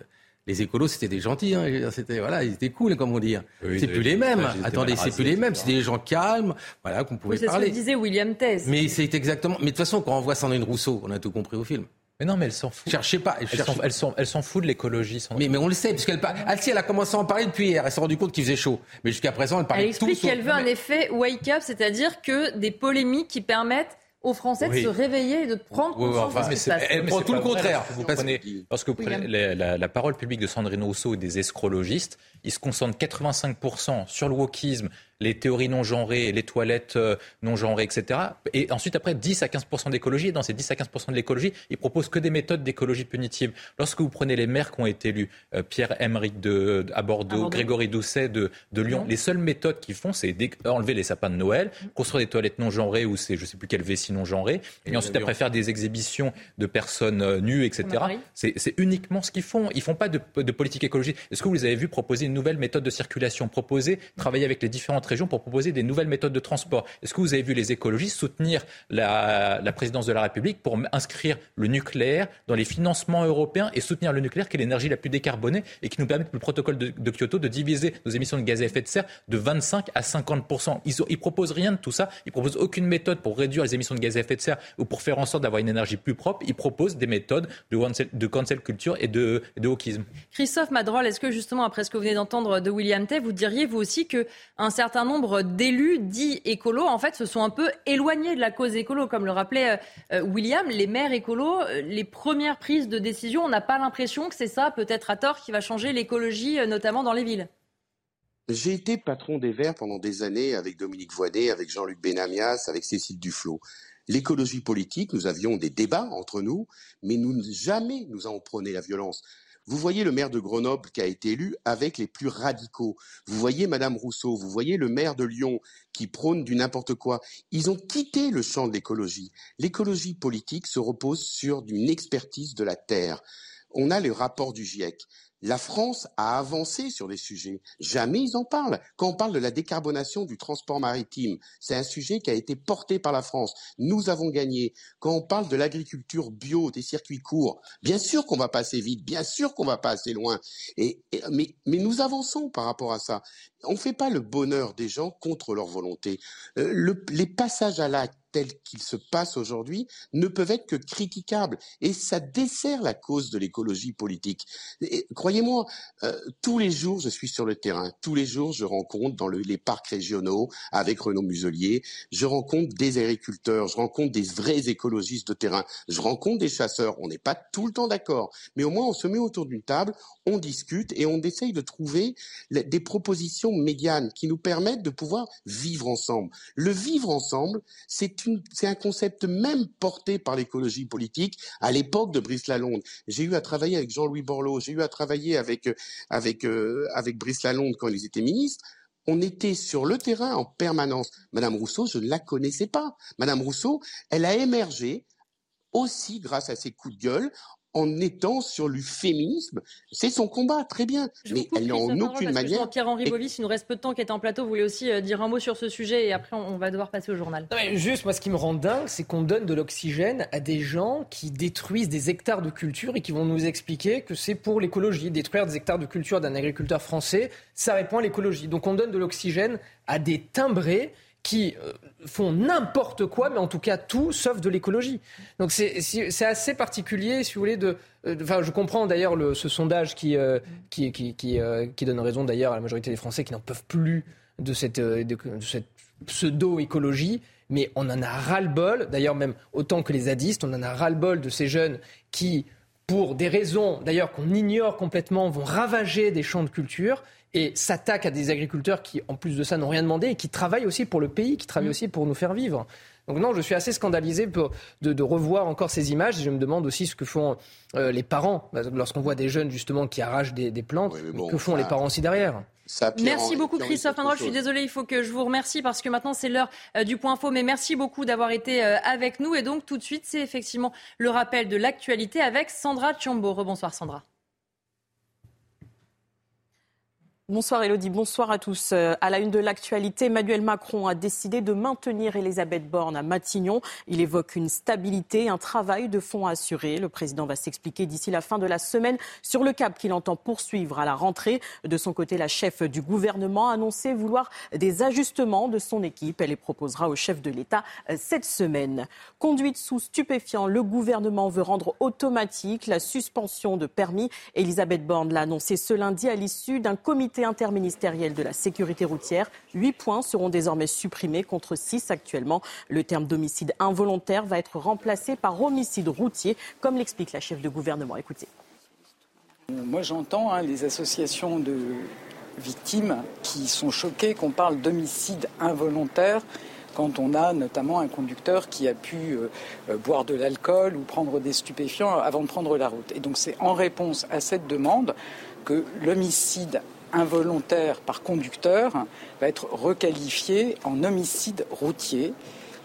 les écolos c'était des gentils, hein, dire, c'était voilà, ils étaient cool, comme on dit. Oui, c'est plus les mêmes. Attendez, c'est plus les mêmes. C'était des gens calmes, voilà, qu'on pouvait Oui, c'est ce que parler. disait William Tez. Mais c'est exactement. Mais de toute façon, quand on voit Sandrine Rousseau, on a tout compris au film. Mais non, mais elle s'en fout. Cherchez pas. Elle cherche- s'en- Elle s'en elle s'en fout de l'écologie. Mais, mais on le sait, puisqu'elle parle. Ah si, elle a commencé à en parler depuis hier. Elle s'est rendue compte qu'il faisait chaud. Mais jusqu'à présent, elle parlait Elle de tout. explique qu'elle veut un effet wake-up, c'est-à-dire que des polémiques qui permettent aux Français Oui. de se réveiller et de prendre Oui, oui, conscience enfin, de ce mais qui passe. elle- mais prend tout le contraire. Vous Parce- prenez, lorsque vous prenez la, la- la parole publique de Sandrine Rousseau et des escrologistes, ils se concentrent 85% sur le wokisme, les théories non genrées, les toilettes euh, non genrées, etc. Et ensuite, après, 10 à 15% d'écologie. Et dans ces 10 à 15% de l'écologie, ils proposent que des méthodes d'écologie punitive. Lorsque vous prenez les maires qui ont été élus, euh, Pierre Emerick de, à Bordeaux, Bordeaux. Grégory Doucet de, de Lyon, les seules méthodes qu'ils font, c'est enlever les sapins de Noël, construire des toilettes non genrées ou c'est je sais plus quelle vessie non genrée, et, Et ensuite après faire des exhibitions de personnes euh, nues, etc. C'est uniquement ce qu'ils font. Ils font pas de, de politique écologique. Est-ce que vous les avez vus proposer une nouvelle méthode de circulation, proposer, travailler avec les différentes régions pour proposer des nouvelles méthodes de transport Est-ce que vous avez vu les écologistes soutenir la, présidence de la République pour inscrire le nucléaire dans les financements européens et soutenir le nucléaire qui est l'énergie la plus décarbonée et qui nous permet, le protocole de, Kyoto, de diviser nos émissions de gaz à effet de serre de 25 à 50 Ils, ont- ils proposent rien de tout ça. Ils proposent aucune méthode pour réduire les émissions de gaz à effet de serre ou pour faire en sorte d'avoir une énergie plus propre. Ils proposent des méthodes de cancel, culture et de, de wokisme. Christophe Madrol, est-ce que justement, après ce que vous venez d'entendre de William Tay, vous diriez vous aussi que un certain nombre d'élus dits écolos, en fait, se sont un peu éloignés de la cause écolo, comme le rappelait euh, euh, William, les maires écolos, euh, les premières prises de décision, on n'a pas l'impression que c'est ça, peut-être à tort, qui va changer l'écologie, notamment dans les villes. J'ai été patron des Verts pendant des années avec Dominique Voynet, avec Jean-Luc Benamias, avec Cécile Duflot. L'écologie politique, nous avions des débats entre nous, mais nous jamais nous avons prôné la violence. Vous voyez le maire de Grenoble qui a été élu avec les plus radicaux. Vous voyez Madame Rousseau, vous voyez le maire de Lyon qui prône du n'importe quoi. Ils ont quitté le champ de l'écologie. L'écologie politique se repose sur une expertise de la terre. On a le rapport du GIEC. La France a avancé sur des sujets. Jamais ils en parlent. Quand on parle de la décarbonation du transport maritime, c'est un sujet qui a été porté par la France. Nous avons gagné. Quand on parle de l'agriculture bio, des circuits courts, bien sûr qu'on va pas assez vite, bien sûr qu'on va pas assez loin. Mais, nous avançons par rapport à ça. On fait pas le bonheur des gens contre leur volonté. Euh, le- les passages à l'acte tels qu'ils se passent aujourd'hui ne peuvent être que critiquables et ça dessert la cause de l'écologie politique. Croyez-moi, euh, tous les jours je suis sur le terrain, tous les jours je rencontre dans le- les parcs régionaux avec Renaud Muselier, je rencontre des agriculteurs, je rencontre des vrais écologistes de terrain, je rencontre des chasseurs, on n'est pas tout le temps d'accord, mais au moins on se met autour d'une table, on discute et on essaye de trouver des propositions médianes qui nous permettent de pouvoir vivre ensemble. Le vivre ensemble, c'est c'est un concept même porté par l'écologie politique à l'époque de Brice Lalonde. J'ai eu à travailler avec Jean-Louis Borloo, j'ai eu à travailler avec, euh, avec, euh, avec Brice Lalonde quand ils étaient ministres. On était sur le terrain en permanence. Madame Rousseau, je ne la connaissais pas. Madame Rousseau, elle a émergé aussi grâce à ses coups de gueule en étant sur le féminisme. C'est son combat, très bien. Mais elle n'est en aucune manière. Pierre-Henri Bovis, il nous reste peu de temps, qui est en plateau, voulait aussi euh, dire un mot sur ce sujet et après on, on va devoir passer au journal. Non, mais juste, moi, ce qui me rend dingue, c'est qu'on donne de l'oxygène à des gens qui détruisent des hectares de culture et qui vont nous expliquer que c'est pour l'écologie. Détruire des hectares de culture d'un agriculteur français, ça répond à l'écologie. Donc on donne de l'oxygène à des timbrés qui euh, font n'importe quoi, mais en tout cas tout, sauf de l'écologie. Donc c'est- assez particulier, si vous voulez, de... euh, Enfin, je comprends d'ailleurs le- ce sondage qui, euh, qui, qui, qui, donne raison d'ailleurs à la majorité des Français qui n'en peuvent plus de cette, de, de cette pseudo-écologie, mais on en a ras-le-bol, d'ailleurs même autant que les zadistes, on en a ras-le-bol de ces jeunes qui, pour des raisons d'ailleurs qu'on ignore complètement, vont ravager des champs de culture et s'attaque à des agriculteurs qui, en plus de ça, n'ont rien demandé et qui travaillent aussi pour le pays, qui travaillent mm. aussi pour nous faire vivre. Donc non, je suis assez scandalisé de, revoir encore ces images. Et je me demande aussi ce que font euh, les parents lorsqu'on voit des jeunes justement qui arrachent des, plantes. que font les parents aussi derrière? merci beaucoup Christophe Je suis désolé, il faut que je vous remercie parce que maintenant c'est l'heure euh, du point faux. Mais merci beaucoup d'avoir été euh, avec nous. Et donc tout de suite, c'est effectivement le rappel de l'actualité avec Sandra Chiombo. Rebonsoir Sandra. Bonsoir Elodie, bonsoir à tous. Euh, à la une de l'actualité, Emmanuel Macron a décidé de maintenir Elisabeth Borne à Matignon. Il évoque une stabilité, un travail de fond assuré. Le président va s'expliquer d'ici la fin de la semaine sur le cap qu'il entend poursuivre à la rentrée. De son côté, la chef du gouvernement a annoncé vouloir des ajustements de son équipe. Elle les proposera au chef de l'État euh, cette semaine. Conduite sous stupéfiant, le gouvernement veut rendre automatique la suspension de permis. Elisabeth Borne l'a annoncé ce lundi à l'issue d'un comité interministériel de la sécurité routière. Huit points seront désormais supprimés contre six actuellement. Le terme d'homicide involontaire va être remplacé par homicide routier, comme l'explique la chef de gouvernement. Écoutez. Moi, j'entends hein, les associations de victimes qui sont choquées qu'on parle d'homicide involontaire quand on a notamment un conducteur qui a pu euh, euh, boire de l'alcool ou prendre des stupéfiants avant de prendre la route. Et donc c'est en réponse à cette demande que l'homicide involontaire par conducteur va être requalifié en homicide routier.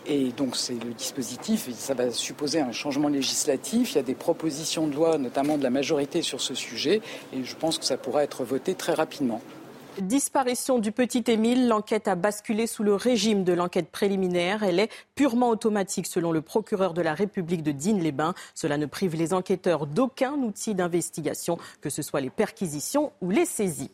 Et donc c'est le dispositif, ça va supposer un changement législatif. Il y a des propositions de loi, notamment de la majorité sur ce sujet, et je pense que ça pourra être voté très rapidement. Disparition du petit Émile, l'enquête a basculé sous le régime de l'enquête préliminaire. Elle est purement automatique selon le procureur de la République de Digne-les-Bains. Cela ne prive les enquêteurs d'aucun outil d'investigation, que ce soit les perquisitions ou les saisies.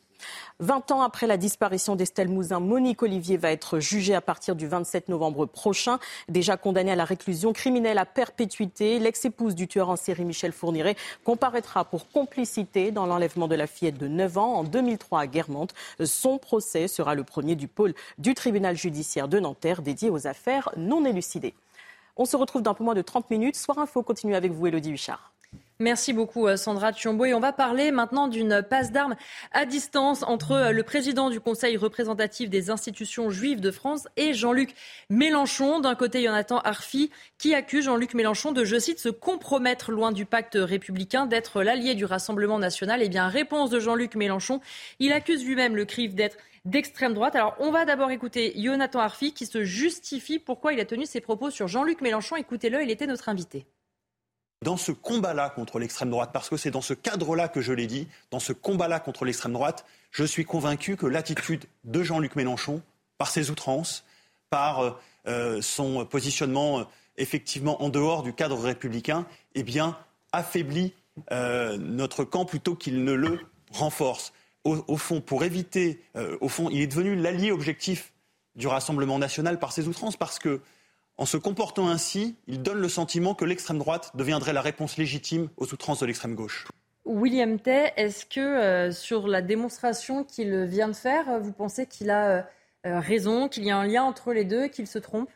Vingt ans après la disparition d'Estelle Mouzin, Monique Olivier va être jugée à partir du 27 novembre prochain. Déjà condamnée à la réclusion criminelle à perpétuité, l'ex-épouse du tueur en série Michel Fourniret comparaîtra pour complicité dans l'enlèvement de la fillette de 9 ans en 2003 à Guermantes. Son procès sera le premier du pôle du tribunal judiciaire de Nanterre dédié aux affaires non élucidées. On se retrouve dans un peu moins de 30 minutes. Soir Info continue avec vous, Elodie Huchard. Merci beaucoup euh, Sandra Tchombo. Et on va parler maintenant d'une passe d'armes à distance entre euh, le président du Conseil représentatif des institutions juives de France et Jean-Luc Mélenchon. D'un côté, Jonathan Arfi qui accuse Jean-Luc Mélenchon de, je cite, se compromettre loin du pacte républicain, d'être l'allié du Rassemblement national. Eh bien, réponse de Jean-Luc Mélenchon. Il accuse lui-même le CRIF d'être d'extrême droite. Alors, on va d'abord écouter Jonathan Arfi qui se justifie pourquoi il a tenu ses propos sur Jean-Luc Mélenchon. Écoutez-le, il était notre invité. Dans ce combat-là contre l'extrême droite, parce que c'est dans ce cadre-là que je l'ai dit, dans ce combat-là contre l'extrême droite, je suis convaincu que l'attitude de Jean-Luc Mélenchon, par ses outrances, par euh, euh, son positionnement euh, effectivement en dehors du cadre républicain, eh bien, affaiblit notre camp plutôt qu'il ne le renforce. Au, fond, pour éviter, au fond, il est devenu l'allié objectif du Rassemblement national par ses outrances, parce que en se comportant ainsi, il donne le sentiment que l'extrême droite deviendrait la réponse légitime aux outrances de l'extrême gauche. William Tay, est-ce que euh, sur la démonstration qu'il vient de faire, vous pensez qu'il a euh, euh, raison, qu'il y a un lien entre les deux, qu'il se trompe?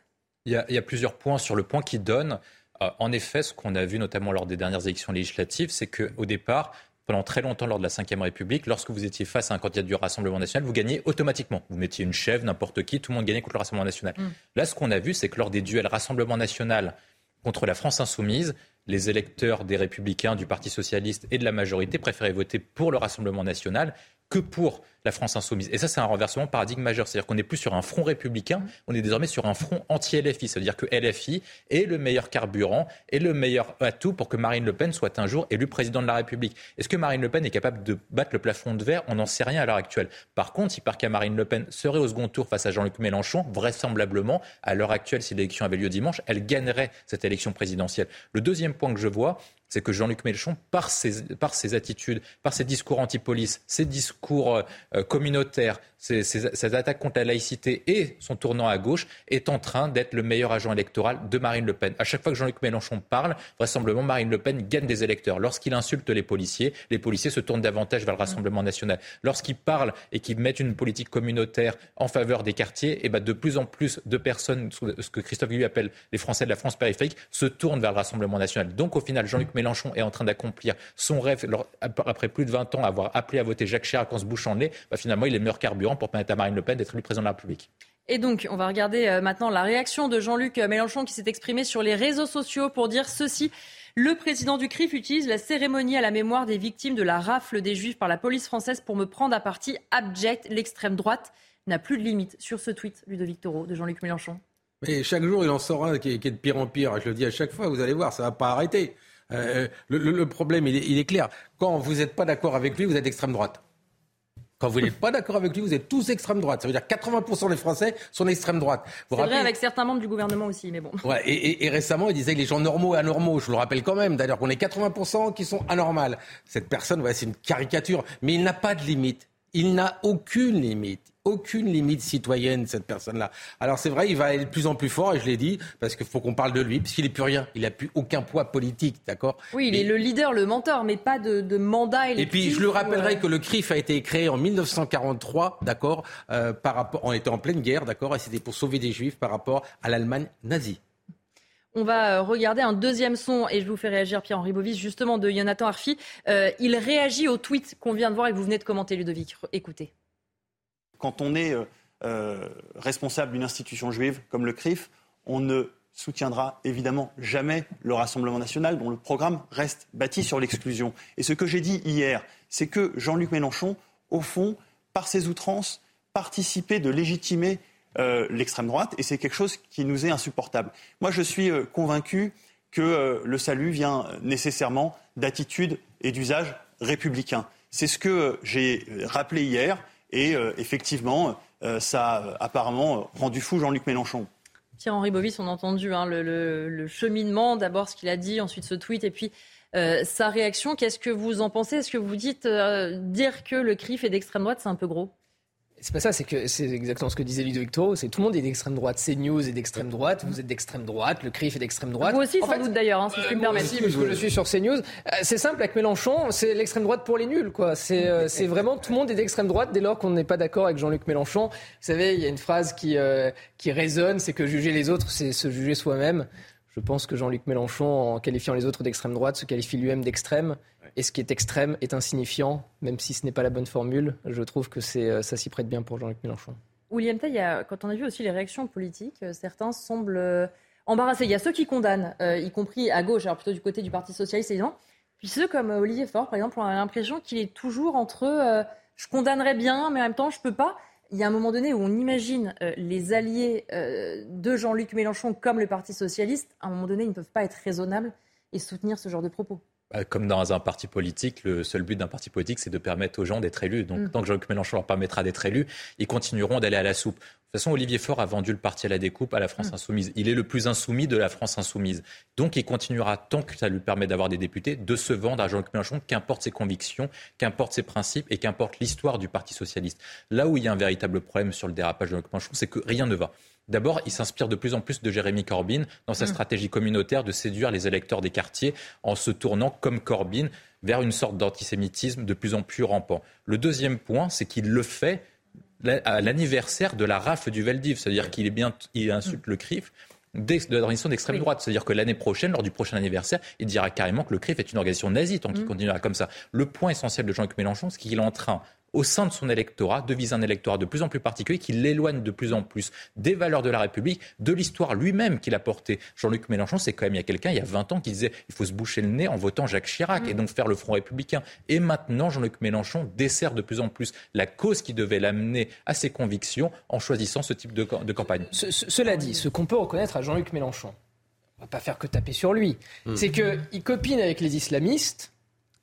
Il y, a, il y, a, plusieurs points sur le point qui donne. en effet, ce qu'on a vu notamment lors des dernières élections législatives, c'est qu'au départ, pendant très longtemps lors de la Ve République, lorsque vous étiez face à un candidat du Rassemblement national, vous gagnez automatiquement. Vous mettiez une chèvre, n'importe qui, tout le monde gagnait contre le Rassemblement national. Mm. Là, ce qu'on a vu, c'est que lors des duels Rassemblement national contre la France insoumise, les électeurs des Républicains, du Parti socialiste et de la majorité préféraient voter pour le Rassemblement national que pour la France insoumise. Et ça, c'est un renversement paradigme majeur. C'est-à-dire qu'on n'est plus sur un front républicain, on est désormais sur un front anti-LFI. Ça veut dire que LFI est le meilleur carburant et le meilleur atout pour que Marine Le Pen soit un jour élue président de la République. Est-ce que Marine Le Pen est capable de battre le plafond de verre? On n'en sait rien à l'heure actuelle. Par contre, il paraît qu'à Marine Le Pen serait au second tour face à Jean-Luc Mélenchon, vraisemblablement, à l'heure actuelle, si l'élection avait lieu dimanche, elle gagnerait cette élection présidentielle. Le deuxième point que je vois, c'est que Jean-Luc Mélenchon, par ses, par ses attitudes, par ses discours anti-police, ses discours euh, communautaires, cette attaque contre la laïcité et son tournant à gauche est en train d'être le meilleur agent électoral de Marine Le Pen. À chaque fois que Jean-Luc Mélenchon parle, vraisemblablement Marine Le Pen gagne des électeurs. Lorsqu'il insulte les policiers, les policiers se tournent davantage vers le Rassemblement national. Lorsqu'il parle et qu'il met une politique communautaire en faveur des quartiers, eh ben de plus en plus de personnes, ce que Christophe Guilluy appelle les Français de la France périphérique, se tournent vers le Rassemblement national. Donc au final, Jean-Luc Mélenchon est en train d'accomplir son rêve après plus de 20 ans avoir appelé à voter Jacques Chirac en se bouchant le nez. Bah, finalement, il est le meilleur carburant pour permettre à Marine Le Pen d'être élu président de la République. Et donc, on va regarder euh, maintenant la réaction de Jean-Luc Mélenchon qui s'est exprimé sur les réseaux sociaux pour dire ceci. Le président du CRIF utilise la cérémonie à la mémoire des victimes de la rafle des Juifs par la police française pour me prendre à partie abject. L'extrême droite n'a plus de limite sur ce tweet, Ludovic Toro, de Jean-Luc Mélenchon. Mais chaque jour, il en sort un qui est, de pire en pire. Je le dis à chaque fois, vous allez voir, ça ne va pas arrêter. Euh, le, problème, il est, clair. Quand vous n'êtes pas d'accord avec lui, vous êtes extrême droite. Quand vous n'êtes pas d'accord avec lui, vous êtes tous extrême droite. Ça veut dire 80% des Français sont d'extrême droite. C'est vrai avec certains membres du gouvernement aussi, mais bon. Ouais, et, récemment, il disait que les gens normaux et anormaux. Je le rappelle quand même, d'ailleurs, qu'on est 80% qui sont anormales. Cette personne, ouais, c'est une caricature, mais il n'a pas de limite. Il n'a aucune limite aucune limite citoyenne, cette personne-là. Alors c'est vrai, il va aller de plus en plus fort, et je l'ai dit, parce qu'il faut qu'on parle de lui, puisqu'il n'est plus rien. Il n'a plus aucun poids politique, d'accord? Oui, il est le leader, le mentor, mais pas de, mandat électif. Et puis je le rappellerai euh, que le CRIF a été créé en 1943, d'accord, euh, par rapport, on était en pleine guerre, d'accord, et c'était pour sauver des juifs par rapport à l'Allemagne nazie. On va euh, regarder un deuxième son et je vous fais réagir Pierre-Henri Bovis justement de Jonathan Arfi. il réagit au tweet qu'on vient de voir et que vous venez de commenter Ludovic. Écoutez quand on est euh, euh, responsable d'une institution juive comme le CRIF, on ne soutiendra évidemment jamais le Rassemblement national dont le programme reste bâti sur l'exclusion. Et ce que j'ai dit hier, c'est que Jean-Luc Mélenchon, au fond, par ses outrances, participait de légitimer euh, l'extrême droite, et c'est quelque chose qui nous est insupportable. Moi, je suis convaincu que le salut vient nécessairement d'attitudes et d'usages républicains. C'est ce que j'ai rappelé hier. Et euh, effectivement, euh, ça a apparemment rendu fou Jean-Luc Mélenchon. Pierre-Henri Bovis, on a entendu hein, le, cheminement, d'abord ce qu'il a dit, ensuite ce tweet, et puis euh, sa réaction. Qu'est-ce que vous en pensez? Est-ce que vous dites dire que le CRIF est d'extrême droite, c'est un peu gros? C'est pas ça, c'est que c'est exactement ce que disait Ludovic Toro, c'est tout le monde est d'extrême droite, CNews est d'extrême droite, vous êtes d'extrême droite, le CRIF est d'extrême droite. Vous aussi, sans doute d'ailleurs, hein, si je puis me permettre. Moi aussi, parce que je suis sur CNews. Euh, c'est simple, avec Mélenchon, c'est l'extrême droite pour les nuls, quoi. C'est euh, c'est vraiment tout le monde est d'extrême droite dès lors qu'on n'est pas d'accord avec Jean-Luc Mélenchon. Vous savez, il y a une phrase qui, euh, qui résonne, c'est que juger les autres, c'est se juger soi-même. Je pense que Jean-Luc Mélenchon, en qualifiant les autres d'extrême droite, se qualifie lui-même d'extrême. Et ce qui est extrême est insignifiant, même si ce n'est pas la bonne formule. Je trouve que euh, ça s'y prête bien pour Jean-Luc Mélenchon. William Tay, quand on a vu aussi les réactions politiques, euh, certains semblent euh, embarrassés. Il y a ceux qui condamnent, y compris à gauche, alors plutôt du côté du Parti Socialiste évidemment. Puis ceux comme Olivier Faure, par exemple, ont l'impression qu'il est toujours entre je condamnerais bien, mais en même temps je peux pas il y a un moment donné où on imagine euh, les alliés euh, de Jean-Luc Mélenchon comme le Parti socialiste, à un moment donné, ils ne peuvent pas être raisonnables et soutenir ce genre de propos. Bah, comme dans un parti politique, le seul but d'un parti politique, c'est de permettre aux gens d'être élus. Donc, mm. tant que Jean-Luc Mélenchon leur permettra d'être élus, ils continueront d'aller à la soupe. De toute façon, Olivier Faure a vendu le parti à la découpe à la France mm. insoumise. Il est le plus insoumis de la France insoumise. Donc, il continuera, tant que ça lui permet d'avoir des députés, de se vendre à Jean-Luc Mélenchon, qu'importe ses convictions, qu'importe ses principes et qu'importe l'histoire du Parti socialiste. Là où il y a un véritable problème sur le dérapage de Jean-Luc Mélenchon, c'est que rien ne va. D'abord, il s'inspire de plus en plus de Jérémy Corbyn dans sa mm. stratégie communautaire de séduire les électeurs des quartiers en se tournant, comme Corbyn, vers une sorte d'antisémitisme de plus en plus rampant. Le deuxième point, c'est qu'il le fait à l'anniversaire de la rafle du Veldiv, c'est-à-dire qu'il est bien, il insulte le CRIF de l'organisation d'extrême droite. C'est-à-dire que l'année prochaine, lors du prochain anniversaire, il dira carrément que le CRIF est une organisation nazie tant qu'il mm. continuera comme ça. Le point essentiel de Jean-Luc Mélenchon, c'est qu'il est en train au sein de son électorat, de viser un électorat de plus en plus particulier qui l'éloigne de plus en plus des valeurs de la République, de l'histoire lui-même qu'il a portée. Jean-Luc Mélenchon, c'est quand même il y a quelqu'un, il y a 20 ans, qui disait il faut se boucher le nez en votant Jacques Chirac et donc faire le Front républicain. Et maintenant, Jean-Luc Mélenchon dessert de plus en plus la cause qui devait l'amener à ses convictions en choisissant ce type de, campagne. cela dit, ce qu'on peut reconnaître à Jean-Luc Mélenchon, on va pas faire que taper sur lui, mm. c'est qu'il copine avec les islamistes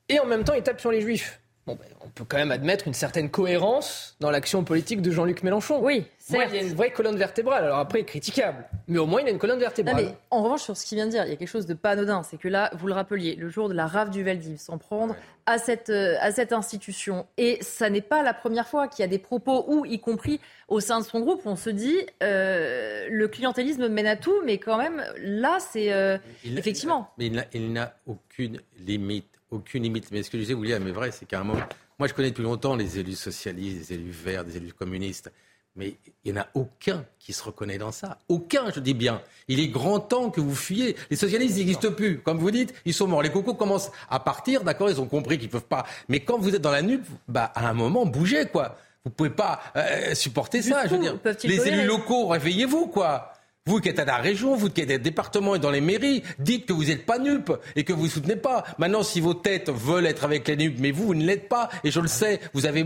et en même temps il tape sur les juifs ben, on peut quand même admettre une certaine cohérence dans l'action politique de Jean-Luc Mélenchon. Oui, Moi, il y a une vraie colonne vertébrale. Alors après, critiquable. Mais au moins, il a une colonne vertébrale. Non, mais en revanche, sur ce qu'il vient de dire, il y a quelque chose de pas anodin. C'est que là, vous le rappeliez, le jour de la rave du Veldiv, s'en prendre à, cette, euh, à cette institution. Et ça n'est pas la première fois qu'il y a des propos où, y compris au sein de son groupe, on se dit euh, le clientélisme mène à tout, mais quand même, là, c'est euh, effectivement. Mais il n'a aucune limite aucune limite. Mais ce que je disais, William, mais vrai, c'est qu'à un moment, moi je connais depuis longtemps les élus socialistes, les élus verts, des élus communistes, mais il n'y en a aucun qui se reconnaît dans ça. Aucun, je dis bien. Il est grand temps que vous fuyiez. Les socialistes n'existent plus. Comme vous dites, ils sont morts. Les cocos commencent à partir, d'accord Ils ont compris qu'ils ne peuvent pas. Mais quand vous êtes dans la nuque, bah, à un moment, bougez, quoi. Vous ne pouvez pas euh, supporter ça. Je veux dire, les élus locaux, réveillez-vous, quoi. Vous qui êtes à la région, vous qui êtes au département et dans les mairies, dites que vous n'êtes pas NUP et que vous ne soutenez pas. Maintenant, si vos têtes veulent être avec les NUP, mais vous, vous ne l'êtes pas, et je le sais, vous avez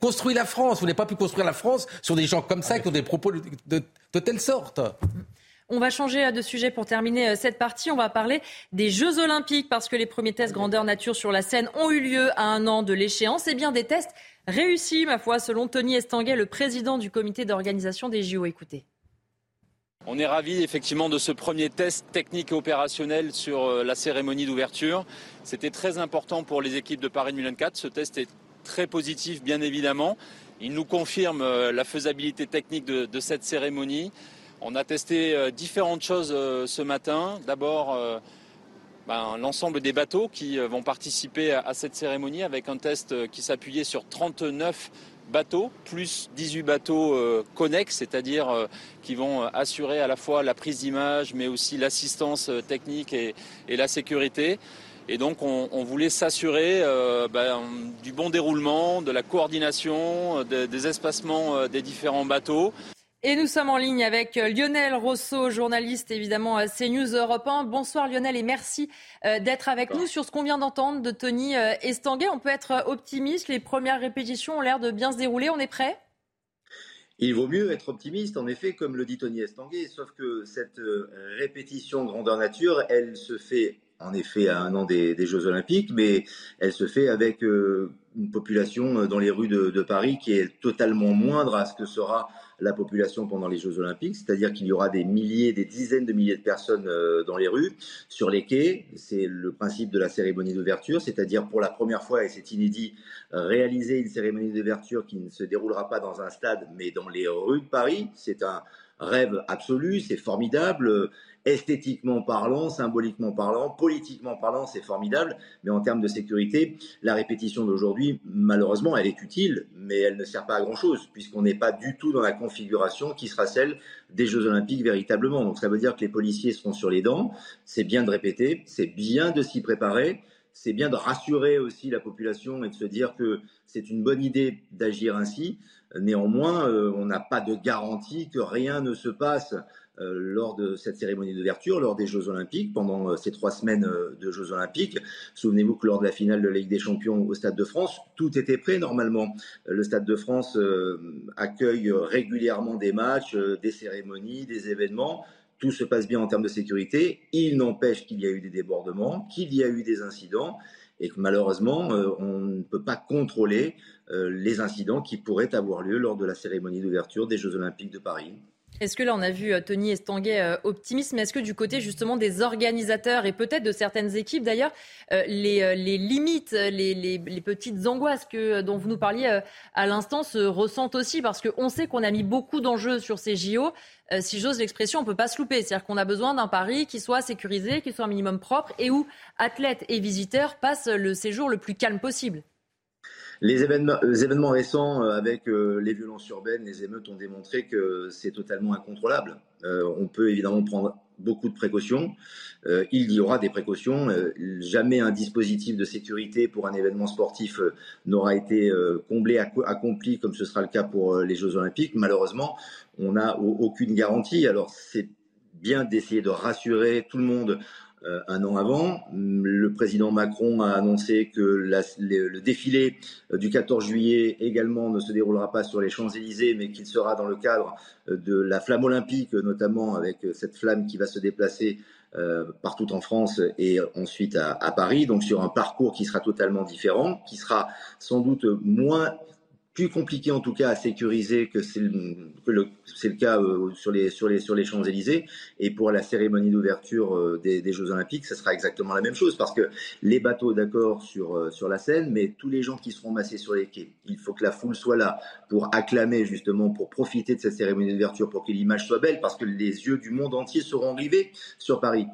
construit la France. Vous n'avez pas pu construire la France sur des gens comme ça qui ont des propos de, telle sorte. On va changer de sujet pour terminer euh, cette partie. On va parler des Jeux Olympiques parce que les premiers tests grandeur nature sur la scène ont eu lieu à un an de l'échéance. Et bien des tests réussis, ma foi, selon Tony Estanguet, le président du comité d'organisation des JO. Écoutez. On est ravis effectivement de ce premier test technique et opérationnel sur euh, la cérémonie d'ouverture. C'était très important pour les équipes de Paris 2024. Ce test est très positif bien évidemment. Il nous confirme euh, la faisabilité technique de, cette cérémonie. On a testé euh, différentes choses ce matin. D'abord, ben, l'ensemble des bateaux qui vont participer à cette cérémonie avec un test qui s'appuyait sur 39 bateaux, plus 18 bateaux euh, connexes, c'est-à-dire euh, qui vont assurer à la fois la prise d'image, mais aussi l'assistance euh, technique et, la sécurité. Et donc on, voulait s'assurer ben, du bon déroulement, de la coordination, des espacements des différents bateaux. Et nous sommes en ligne avec euh, Lionel Rousseau, journaliste évidemment à CNews Europe 1. Bonsoir Lionel et merci euh, d'être avec nous sur ce qu'on vient d'entendre de Tony euh, Estanguet. On peut être optimiste, les premières répétitions ont l'air de bien se dérouler, on est prêt? Il vaut mieux être optimiste, en effet, comme le dit Tony Estanguet, sauf que cette répétition grandeur nature, elle se fait en effet à un an des, Jeux Olympiques, mais elle se fait avec une population dans les rues de, Paris qui est totalement moindre à ce que sera la population pendant les Jeux Olympiques, c'est-à-dire qu'il y aura des milliers, des dizaines de milliers de personnes euh, dans les rues, sur les quais. C'est le principe de la cérémonie d'ouverture, c'est-à-dire pour la première fois, et c'est inédit, réaliser une cérémonie d'ouverture qui ne se déroulera pas dans un stade, mais dans les rues de Paris. C'est un rêve absolu, c'est formidable esthétiquement parlant, symboliquement parlant, politiquement parlant, c'est formidable. Mais en termes de sécurité, la répétition d'aujourd'hui, malheureusement, elle est utile, mais elle ne sert pas à grand-chose, puisqu'on n'est pas du tout dans la configuration qui sera celle des Jeux Olympiques véritablement. Donc ça veut dire que les policiers seront sur les dents. C'est bien de répéter, c'est bien de s'y préparer. C'est bien de rassurer aussi la population et de se dire que c'est une bonne idée d'agir ainsi. Néanmoins, euh, on n'a pas de garantie que rien ne se passe lors de cette cérémonie d'ouverture, lors des Jeux Olympiques, pendant euh, ces trois semaines euh, de Jeux Olympiques. Souvenez-vous que lors de la finale de la Ligue des Champions au Stade de France, tout était prêt normalement. Le Stade de France accueille régulièrement des matchs, des cérémonies, des événements tout se passe bien en termes de sécurité. Il n'empêche qu'il y a eu des débordements, qu'il y a eu des incidents et que malheureusement, on ne peut pas contrôler les incidents qui pourraient avoir lieu lors de la cérémonie d'ouverture des Jeux Olympiques de Paris. Est-ce que là, on a vu euh, Tony Estanguet euh, optimiste, mais est-ce que du côté justement des organisateurs et peut-être de certaines équipes d'ailleurs, euh, les, limites, les, petites angoisses que, dont vous nous parliez à l'instant se ressentent aussi Parce qu'on sait qu'on a mis beaucoup d'enjeux sur ces JO. si j'ose l'expression, on ne peut pas se louper. C'est-à-dire qu'on a besoin d'un pari qui soit sécurisé, qui soit un minimum propre et où athlètes et visiteurs passent le séjour le plus calme possible. Les événements, récents euh, avec euh, les violences urbaines, les émeutes ont démontré que c'est totalement incontrôlable. Euh, on peut évidemment prendre beaucoup de précautions. il y aura des précautions. jamais un dispositif de sécurité pour un événement sportif n'aura été comblé, accompli comme ce sera le cas pour les Jeux Olympiques. Malheureusement, on n'a aucune garantie. Alors c'est bien d'essayer de rassurer tout le monde euh, un an avant. Le président Macron a annoncé que le, défilé euh, du 14 juillet également ne se déroulera pas sur les Champs-Élysées, mais qu'il sera dans le cadre euh, de la flamme olympique, notamment avec cette flamme qui va se déplacer euh, partout en France et ensuite à, Paris, donc sur un parcours qui sera totalement différent, qui sera sans doute moins plus compliqué en tout cas à sécuriser que c'est le, cas euh, sur les, Champs-Élysées. Et pour la cérémonie d'ouverture euh, des, Jeux Olympiques, ce sera exactement la même chose parce que les bateaux, d'accord, sur, euh, sur la Seine, mais tous les gens qui seront massés sur les quais, il faut que la foule soit là pour acclamer justement, pour profiter de cette cérémonie d'ouverture, pour que l'image soit belle, parce que les yeux du monde entier seront rivés sur Paris.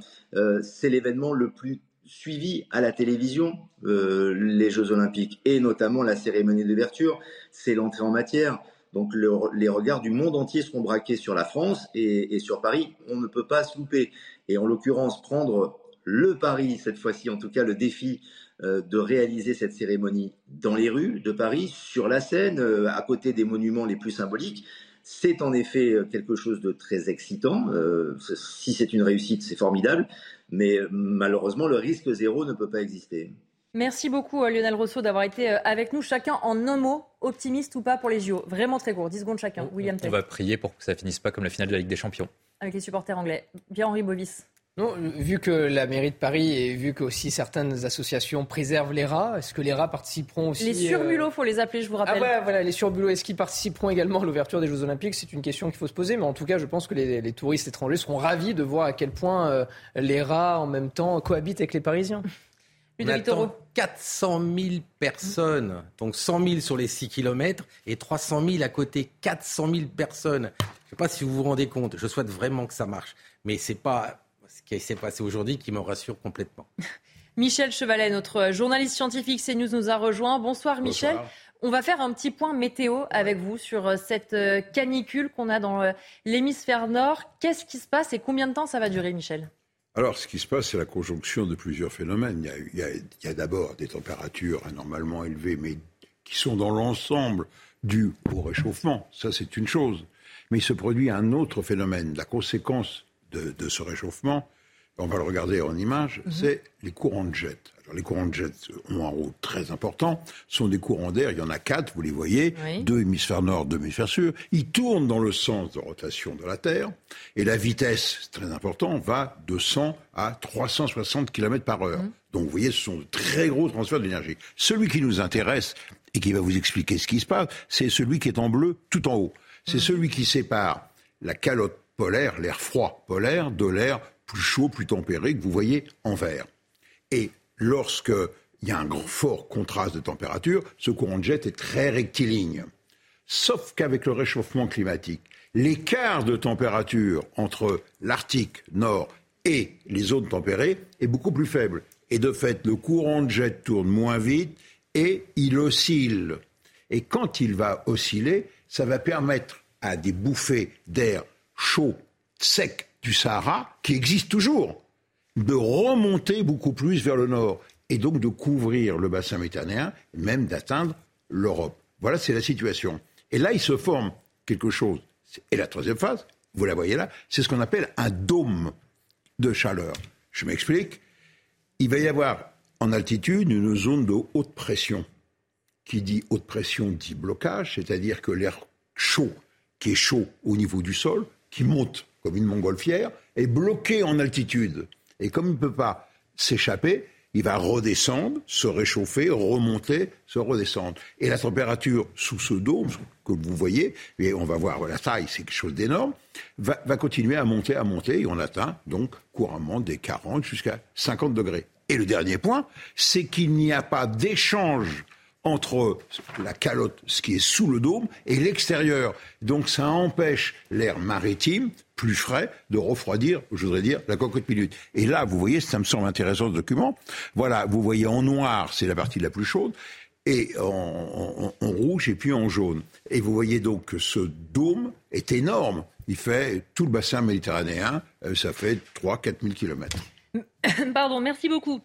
C'est l'événement le plus suivi à la télévision euh, les Jeux Olympiques et notamment la cérémonie d'ouverture, c'est l'entrée en matière. Donc le, les regards du monde entier seront braqués sur la France et, sur Paris. On ne peut pas se louper. Et en l'occurrence, prendre le pari, cette fois-ci en tout cas, le défi euh, de réaliser cette cérémonie dans les rues de Paris, sur la Seine, euh, à côté des monuments les plus symboliques, c'est en effet quelque chose de très excitant. Si c'est une réussite, c'est formidable. Mais malheureusement, le risque zéro ne peut pas exister. Merci beaucoup Lionel Rousseau d'avoir été avec nous. Chacun en un mot, optimiste ou pas pour les JO. Vraiment très court, 10 secondes chacun. On, William on va prier pour que ça finisse pas comme la finale de la Ligue des Champions. Avec les supporters anglais. Pierre-Henri Bovis. Non, vu que la mairie de Paris et vu que aussi certaines associations préservent les rats, est-ce que les rats participeront aussi Les surmulots, euh... faut les appeler, je vous rappelle. Ah ouais, voilà, les surmulots, est-ce qu'ils participeront également à l'ouverture des Jeux Olympiques? C'est une question qu'il faut se poser, mais en tout cas, je pense que les, les touristes étrangers seront ravis de voir à quel point euh, les rats, en même temps, cohabitent avec les Parisiens. On attend 400 000 personnes, donc 100 000 sur les 6 km et 300 000 à côté, 400 000 personnes. Je ne sais pas si vous vous rendez compte, je souhaite vraiment que ça marche, mais c'est pas qui s'est passé aujourd'hui qui me rassure complètement. Michel Chevalet, notre journaliste scientifique CNews, nous a rejoint. Bonsoir Michel. Bonsoir. On va faire un petit point météo avec vous sur cette canicule qu'on a dans l'hémisphère nord. Qu'est-ce qui se passe et combien de temps ça va durer, Michel? Alors, ce qui se passe, c'est la conjonction de plusieurs phénomènes. Il y a, il y a, il y a d'abord des températures anormalement élevées, mais qui sont dans l'ensemble dues au réchauffement. Ça, c'est une chose. Mais il se produit un autre phénomène. La conséquence de, de ce réchauffement, on va le regarder en image, mm -hmm. c'est les courants de jet. Alors, les courants de jet ont un rôle très important. Ce sont des courants d'air, il y en a quatre, vous les voyez, oui. deux hémisphères nord, deux hémisphères sud. Ils tournent dans le sens de rotation de la Terre. Et la vitesse, c'est très important, va de 100 à 360 km par heure. Mmh. Donc, vous voyez, ce sont de très gros transferts d'énergie. Celui qui nous intéresse et qui va vous expliquer ce qui se passe, c'est celui qui est en bleu tout en haut. C'est mmh. celui qui sépare la calotte polaire, l'air froid polaire, de l'air plus chaud, plus tempéré, que vous voyez en vert. Et lorsqu'il y a un grand, fort contraste de température, ce courant de jet est très rectiligne. Sauf qu'avec le réchauffement climatique, l'écart de température entre l'Arctique nord et les zones tempérées est beaucoup plus faible. Et de fait, le courant de jet tourne moins vite et il oscille. Et quand il va osciller, ça va permettre à des bouffées d'air chaud, sec du Sahara, qui existent toujours, de remonter beaucoup plus vers le nord et donc de couvrir le bassin méditerranéen, même d'atteindre l'Europe. Voilà, c'est la situation. Et là, il se forme quelque chose. Et la troisième phase, vous la voyez là, c'est ce qu'on appelle un dôme de chaleur. Je m'explique. Il va y avoir en altitude une zone de haute pression. Qui dit haute pression dit blocage, c'est-à-dire que l'air chaud, qui est chaud au niveau du sol, qui monte comme une montgolfière, est bloqué en altitude. Et comme il ne peut pas s'échapper, il va redescendre, se réchauffer, remonter, se redescendre. Et la température sous ce dôme, que vous voyez, et on va voir la taille, c'est quelque chose d'énorme, va, va, continuer à monter, à monter, et on atteint donc couramment des 40 jusqu'à 50 degrés. Et le dernier point, c'est qu'il n'y a pas d'échange entre la calotte, ce qui est sous le dôme, et l'extérieur. Donc ça empêche l'air maritime, plus frais, de refroidir, je voudrais dire, la cocotte minute. Et là, vous voyez, ça me semble intéressant ce document. Voilà, vous voyez en noir, c'est la partie la plus chaude, et en, rouge et puis en jaune. Et vous voyez donc que ce dôme est énorme. Il fait tout le bassin méditerranéen, ça fait 3-4 000 kilomètres. Pardon, merci beaucoup.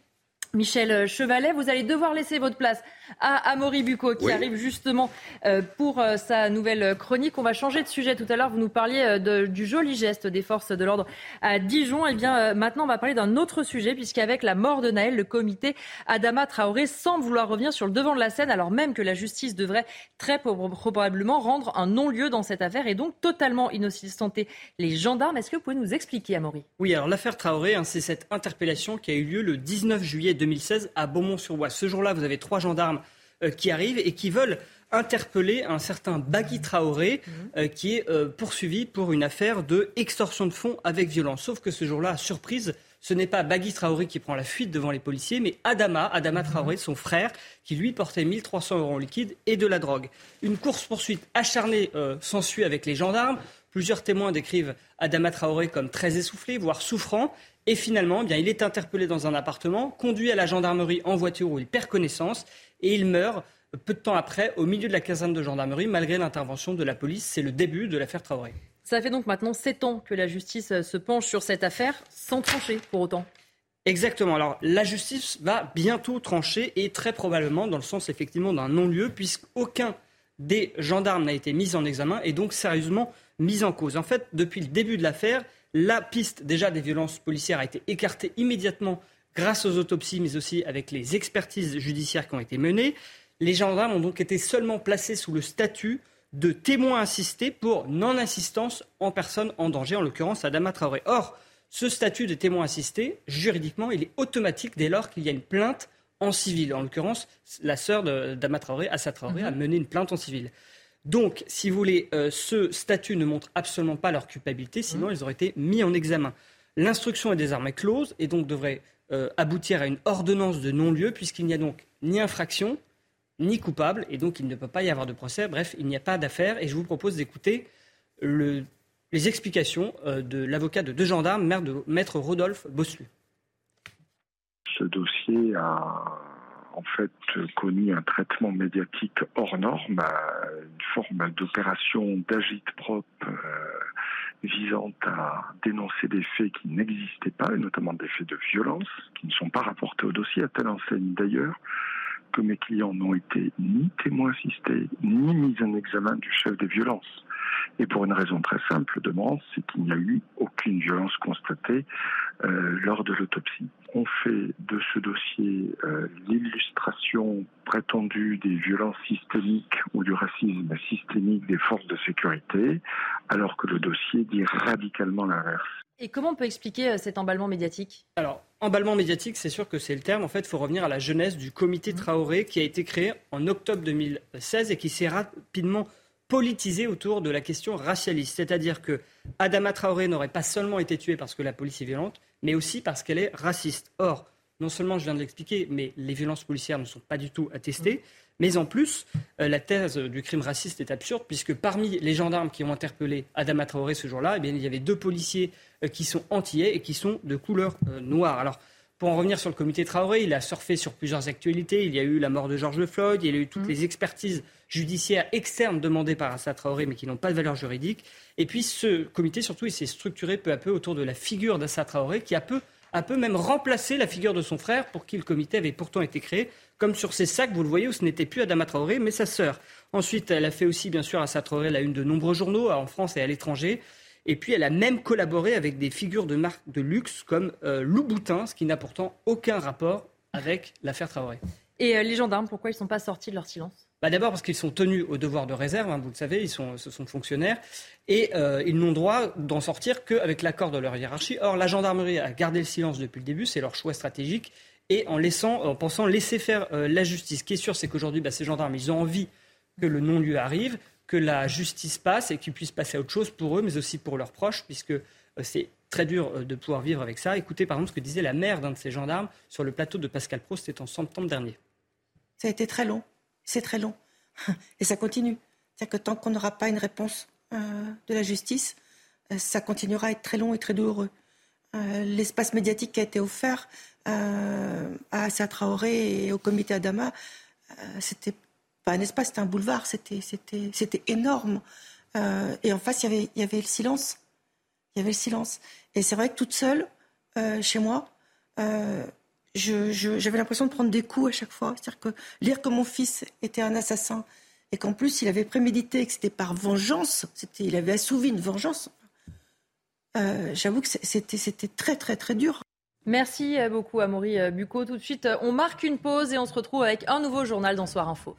Michel Chevalet, vous allez devoir laisser votre place à Amaury Bucco qui arrive justement euh, pour euh, sa nouvelle chronique. On va changer de sujet tout à l'heure. Vous nous parliez du joli geste des forces de l'ordre à Dijon. Et eh bien maintenant, on va parler d'un autre sujet puisqu'avec la mort de Naël, le comité Adama Traoré semble vouloir revenir sur le devant de la scène alors même que la justice devrait très probablement rendre un non-lieu dans cette affaire et donc totalement innocenter les gendarmes. Est-ce que vous pouvez nous expliquer, Amaury? Oui, alors l'affaire Traoré, hein, c'est cette interpellation qui a eu lieu le 19 juillet 2016 à Beaumont-sur-Oise. Ce jour-là, vous avez trois gendarmes euh, qui arrivent et qui veulent interpeller un certain Bagui Traoré mhm. euh, qui est euh, poursuivi pour une affaire de extorsion de fonds avec violence. Sauf que ce jour-là, surprise, ce n'est pas Bagui Traoré qui prend la fuite devant les policiers, mais Adama, Adama Traoré, son frère, qui lui portait 1300 euros en liquide et de la drogue. Une course-poursuite acharnée s'ensuit avec les gendarmes. Plusieurs témoins décrivent Adama Traoré comme très essoufflé, voire souffrant. Et finalement, eh bien, il est interpellé dans un appartement, conduit à la gendarmerie en voiture où il perd connaissance et il meurt peu de temps après au milieu de la caserne de gendarmerie malgré l'intervention de la police. C'est le début de l'affaire Traoré. Ça fait donc maintenant sept ans que la justice se penche sur cette affaire sans trancher pour autant. Exactement. Alors la justice va bientôt trancher et très probablement dans le sens effectivement d'un non-lieu puisqu'aucun des gendarmes n'a été mis en examen et donc sérieusement mis en cause. En fait, depuis le début de l'affaire, la piste déjà des violences policières a été écartée immédiatement grâce aux autopsies, mais aussi avec les expertises judiciaires qui ont été menées. Les gendarmes ont donc été seulement placés sous le statut de témoins assistés pour non-assistance en personne en danger, en l'occurrence Adama Traoré. Or, ce statut de témoin assisté, juridiquement, il est automatique dès lors qu'il y a une plainte en civil. En l'occurrence, la sœur d'Adama Traoré, Assa Traoré, a mhm. mené une plainte en civil. Donc, si vous voulez, euh, ce statut ne montre absolument pas leur culpabilité, sinon mmh. ils auraient été mis en examen. L'instruction est désormais close et donc devrait euh, aboutir à une ordonnance de non-lieu puisqu'il n'y a donc ni infraction ni coupable et donc il ne peut pas y avoir de procès. Bref, il n'y a pas d'affaire et je vous propose d'écouter les explications euh, de l'avocat de deux gendarmes, maître Rodolphe Bossu. Ce dossier a en fait connu un traitement médiatique hors norme, une forme d'opération d'agite-propre euh, visant à dénoncer des faits qui n'existaient pas, et notamment des faits de violence, qui ne sont pas rapportés au dossier, à telle enseigne d'ailleurs que mes clients n'ont été ni témoins assistés, ni mis en examen du chef des violences. Et pour une raison très simple, de c'est qu'il n'y a eu aucune violence constatée euh, lors de l'autopsie. On fait de ce dossier euh, l'illustration prétendue des violences systémiques ou du racisme systémique des forces de sécurité, alors que le dossier dit radicalement l'inverse. Et comment on peut expliquer euh, cet emballement médiatique? Alors, emballement médiatique, c'est sûr que c'est le terme. En fait, il faut revenir à la jeunesse du comité Traoré qui a été créé en octobre 2016 et qui s'est rapidement politisé autour de la question racialiste. C'est-à-dire que Adama Traoré n'aurait pas seulement été tué parce que la police est violente, mais aussi parce qu'elle est raciste. Or, non seulement je viens de l'expliquer, mais les violences policières ne sont pas du tout attestées. Mais en plus, euh, la thèse du crime raciste est absurde, puisque parmi les gendarmes qui ont interpellé Adama Traoré ce jour-là, eh il y avait deux policiers euh, qui sont antillais et qui sont de couleur euh, noire. Alors, pour en revenir sur le comité Traoré, il a surfé sur plusieurs actualités. Il y a eu la mort de George Floyd, il y a eu toutes mmh. les expertises judiciaires externes demandées par Assa Traoré, mais qui n'ont pas de valeur juridique. Et puis ce comité, surtout, il s'est structuré peu à peu autour de la figure d'Assa Traoré, qui a peu, a peu même remplacé la figure de son frère, pour qui le comité avait pourtant été créé, comme sur ces sacs, vous le voyez, où ce n'était plus Adama Traoré, mais sa sœur. Ensuite, elle a fait aussi, bien sûr, Assa Traoré la une de nombreux journaux, en France et à l'étranger. Et puis, elle a même collaboré avec des figures de marques de luxe comme euh, Louboutin, ce qui n'a pourtant aucun rapport avec l'affaire Traoré. Et euh, les gendarmes, pourquoi ils ne sont pas sortis de leur silence? Bah D'abord parce qu'ils sont tenus au devoir de réserve, hein, vous le savez, ils sont, fonctionnaires, et euh, ils n'ont droit d'en sortir qu'avec l'accord de leur hiérarchie. Or, la gendarmerie a gardé le silence depuis le début, c'est leur choix stratégique, et en, laissant, en pensant laisser faire la justice. Ce qui est sûr, c'est qu'aujourd'hui, bah, ces gendarmes, ils ont envie que le non-lieu arrive que la justice passe et qu'ils puissent passer à autre chose pour eux, mais aussi pour leurs proches, puisque euh, c'est très dur euh, de pouvoir vivre avec ça. Écoutez par exemple ce que disait la mère d'un de ces gendarmes sur le plateau de Pascal Pro, c'était en septembre dernier. Ça a été très long, c'est très long, et ça continue. C'est-à-dire que tant qu'on n'aura pas une réponse euh, de la justice, ça continuera à être très long et très douloureux. L'espace médiatique qui a été offert à Assa Traoré et au comité Adama, c'était pas un espace, c'était un boulevard, c'était, énorme. Euh, et en face, il y, avait, il y avait le silence. Il y avait le silence. Et c'est vrai que toute seule, euh, chez moi, euh, j'avais l'impression de prendre des coups à chaque fois. C'est-à-dire que lire que mon fils était un assassin et qu'en plus il avait prémédité, que c'était par vengeance, c'était, il avait assouvi une vengeance. Euh, j'avoue que c'était, c'était très très très dur. Merci beaucoup, Amaury Bucco. Tout de suite, on marque une pause et on se retrouve avec un nouveau journal dans Soir Info.